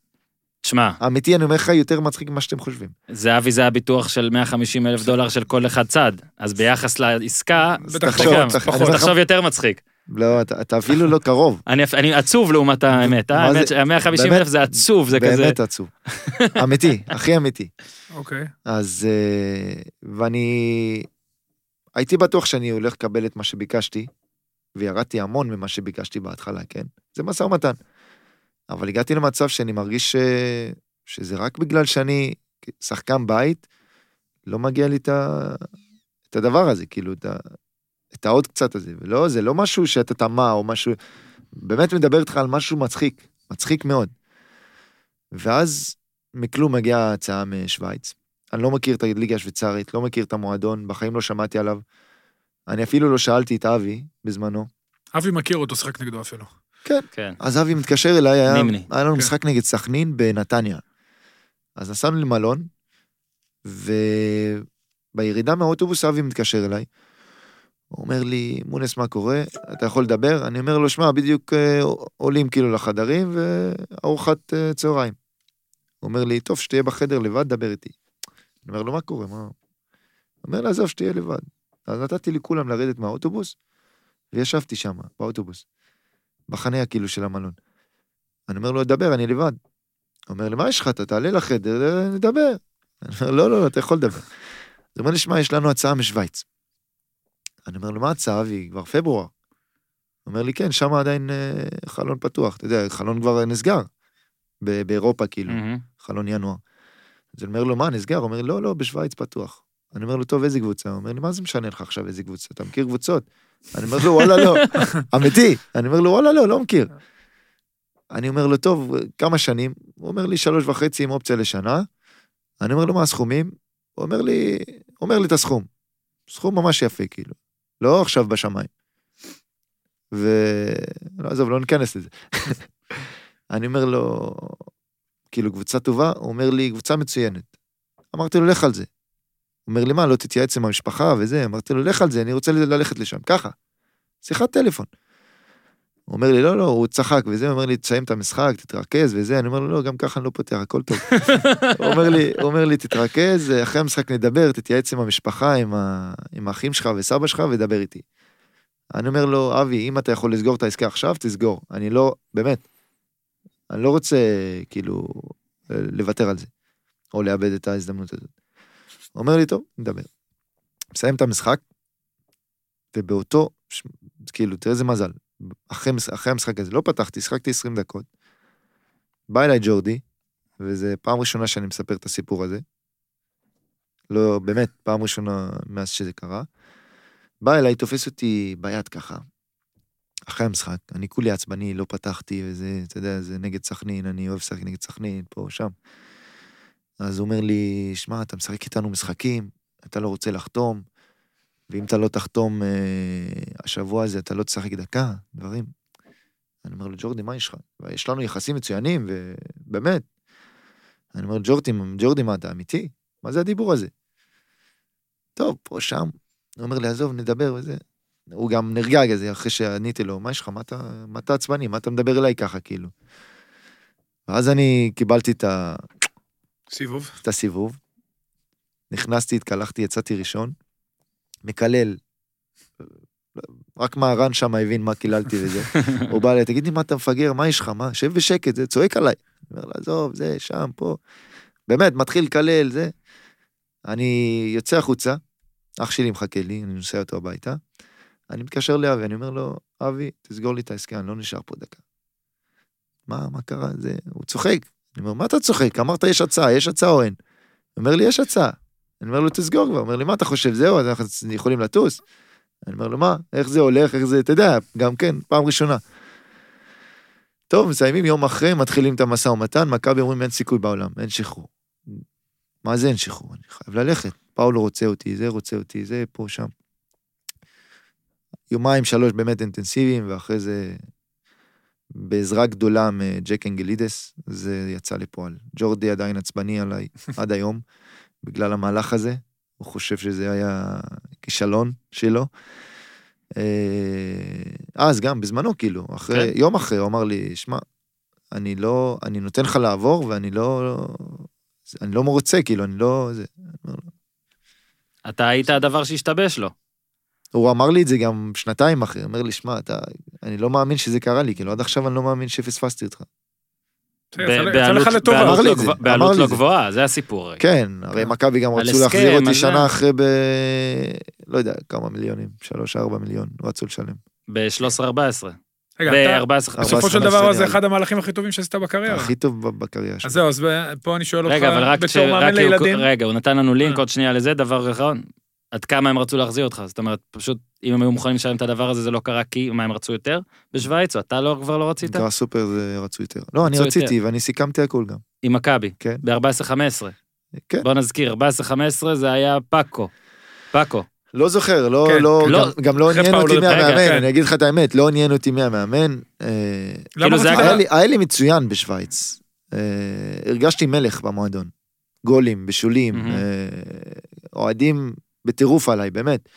שמע. אמיתי, אני אומר לך, יותר מצחיק ממה שאתם חושבים. זהבי זה הביטוח של 150 אלף דולר של כל אחד צד, אז ביחס לעסקה, תחשוב יותר מצחיק. לא, אתה, אתה אפילו לא קרוב. אני, אני עצוב לעומת האמת, האמת, ה-150 אלף זה עצוב, זה באמת כזה... באמת עצוב. אמיתי, הכי אמיתי. אוקיי. אז, אה, ואני הייתי בטוח שאני הולך לקבל את מה שביקשתי, וירדתי המון ממה שביקשתי בהתחלה, כן? זה משא ומתן. אבל הגעתי למצב שאני מרגיש ש... שזה רק בגלל שאני שחקן בית, לא מגיע לי את, ה... את הדבר הזה, כאילו, את, ה... את העוד קצת הזה. ולא, זה לא משהו שאתה תמה או משהו... באמת מדבר איתך על משהו מצחיק, מצחיק מאוד. ואז מכלום מגיעה הצעה משוויץ. אני לא מכיר את הליגה השוויצרית, לא מכיר את המועדון, בחיים לא שמעתי עליו. אני אפילו לא שאלתי את אבי בזמנו. אבי מכיר אותו, שחק נגדו אפילו. כן. כן. אז אבי מתקשר אליי, היה, נימני. היה לנו כן. משחק נגד סכנין בנתניה. אז נסענו למלון, ובירידה מהאוטובוס אבי מתקשר אליי. הוא אומר לי, מונס, מה קורה? אתה יכול לדבר? אני אומר לו, שמע, בדיוק אה, עולים כאילו לחדרים וארוחת אה, צהריים. הוא אומר לי, טוב, שתהיה בחדר לבד, דבר איתי. אני אומר לו, מה קורה? מה? הוא אומר לי, עזוב, שתהיה לבד. אז נתתי לכולם לרדת מהאוטובוס, וישבתי שם, באוטובוס. בחניה כאילו של המלון. אני אומר לו, דבר, אני לבד. אומר לי, מה יש לך? אתה תעלה לחדר, נדבר. אני אומר, לא, לא, לא, אתה יכול לדבר. הוא אומר לי, שמע, יש לנו הצעה משוויץ. אני אומר לו, מה הצעה? והיא כבר פברואר. אומר לי, כן, שם עדיין אה, חלון פתוח. אתה יודע, חלון כבר נסגר. באירופה, כאילו, מהמם. חלון ינואר. אז אני אומר לו, מה, נסגר? הוא אומר לא, לא, בשוויץ פתוח. אני אומר לו, טוב, איזה קבוצה? הוא אומר לי, מה זה משנה לך עכשיו איזה קבוצה? אתה מכיר קבוצות? אני אומר לו, וואלה, לא. אמיתי. אני אומר לו, וואלה, לא, לא מכיר. אני אומר לו, טוב, כמה שנים? הוא אומר לי, שלוש וחצי עם אופציה לשנה. אני אומר לו, מה הסכומים? הוא אומר לי, אומר לי את הסכום. סכום ממש יפה, כאילו. לא עכשיו בשמיים. ו... לא, עזוב, לא ניכנס לזה. אני אומר לו, כאילו, קבוצה טובה? הוא אומר לי, קבוצה מצוינת. אמרתי לו, לך על זה. אומר לי, מה, לא תתייעץ עם המשפחה וזה? אמרתי לו, לך על זה, אני רוצה ללכת לשם. ככה. שיחת טלפון. הוא אומר לי, לא, לא, הוא צחק וזה, הוא אומר לי, תסיים את המשחק, תתרכז וזה, אני אומר לו, לא, גם ככה אני לא פותח, הכל טוב. [LAUGHS] הוא אומר לי, הוא אומר לי, תתרכז, אחרי המשחק נדבר, תתייעץ עם המשפחה, עם, ה... עם האחים שלך וסבא שלך, ודבר איתי. אני אומר לו, אבי, אם אתה יכול לסגור את העסקה עכשיו, תסגור. אני לא, באמת, אני לא רוצה, כאילו, לוותר על זה, או לאבד את ההזדמנות הזאת. אומר לי, טוב, נדבר. מסיים את המשחק, ובאותו, ש- כאילו, תראה איזה מזל, אחרי, אחרי המשחק הזה, לא פתחתי, שחקתי 20 דקות, בא אליי ג'ורדי, וזו פעם ראשונה שאני מספר את הסיפור הזה. לא, באמת, פעם ראשונה מאז שזה קרה. בא אליי, תופס אותי ביד ככה, אחרי המשחק, אני כולי עצבני, לא פתחתי, וזה, אתה יודע, זה נגד סכנין, אני אוהב לשחק נגד סכנין, פה, שם. אז הוא אומר לי, שמע, אתה משחק איתנו משחקים, אתה לא רוצה לחתום, ואם אתה לא תחתום אה, השבוע הזה, אתה לא תשחק דקה, דברים. אני אומר לו, ג'ורדי, מה יש לך? יש לנו יחסים מצוינים, ובאמת. אני אומר ג'ורדי, ג'ורדי, מה אתה אמיתי? מה זה הדיבור הזה? טוב, פה, שם. הוא אומר לי, עזוב, נדבר וזה. הוא גם נרגע כזה, אחרי שעניתי לו, מה יש לך? מה אתה עצבני? מה אתה מדבר אליי ככה, כאילו? ואז אני קיבלתי את, ה, סיבוב. את הסיבוב, נכנסתי, התקלחתי, יצאתי ראשון, מקלל. רק מהרן שם הבין מה קיללתי וזה. [LAUGHS] הוא בא אליי, תגיד לי מה אתה מפגר, מה יש לך, מה? שב בשקט, זה צועק עליי. אומר לו, עזוב, זה, שם, פה. באמת, מתחיל לקלל, זה. אני יוצא החוצה, אח שלי מחכה לי, אני נוסע אותו הביתה. אני מתקשר לאבי, אני אומר לו, אבי, תסגור לי את ההסכם, אני לא נשאר פה דקה. מה, מה קרה? זה, הוא צוחק. אני אומר, מה אתה צוחק? אמרת יש הצעה, יש הצעה או אין? אומר לי, יש הצעה. אני אומר לו, תסגור כבר. אומר לי, מה אתה חושב, זהו, אנחנו יכולים לטוס? אני אומר לו, מה, איך זה הולך, איך זה, אתה יודע, גם כן, פעם ראשונה. טוב, מסיימים יום אחרי, מתחילים את המשא ומתן, מכבי אומרים אין סיכוי בעולם, אין שחרור. מה זה אין שחרור? אני חייב ללכת. פאולו רוצה אותי, זה רוצה אותי, זה פה, שם. יומיים, שלוש באמת אינטנסיביים, ואחרי זה, בעזרה גדולה מג'ק אנגלידס, זה יצא לפועל. ג'ורדי עדיין עצבני עליי [LAUGHS] עד היום, בגלל המהלך הזה. הוא חושב שזה היה כישלון שלו. אה, אז גם בזמנו כאילו, אחרי, כן. יום אחרי הוא אמר לי, שמע, אני לא, אני נותן לך לעבור ואני לא, אני לא מרוצה, כאילו, אני לא... זה, אתה היית הדבר שהשתבש לו. הוא אמר לי את זה גם שנתיים אחרי, הוא אומר לי, שמע, אתה, אני לא מאמין שזה קרה לי, כאילו, עד עכשיו אני לא מאמין שפספסתי אותך. בעלות לא גבוהה, זה הסיפור. כן, הרי כן. מכבי גם רצו להחזיר אותי שנה אחרי ב... לא יודע, כמה מיליונים, 3-4 מיליון, רצו לשלם. ב-13-14. רגע, אתה, בסופו של דבר זה אחד המהלכים הכי טובים שעשית בקריירה. הכי טוב בקריירה שלו. אז זהו, אז פה אני שואל אותך, בתור מאמן לילדים. רגע, הוא נתן לנו לינק אה. עוד שנייה לזה, דבר אחרון. עד כמה הם רצו להחזיר אותך, זאת אומרת, פשוט, אם הם היו מוכנים לשלם את הדבר הזה, זה לא קרה כי, מה, הם רצו יותר בשוויץ, או אתה לא, כבר לא רצית? גרס סופר זה רצו יותר. לא, אני רציתי, יותר. ואני סיכמתי הכל גם. עם מכבי? כן. ב-14-15. כן. בוא נזכיר, 14-15 זה היה פאקו. פאקו. לא זוכר, לא, כן. לא, לא, גם, גם לא עניין אותי מי המאמן, כן. אני אגיד לך את האמת, לא עניין אותי מי המאמן. אה, כאילו זה היה... היה לי מצוין בשוויץ. אה, הרגשתי מלך במועדון. גולים, בשולים, אוהדים בטירוף עליי, באמת.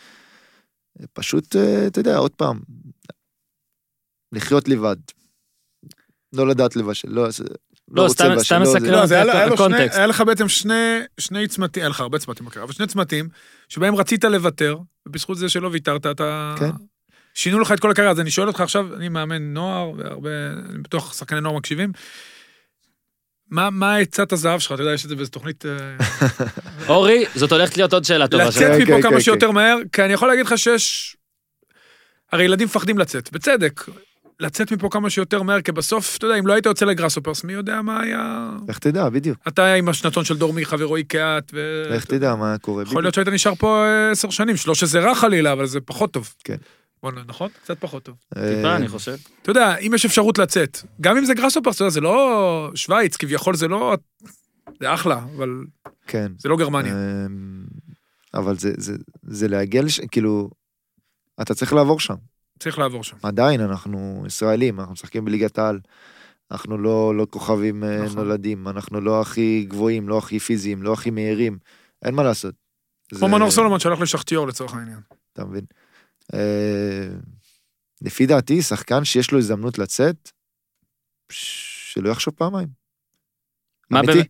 פשוט, אה, אתה יודע, עוד פעם, לחיות לבד. לא לדעת לבשל, לא... לא, לא סתם, סתם מסקרן לא, את הקונטקסט. היה לך בעצם שני, שני צמתים, היה לך הרבה צמתים בקרב, אבל שני צמתים, שבהם רצית לוותר, ובזכות זה שלא ויתרת, אתה... כן. שינו לך את כל הקריירה, אז אני שואל אותך עכשיו, אני מאמן נוער, והרבה, אני בטוח שחקני נוער מקשיבים, מה, מה עצת הזהב שלך? אתה יודע, יש את זה באיזה תוכנית... אה, [LAUGHS] אורי, זאת הולכת להיות עוד שאלה טובה. לצאת מפה כן, כמה כן, שיותר כן. מהר, כי אני יכול להגיד לך שיש... הרי ילדים מפחדים לצאת, בצדק. לצאת מפה כמה שיותר מהר, כי בסוף, אתה יודע, אם לא היית יוצא לגראסופרס, מי יודע מה היה... איך תדע, בדיוק. אתה היה עם השנתון של דור מיכה ורועי קהת, ו... איך תדע מה קורה, יכול להיות שהיית נשאר פה עשר שנים, שלא שזה רע חלילה, אבל זה פחות טוב. כן. בוא'נה, נכון? קצת פחות טוב. טיפה, אני חושב. אתה יודע, אם יש אפשרות לצאת, גם אם זה גראסופרס, אתה יודע, זה לא שווייץ, כביכול זה לא... זה אחלה, אבל... כן. זה לא גרמניה. אמ, אבל זה, זה, זה להגיע לש... כאילו, אתה צריך לעבור שם. צריך לעבור שם. עדיין, אנחנו ישראלים, אנחנו משחקים בליגת העל. אנחנו לא, לא כוכבים אה, נכון. נולדים, אנחנו לא הכי גבוהים, לא הכי פיזיים, לא הכי מהירים. אין מה לעשות. כמו זה... מנור סולומון שהלך לשחטיור לצורך העניין. אתה מבין? אה, לפי דעתי, שחקן שיש לו הזדמנות לצאת, שלא יחשוב פעמיים. מה באמת?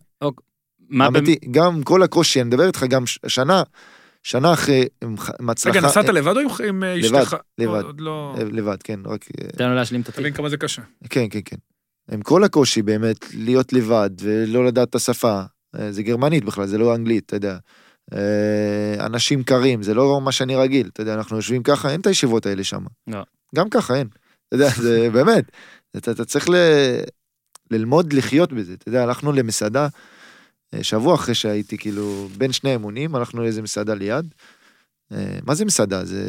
אמיתי, גם כל הקושי, אני מדבר איתך גם שנה, שנה אחרי מצלחה... רגע, נסעת לבד או עם אה, אשתך? לבד, לבד, לא... לבד, כן, רק... תן לו להשלים את התיק. תבין כמה זה קשה. כן, כן, כן. עם כל הקושי באמת, להיות לבד ולא לדעת את השפה, זה גרמנית בכלל, זה לא אנגלית, אתה יודע. אה, אנשים קרים, זה לא מה שאני רגיל, אתה יודע, אנחנו יושבים ככה, אין את הישיבות האלה שם. לא. גם ככה אין. אתה יודע, זה [LAUGHS] באמת, אתה, אתה צריך ל... ללמוד לחיות בזה, אתה יודע, הלכנו למסעדה, אה, שבוע אחרי שהייתי כאילו בין שני אמונים, הלכנו לאיזה מסעדה ליד. אה, מה זה מסעדה? זה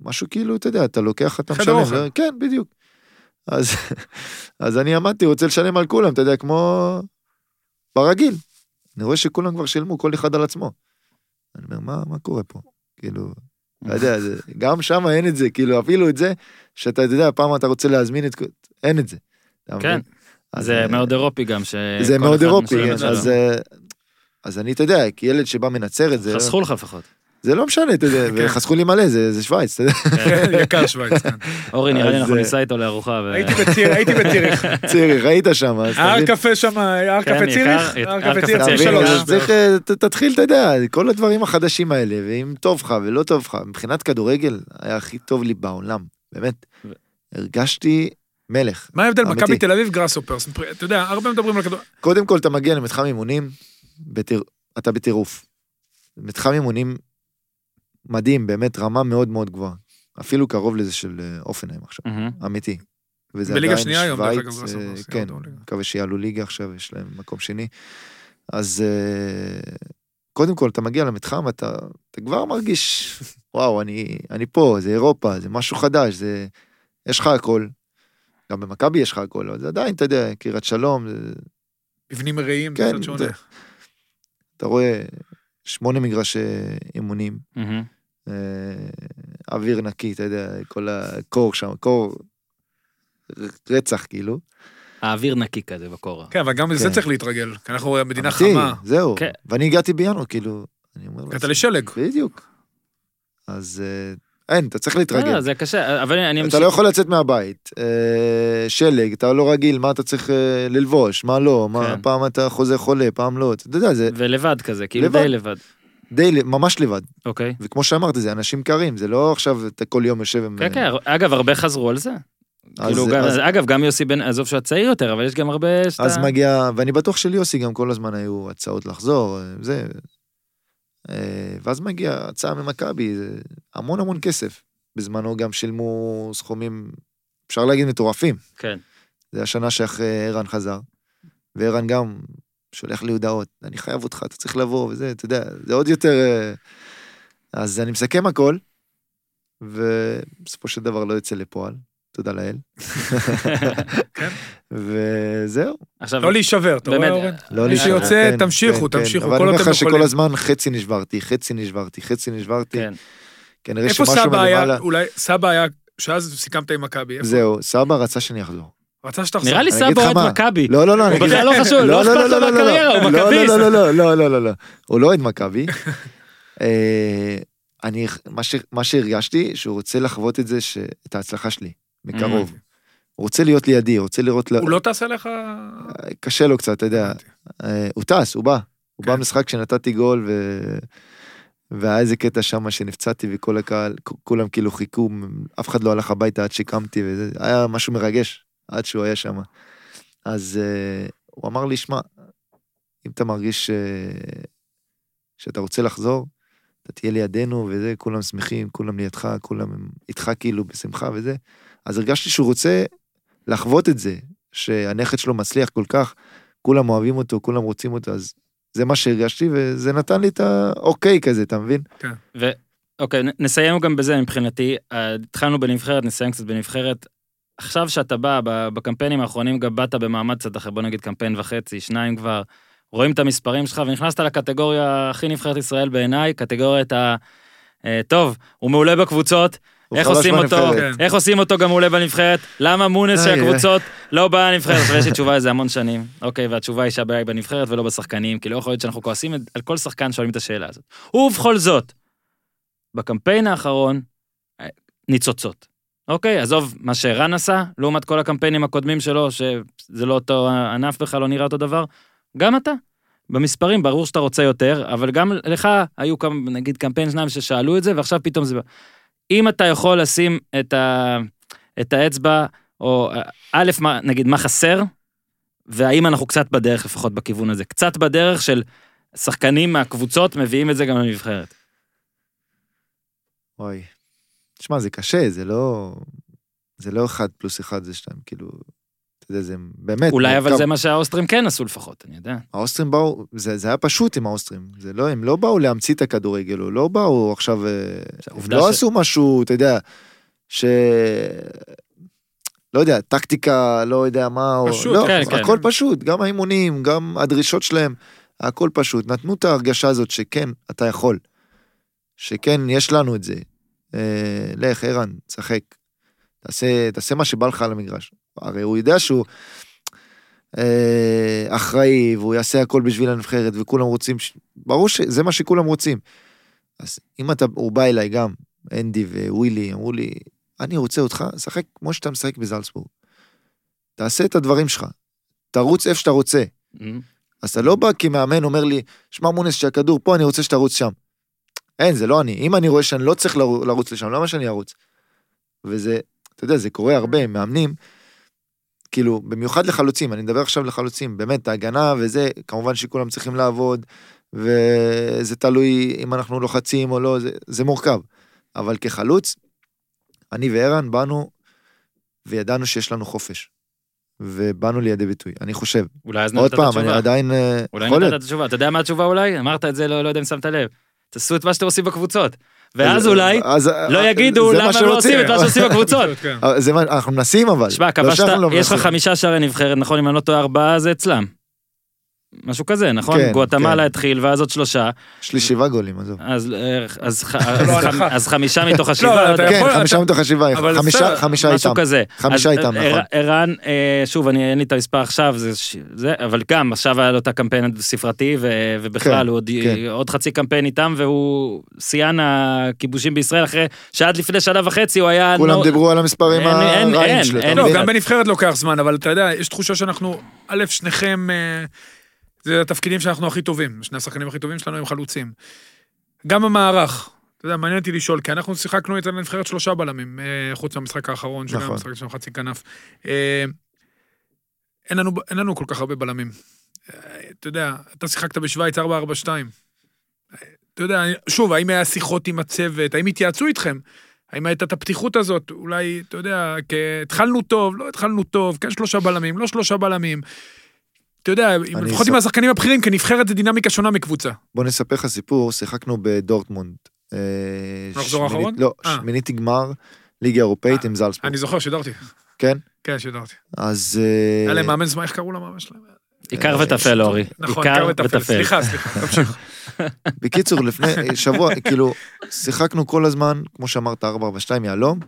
משהו כאילו, אתה יודע, אתה לוקח, אתה משלם. חדר אוכל. כן, בדיוק. אז, [LAUGHS] אז אני עמדתי, רוצה לשלם על כולם, אתה יודע, כמו ברגיל. אני רואה שכולם כבר שילמו, כל אחד על עצמו. אני אומר, מה, מה קורה פה? כאילו, לא יודע, זה, גם שם אין את זה, כאילו, אפילו את זה, שאתה יודע, פעם אתה רוצה להזמין את... אין את זה. כן, זה מאוד אירופי גם, ש... זה מאוד אירופי, אז, אה, אז אני, אתה יודע, כילד שבא מנצרת, זה... חסכו לך לפחות. זה לא משנה, אתה יודע, [LAUGHS] כן. וחסכו לי מלא, זה שווייץ, אתה יודע. כן, יקר שווייץ, כן. [LAUGHS] אורי, נראה לי אנחנו ניסע איתו לארוחה. הייתי בציריך. [LAUGHS] ציריך, היית שם. הר קפה שם, הר קפה ציריך, הר קפה ציריך, שלוש. צריך, תתחיל, אתה יודע, כל הדברים החדשים האלה, ואם טוב לך ולא טוב לך, מבחינת כדורגל, היה הכי טוב לי בעולם, באמת. הרגשתי מלך. מה ההבדל מכבי תל אביב גראסופרס? אתה יודע, הרבה מדברים על כדורגל. קודם כל, אתה מגיע למתחם אימונים, אתה בטירוף. מתחם אימונים מדהים, באמת רמה מאוד מאוד גבוהה. אפילו קרוב לזה של אה, אופנהיים עכשיו, mm-hmm. אמיתי. וזה עדיין היום, שווייץ, אה, כן. מקווה שיעלו ליגה עכשיו, יש להם מקום שני. אז אה, קודם כל, אתה מגיע למתחם, אתה, אתה כבר מרגיש, וואו, אני, אני פה, זה אירופה, זה משהו חדש, זה... יש לך הכל. גם במכבי יש לך הכל, אבל זה עדיין, אתה יודע, קריית שלום, זה, מבנים מרעים, כן, זה קצת שונה. אתה רואה שמונה מגרשי אימונים. אה, אוויר נקי, אתה יודע, כל הקור שם, קור רצח כאילו. האוויר נקי כזה בקורה. כן, אבל גם לזה כן. צריך להתרגל, כי אנחנו מדינה אמיתי, חמה. זהו. כן. ואני הגעתי בינואר, כאילו, אני אומר הגעת לשלג. בדיוק. אז אה, אין, אתה צריך להתרגל. לא, זה קשה, אבל אני אתה אמשיך. לא יכול לצאת מהבית, אה, שלג, אתה לא רגיל, מה אתה צריך אה, ללבוש, מה לא, מה, כן. פעם אתה חוזר חולה, פעם לא, אתה יודע, זה ולבד כזה, כאילו. די לבד. די, ממש לבד. אוקיי. וכמו שאמרת, זה אנשים קרים, זה לא עכשיו אתה כל יום יושב עם... כן, כן, אגב, הרבה חזרו על זה. אז- כאילו, גם- אז- אגב, גם יוסי בן, עזוב שהוא הצעיר יותר, אבל יש גם הרבה שאתה... אז מגיע, ואני בטוח שליוסי גם כל הזמן היו הצעות לחזור, אה, זה. אה, ואז מגיע הצעה ממכבי, המון המון כסף. בזמנו גם שילמו סכומים, אפשר להגיד מטורפים. כן. זה השנה שאחרי ערן חזר. וערן גם שולח לי הודעות, אני חייב אותך, אתה צריך לבוא וזה, אתה יודע, זה עוד יותר... אה, אז אני מסכם הכל, ובסופו של דבר לא יוצא לפועל, תודה לאל. כן. וזהו. עכשיו, לא להישבר, אתה רואה אורן? לא מי להישבר, שיוצא, כן, תמשיכו, כן, כן. תמשיכו, אבל כל אני אומר עוד אתם לך שכל יכולים. הזמן חצי נשברתי, חצי נשברתי, חצי נשברתי. כן. כנראה איפה שמשהו סבא היה, מלמעלה... אולי סבא היה, שאז סיכמת עם מכבי, איפה? זהו, סבא רצה שאני אחזור. רצה שתחזור. נראה לי סבא אוהד. מכבי. לא, לא, לא, אני הוא אגיד לך... בכלל לא חשוב, לא אכפת לו מהקריירה, הוא לא, מכביסט. לא, לא, לא, לא, לא, לא, לא. הוא לא אוהד מכבי. אה, אני, מה ש- מה שהרגשתי, שהוא רוצה לחוות את זה, ש- את ההצלחה שלי, מקרוב. הוא רוצה להיות לידי, הוא רוצה לראות... הוא לא טס אליך? קשה לו קצת, אתה יודע. אה, הוא טס, הוא בא. הוא בא כן. משחק שנתתי גול, ו... והיה איזה קטע שם שנפצעתי וכל הקהל, כולם כאילו חיכו, אף אחד לא הלך הביתה עד שקמתי, וזה היה משהו מרגש, עד שהוא היה שם. אז uh, הוא אמר לי, שמע, אם אתה מרגיש uh, שאתה רוצה לחזור, אתה תהיה לידינו וזה, כולם שמחים, כולם לידך, כולם איתך כאילו בשמחה וזה. אז הרגשתי שהוא רוצה לחוות את זה, שהנכד שלו מצליח כל כך, כולם אוהבים אותו, כולם רוצים אותו, אז זה מה שהרגשתי, וזה נתן לי את האוקיי כזה, אתה מבין? אוקיי, נ- נסיים גם בזה מבחינתי. אה, התחלנו בנבחרת, נסיים קצת בנבחרת. עכשיו שאתה בא, בקמפיינים האחרונים גם באת במעמד קצת אחר, בוא נגיד קמפיין וחצי, שניים כבר, רואים את המספרים שלך, ונכנסת לקטגוריה הכי נבחרת ישראל בעיניי, קטגוריית ה... אה, טוב, הוא מעולה בקבוצות, איך עושים אותו. כן. איך עושים אותו גם מעולה בנבחרת, למה מונס של איי, הקבוצות לא בא לנבחרת, עכשיו יש לי תשובה לזה המון שנים, אוקיי, והתשובה היא שהבעיה היא בנבחרת ולא בשחקנים, כי לא יכול להיות שאנחנו כועסים על כל שחקן שואלים את השאלה הזאת. ובכל זאת, בקמפיין האחרון, אה, ניצוצות. אוקיי, עזוב מה שערן עשה, לעומת כל הקמפיינים הקודמים שלו, שזה לא אותו ענף בכלל, לא נראה אותו דבר, גם אתה. במספרים ברור שאתה רוצה יותר, אבל גם לך היו כמה, נגיד קמפיין שניים ששאלו את זה, ועכשיו פתאום זה... אם אתה יכול לשים את, ה, את האצבע, או א', מה, נגיד, מה חסר, והאם אנחנו קצת בדרך, לפחות בכיוון הזה, קצת בדרך של שחקנים מהקבוצות מביאים את זה גם לנבחרת. וואי. תשמע, זה קשה, זה לא... זה לא אחד פלוס אחד זה שתיים, כאילו... יודע, זה באמת... אולי אבל. זה מה שהאוסטרים כן עשו לפחות, אני יודע. האוסטרים באו, זה, זה היה פשוט עם האוסטרים, זה לא, הם לא באו להמציא את הכדורגל, או לא באו עכשיו, אה, הם לא ש- עשו משהו, אתה יודע, ש... לא יודע, טקטיקה, לא יודע מה, או... פשוט, לא, כן, כן. הכל פשוט, גם האימונים, גם הדרישות שלהם, הכל פשוט. נתנו את ההרגשה הזאת שכן, אתה יכול. שכן, יש לנו את זה. אה, לך, ערן, תשחק. תעשה, תעשה מה שבא לך על המגרש. הרי הוא יודע שהוא אה, אחראי, והוא יעשה הכל בשביל הנבחרת, וכולם רוצים... ש... ברור שזה מה שכולם רוצים. אז אם אתה, הוא בא אליי גם, אנדי ווילי, אמרו לי, אני רוצה אותך, שחק כמו שאתה משחק בזלצבורג. תעשה את הדברים שלך. תרוץ איפה שאתה רוצה. אז אתה לא בא כמאמן אומר לי, שמע מונס שהכדור פה, אני רוצה שתרוץ שם. אין, זה לא אני. אם אני רואה שאני לא צריך לרו- לרוץ לשם, למה שאני ארוץ? וזה, אתה יודע, זה קורה הרבה, מאמנים, כאילו, במיוחד לחלוצים, אני מדבר עכשיו לחלוצים, באמת, ההגנה וזה, כמובן שכולם צריכים לעבוד, וזה תלוי אם אנחנו לוחצים או לא, זה, זה מורכב. אבל כחלוץ, אני וערן באנו וידענו שיש לנו חופש. ובאנו לידי ביטוי, אני חושב. אולי אז עוד נתת את פעם, התשובה. אני עדיין... אה, אולי נתת. את התשובה. אתה יודע מה התשובה אולי? אמרת את זה, לא לא יודע אם שמת לב. תעשו את מה שאתם עושים בקבוצות. ואז אולי אז- לא אה, יגידו למה מה הם לא עושים. את מה שעושים בקבוצות. כן. אה, זה מה, אנחנו מנסים אבל. שמע, לא כבשת, יש לך. חמישה שערי נבחרת, נכון? אם אני לא טועה, ארבעה זה אצלם. משהו כזה, נכון? כן, גואטמלה כן. התחיל, ואז עוד שלושה. יש לי שבעה גולים, עזוב. אז, אה, אז, אז, לא, הנחה. אז חמישה מתוך השבעה, אתה- כן, יכול- חמישה אתה- מתוך השבעה, אבל חמישה- בסדר, חמישה משהו איתם. כזה. חמישה אז, איתם, אה, נכון. ערן, אה, שוב, אני אין לי את המספר עכשיו, זה, ש- זה, אבל גם, עכשיו היה לו את הקמפיין הספרתי, ו- ובכלל, כן, הוא עוד, כן. עוד חצי קמפיין איתם, והוא שיאן הכיבושים בישראל, אחרי שעד לפני שנה וחצי הוא היה... כולם נו- דיברו על המספרים הרעים שלו. לא? גם בנבחרת לוקח זמן, אבל אתה יודע, יש תחושה שאנחנו, א', שניכם, אה, זה התפקידים שאנחנו הכי טובים, שני השחקנים הכי טובים שלנו הם חלוצים. גם המערך, אתה יודע, מעניין אותי לשאול, כי אנחנו שיחקנו את הנבחרת שלושה בלמים, אה, חוץ מהמשחק האחרון, שגם נכון. המשחק שלנו חצי כנף. אה, אין לנו, אין לנו כל כך הרבה בלמים. אה, אתה יודע, אתה שיחקת בשוויץ 4-4-2. אה, אתה יודע, שוב, האם היה שיחות עם הצוות, האם התייעצו איתכם? האם הייתה את הפתיחות הזאת? אולי, אתה יודע, התחלנו טוב, לא התחלנו טוב, כן שלושה בלמים, לא שלושה בלמים. אתה יודע, לפחות עם השחקנים הבכירים, כנבחרת זה דינמיקה שונה מקבוצה. בוא נספר לך סיפור, שיחקנו בדורטמונד. אה, מחזור האחרון? לא, אה. שמינית גמר, ליגה אירופאית אה, עם זלסבורג. אני זוכר, שידרתי. כן? כן, שידרתי. אז... היה להם מאמן זמן, איך קראו למאמן שלהם? עיקר וטפל, אורי. נכון, עיקר. וטפל. סליחה, סליחה, תמשיך. [LAUGHS] בקיצור, לפני שבוע, כאילו, שיחקנו כל הזמן, כמו שאמרת, 4-4-2 יהלום.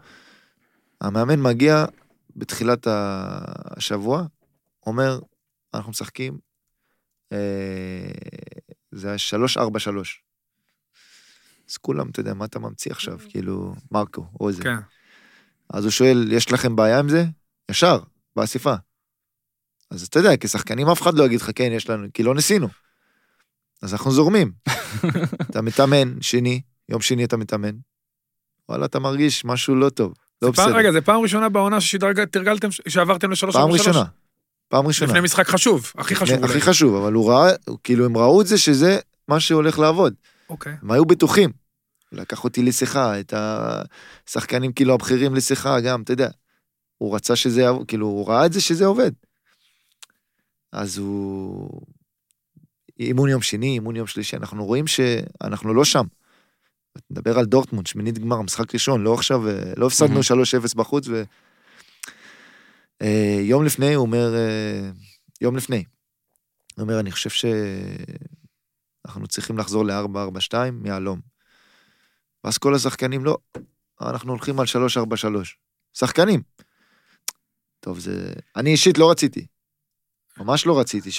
המאמן מגיע בתחילת השבוע, אומר, אנחנו משחקים, אה, זה היה 3-4-3. אז כולם, אתה יודע, מה אתה ממציא עכשיו? כאילו, מרקו, או זה. כן. אז הוא שואל, יש לכם בעיה עם זה? ישר, באספה. אז אתה יודע, כשחקנים אף אחד לא יגיד לך, כן, יש לנו, כי לא ניסינו. אז אנחנו זורמים. [LAUGHS] אתה מתאמן, שני, יום שני אתה מתאמן, וואלה, אתה מרגיש משהו לא טוב, לא בסדר. רגע, זה פעם ראשונה בעונה שתרגלתם, שעברתם לשלוש פעם ארבע שלוש? ראשונה. פעם ראשונה. לפני משחק חשוב, הכי חשוב לפני- אולי. הכי חשוב, אבל הוא ראה, כאילו הם ראו את זה שזה מה שהולך לעבוד. אוקיי. הם היו בטוחים. לקח אותי לשיחה, את השחקנים כאילו הבכירים לשיחה גם, אתה יודע. הוא רצה שזה יעבוד, כאילו, הוא ראה את זה שזה עובד. אז הוא... אימון יום שני, אימון יום שלישי, אנחנו רואים שאנחנו לא שם. נדבר על דורטמונד, שמינית גמר, משחק ראשון, לא עכשיו, אה, לא הפסדנו מהמם. 3-0 בחוץ, יום לפני, הוא אומר, אה, יום לפני, הוא אומר, אני חושב שאנחנו צריכים לחזור ל-4-4-2 מיהלום. ואז כל השחקנים, לא, אנחנו הולכים על 3-4-3. שחקנים. טוב, זה... אני אישית לא רציתי. ממש לא רציתי 3-4-3.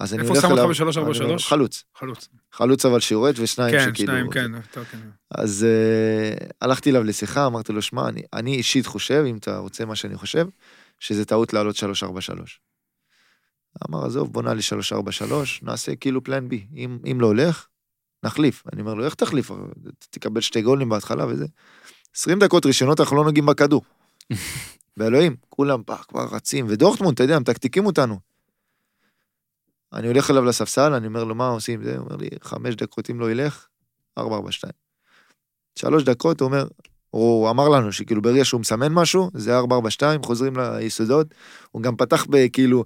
אז אני איפה הולך שם אותך אליו... ב- 3-4-3? אני אומר, חלוץ. חלוץ. חלוץ אבל שיורד ושניים כן, שכאילו... שניים, כן. יותר, כן. אז uh, הלכתי אליו לשיחה, אמרתי לו, שמע, אני, אני אישית חושב, אם אתה רוצה מה שאני חושב, שזה טעות לעלות 343. אמר, עזוב, בוא נעלה 343, נעשה כאילו פלן בי. אם, אם לא הולך, נחליף. אני אומר לו, איך תחליף? תקבל שתי גולים בהתחלה וזה. 20 דקות ראשונות אנחנו לא נוגעים בכדור. [LAUGHS] באלוהים, כולם פח, כבר רצים, ודורטמונד, אתה יודע, הם מתקתקים אותנו. אני הולך אליו לספסל, אני אומר לו, מה עושים? זה, הוא אומר לי, חמש דקות אם לא ילך, 442. שלוש דקות, הוא אומר, הוא אמר לנו שכאילו ברגע שהוא מסמן משהו, זה 442, חוזרים ליסודות. הוא גם פתח בכאילו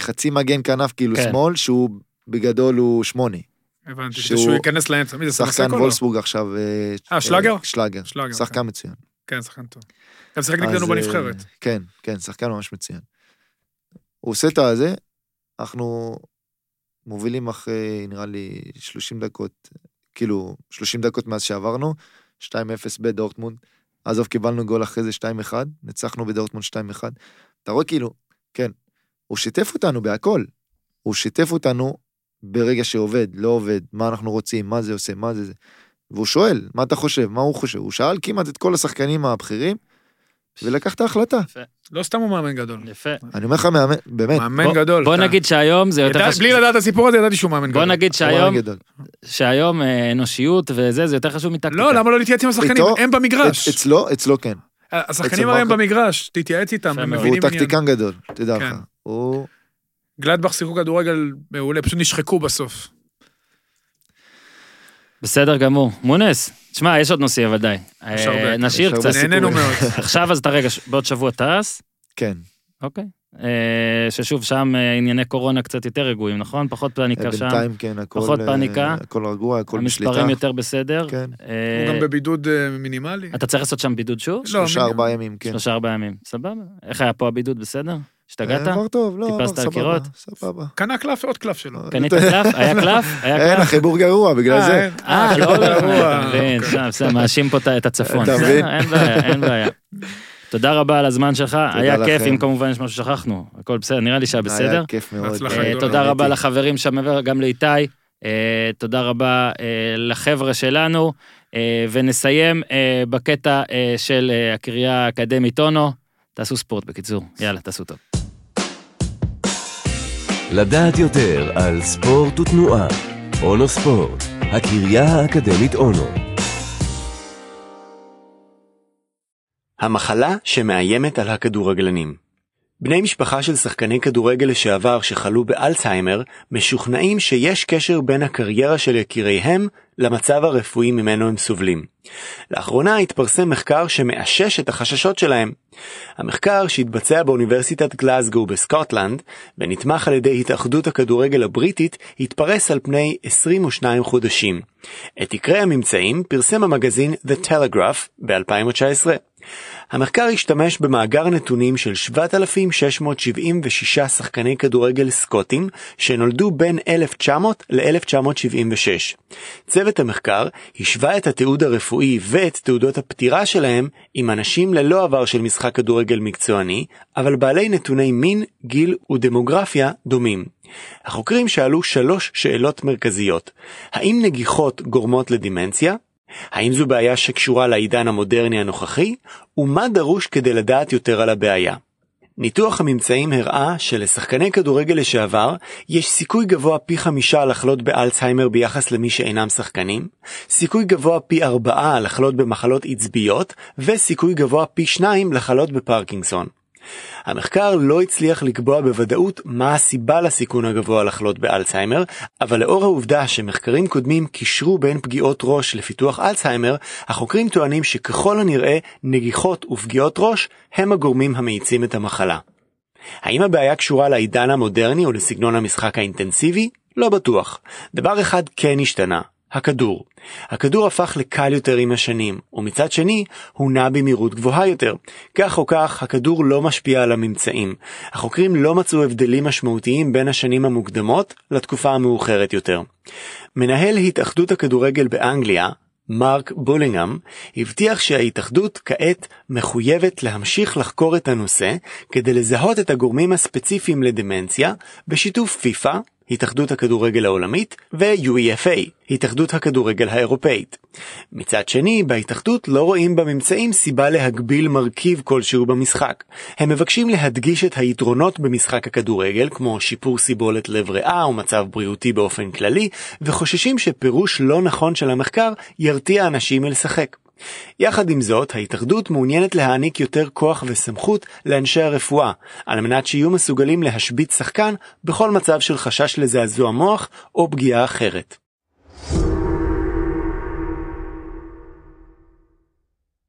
חצי מגן כנף כאילו כן. שמאל, שהוא בגדול הוא שמונה. הבנתי, שהוא- שהוא ייכנס לאמצע. מי זה, שחקן סנסקו? לא? וולסבורג עכשיו. אה, שלאגר? שלאגר. שלאגר, שחקן מצוין. כן, שחקן טוב. גם שיחק נגדנו אה, בנבחרת. כן, כן, שחקן ממש מצוין. הוא עושה את הזה, אנחנו מובילים אחרי, נראה לי, 30 דקות, כאילו, 30 דקות מאז שעברנו, 2-0 בדורטמונד. עזוב, קיבלנו גול אחרי זה 2-1, ניצחנו בדורטמונד 2-1. אתה רואה כאילו, כן, הוא שיתף אותנו בהכל. הוא שיתף אותנו ברגע שעובד, לא עובד, מה אנחנו רוצים, מה זה עושה, מה זה זה. והוא שואל, מה אתה חושב, מה הוא חושב? הוא שאל כמעט את כל השחקנים הבכירים, ולקח את ההחלטה. לא סתם הוא מאמן גדול. יפה. אני אומר לך, מאמן, באמת, מאמן בוא- גדול. בוא אתה- נגיד שהיום זה יותר חשוב. בלי לדעת את הסיפור הזה, ידעתי שהוא מאמן גדול. בוא נגיד הוא שהיום. שהיום אה, אנושיות וזה, זה יותר חשוב מטקטיקה. לא, למה לא להתייעץ עם השחקנים? איתו- הם במגרש. אצ- אצלו, אצלו כן. השחקנים אצל הרי הם במגרש, תתייעץ איתם, יפה הם מבינים עניין. טקטיקן גדול, תדע כן. לך. הוא... גלדבך שיחקו כדורגל מעולה, פשוט נשחקו בסוף. בסדר גמור. מונס, תשמע, יש עוד נושאים ודאי. יש הרבה. אה, נשאיר קצת. סיפורים. נהנינו מאוד. [LAUGHS] עכשיו אז אתה רגע, בעוד שבוע טס? כן. אוקיי. אה, ששוב, שם אה, ענייני קורונה קצת יותר רגועים, נכון? פחות פאניקה שם. בינתיים כן, הכל... פחות פאניקה. הכל רגוע, הכל בשליטה. המספרים יותר בסדר. כן. הוא גם בבידוד מינימלי. אתה צריך לעשות שם בידוד שוב? לא, שלושה ארבעה ימים, כן. שלושה ארבעה ימים. סבבה. איך היה פה הבידוד? בסדר? השתגעת? אה, עבר טוב, לא, עבר טיפסת על סבבה. קירות? סבבה. קנה קלף ועוד קלף שלו. קנית קלף? היה קלף? היה [LAUGHS] אין, קלף? החיבור גרוע, בגלל אה, זה. אין. אה, לא, גרוע. אתה מבין, בסדר, בסדר, מאשים פה את- הצפון. אתה מבין? אין בעיה, אין בעיה. תודה רבה על הזמן שלך, היה כיף. אם כמובן יש משהו ששכחנו, הכל בסדר, נראה לי שהיה בסדר. היה כיף מאוד. אה. תודה רבה הייתי. לחברים שם, גם לאיתי, אה, תודה רבה אה, לחבר'ה שלנו, אה, ונסיים אה, בקטע אה, של אה, הקריה האקדמית אונו. תעשו ספורט בקיצור, יאללה, תעשו טוב. לדעת יותר על ספורט ותנועה. אונו ספורט, הקריה האקדמית אונו. המחלה שמאיימת על הכדורגלנים בני משפחה של שחקני כדורגל לשעבר שחלו באלצהיימר משוכנעים שיש קשר בין הקריירה של יקיריהם למצב הרפואי ממנו הם סובלים. לאחרונה התפרסם מחקר שמאשש את החששות שלהם. המחקר שהתבצע באוניברסיטת גלאזגו בסקוטלנד ונתמך על ידי התאחדות הכדורגל הבריטית התפרס על פני 22 חודשים. את עיקרי הממצאים פרסם המגזין The Telegraph ב-2019. המחקר השתמש במאגר נתונים של 7,676 שחקני כדורגל סקוטים שנולדו בין 1900 ל-1976. צוות המחקר השווה את התיעוד הרפואי ואת תעודות הפטירה שלהם עם אנשים ללא עבר של משחק כדורגל מקצועני, אבל בעלי נתוני מין, גיל ודמוגרפיה דומים. החוקרים שאלו שלוש שאלות מרכזיות. האם נגיחות גורמות לדימנציה? האם זו בעיה שקשורה לעידן המודרני הנוכחי? ומה דרוש כדי לדעת יותר על הבעיה? ניתוח הממצאים הראה שלשחקני כדורגל לשעבר יש סיכוי גבוה פי חמישה לחלות באלצהיימר ביחס למי שאינם שחקנים, סיכוי גבוה פי ארבעה לחלות במחלות עצביות, וסיכוי גבוה פי שניים לחלות בפרקינסון. המחקר לא הצליח לקבוע בוודאות מה הסיבה לסיכון הגבוה לחלות באלצהיימר, אבל לאור העובדה שמחקרים קודמים קישרו בין פגיעות ראש לפיתוח אלצהיימר, החוקרים טוענים שככל הנראה נגיחות ופגיעות ראש הם הגורמים המאיצים את המחלה. האם הבעיה קשורה לעידן המודרני או לסגנון המשחק האינטנסיבי? לא בטוח. דבר אחד כן השתנה, הכדור. הכדור הפך לקל יותר עם השנים, ומצד שני, הוא נע במהירות גבוהה יותר. כך או כך, הכדור לא משפיע על הממצאים. החוקרים לא מצאו הבדלים משמעותיים בין השנים המוקדמות לתקופה המאוחרת יותר. מנהל התאחדות הכדורגל באנגליה, מרק בולינגהם, הבטיח שההתאחדות כעת מחויבת להמשיך לחקור את הנושא כדי לזהות את הגורמים הספציפיים לדמנציה בשיתוף פיפ"א, התאחדות הכדורגל העולמית, ו-UEFA, התאחדות הכדורגל האירופאית. מצד שני, בהתאחדות לא רואים בממצאים סיבה להגביל מרכיב כלשהו במשחק. הם מבקשים להדגיש את היתרונות במשחק הכדורגל, כמו שיפור סיבולת לב ריאה ומצב בריאותי באופן כללי, וחוששים שפירוש לא נכון של המחקר ירתיע אנשים מלשחק. יחד עם זאת, ההתאחדות מעוניינת להעניק יותר כוח וסמכות לאנשי הרפואה, על מנת שיהיו מסוגלים להשבית שחקן בכל מצב של חשש לזעזוע מוח או פגיעה אחרת.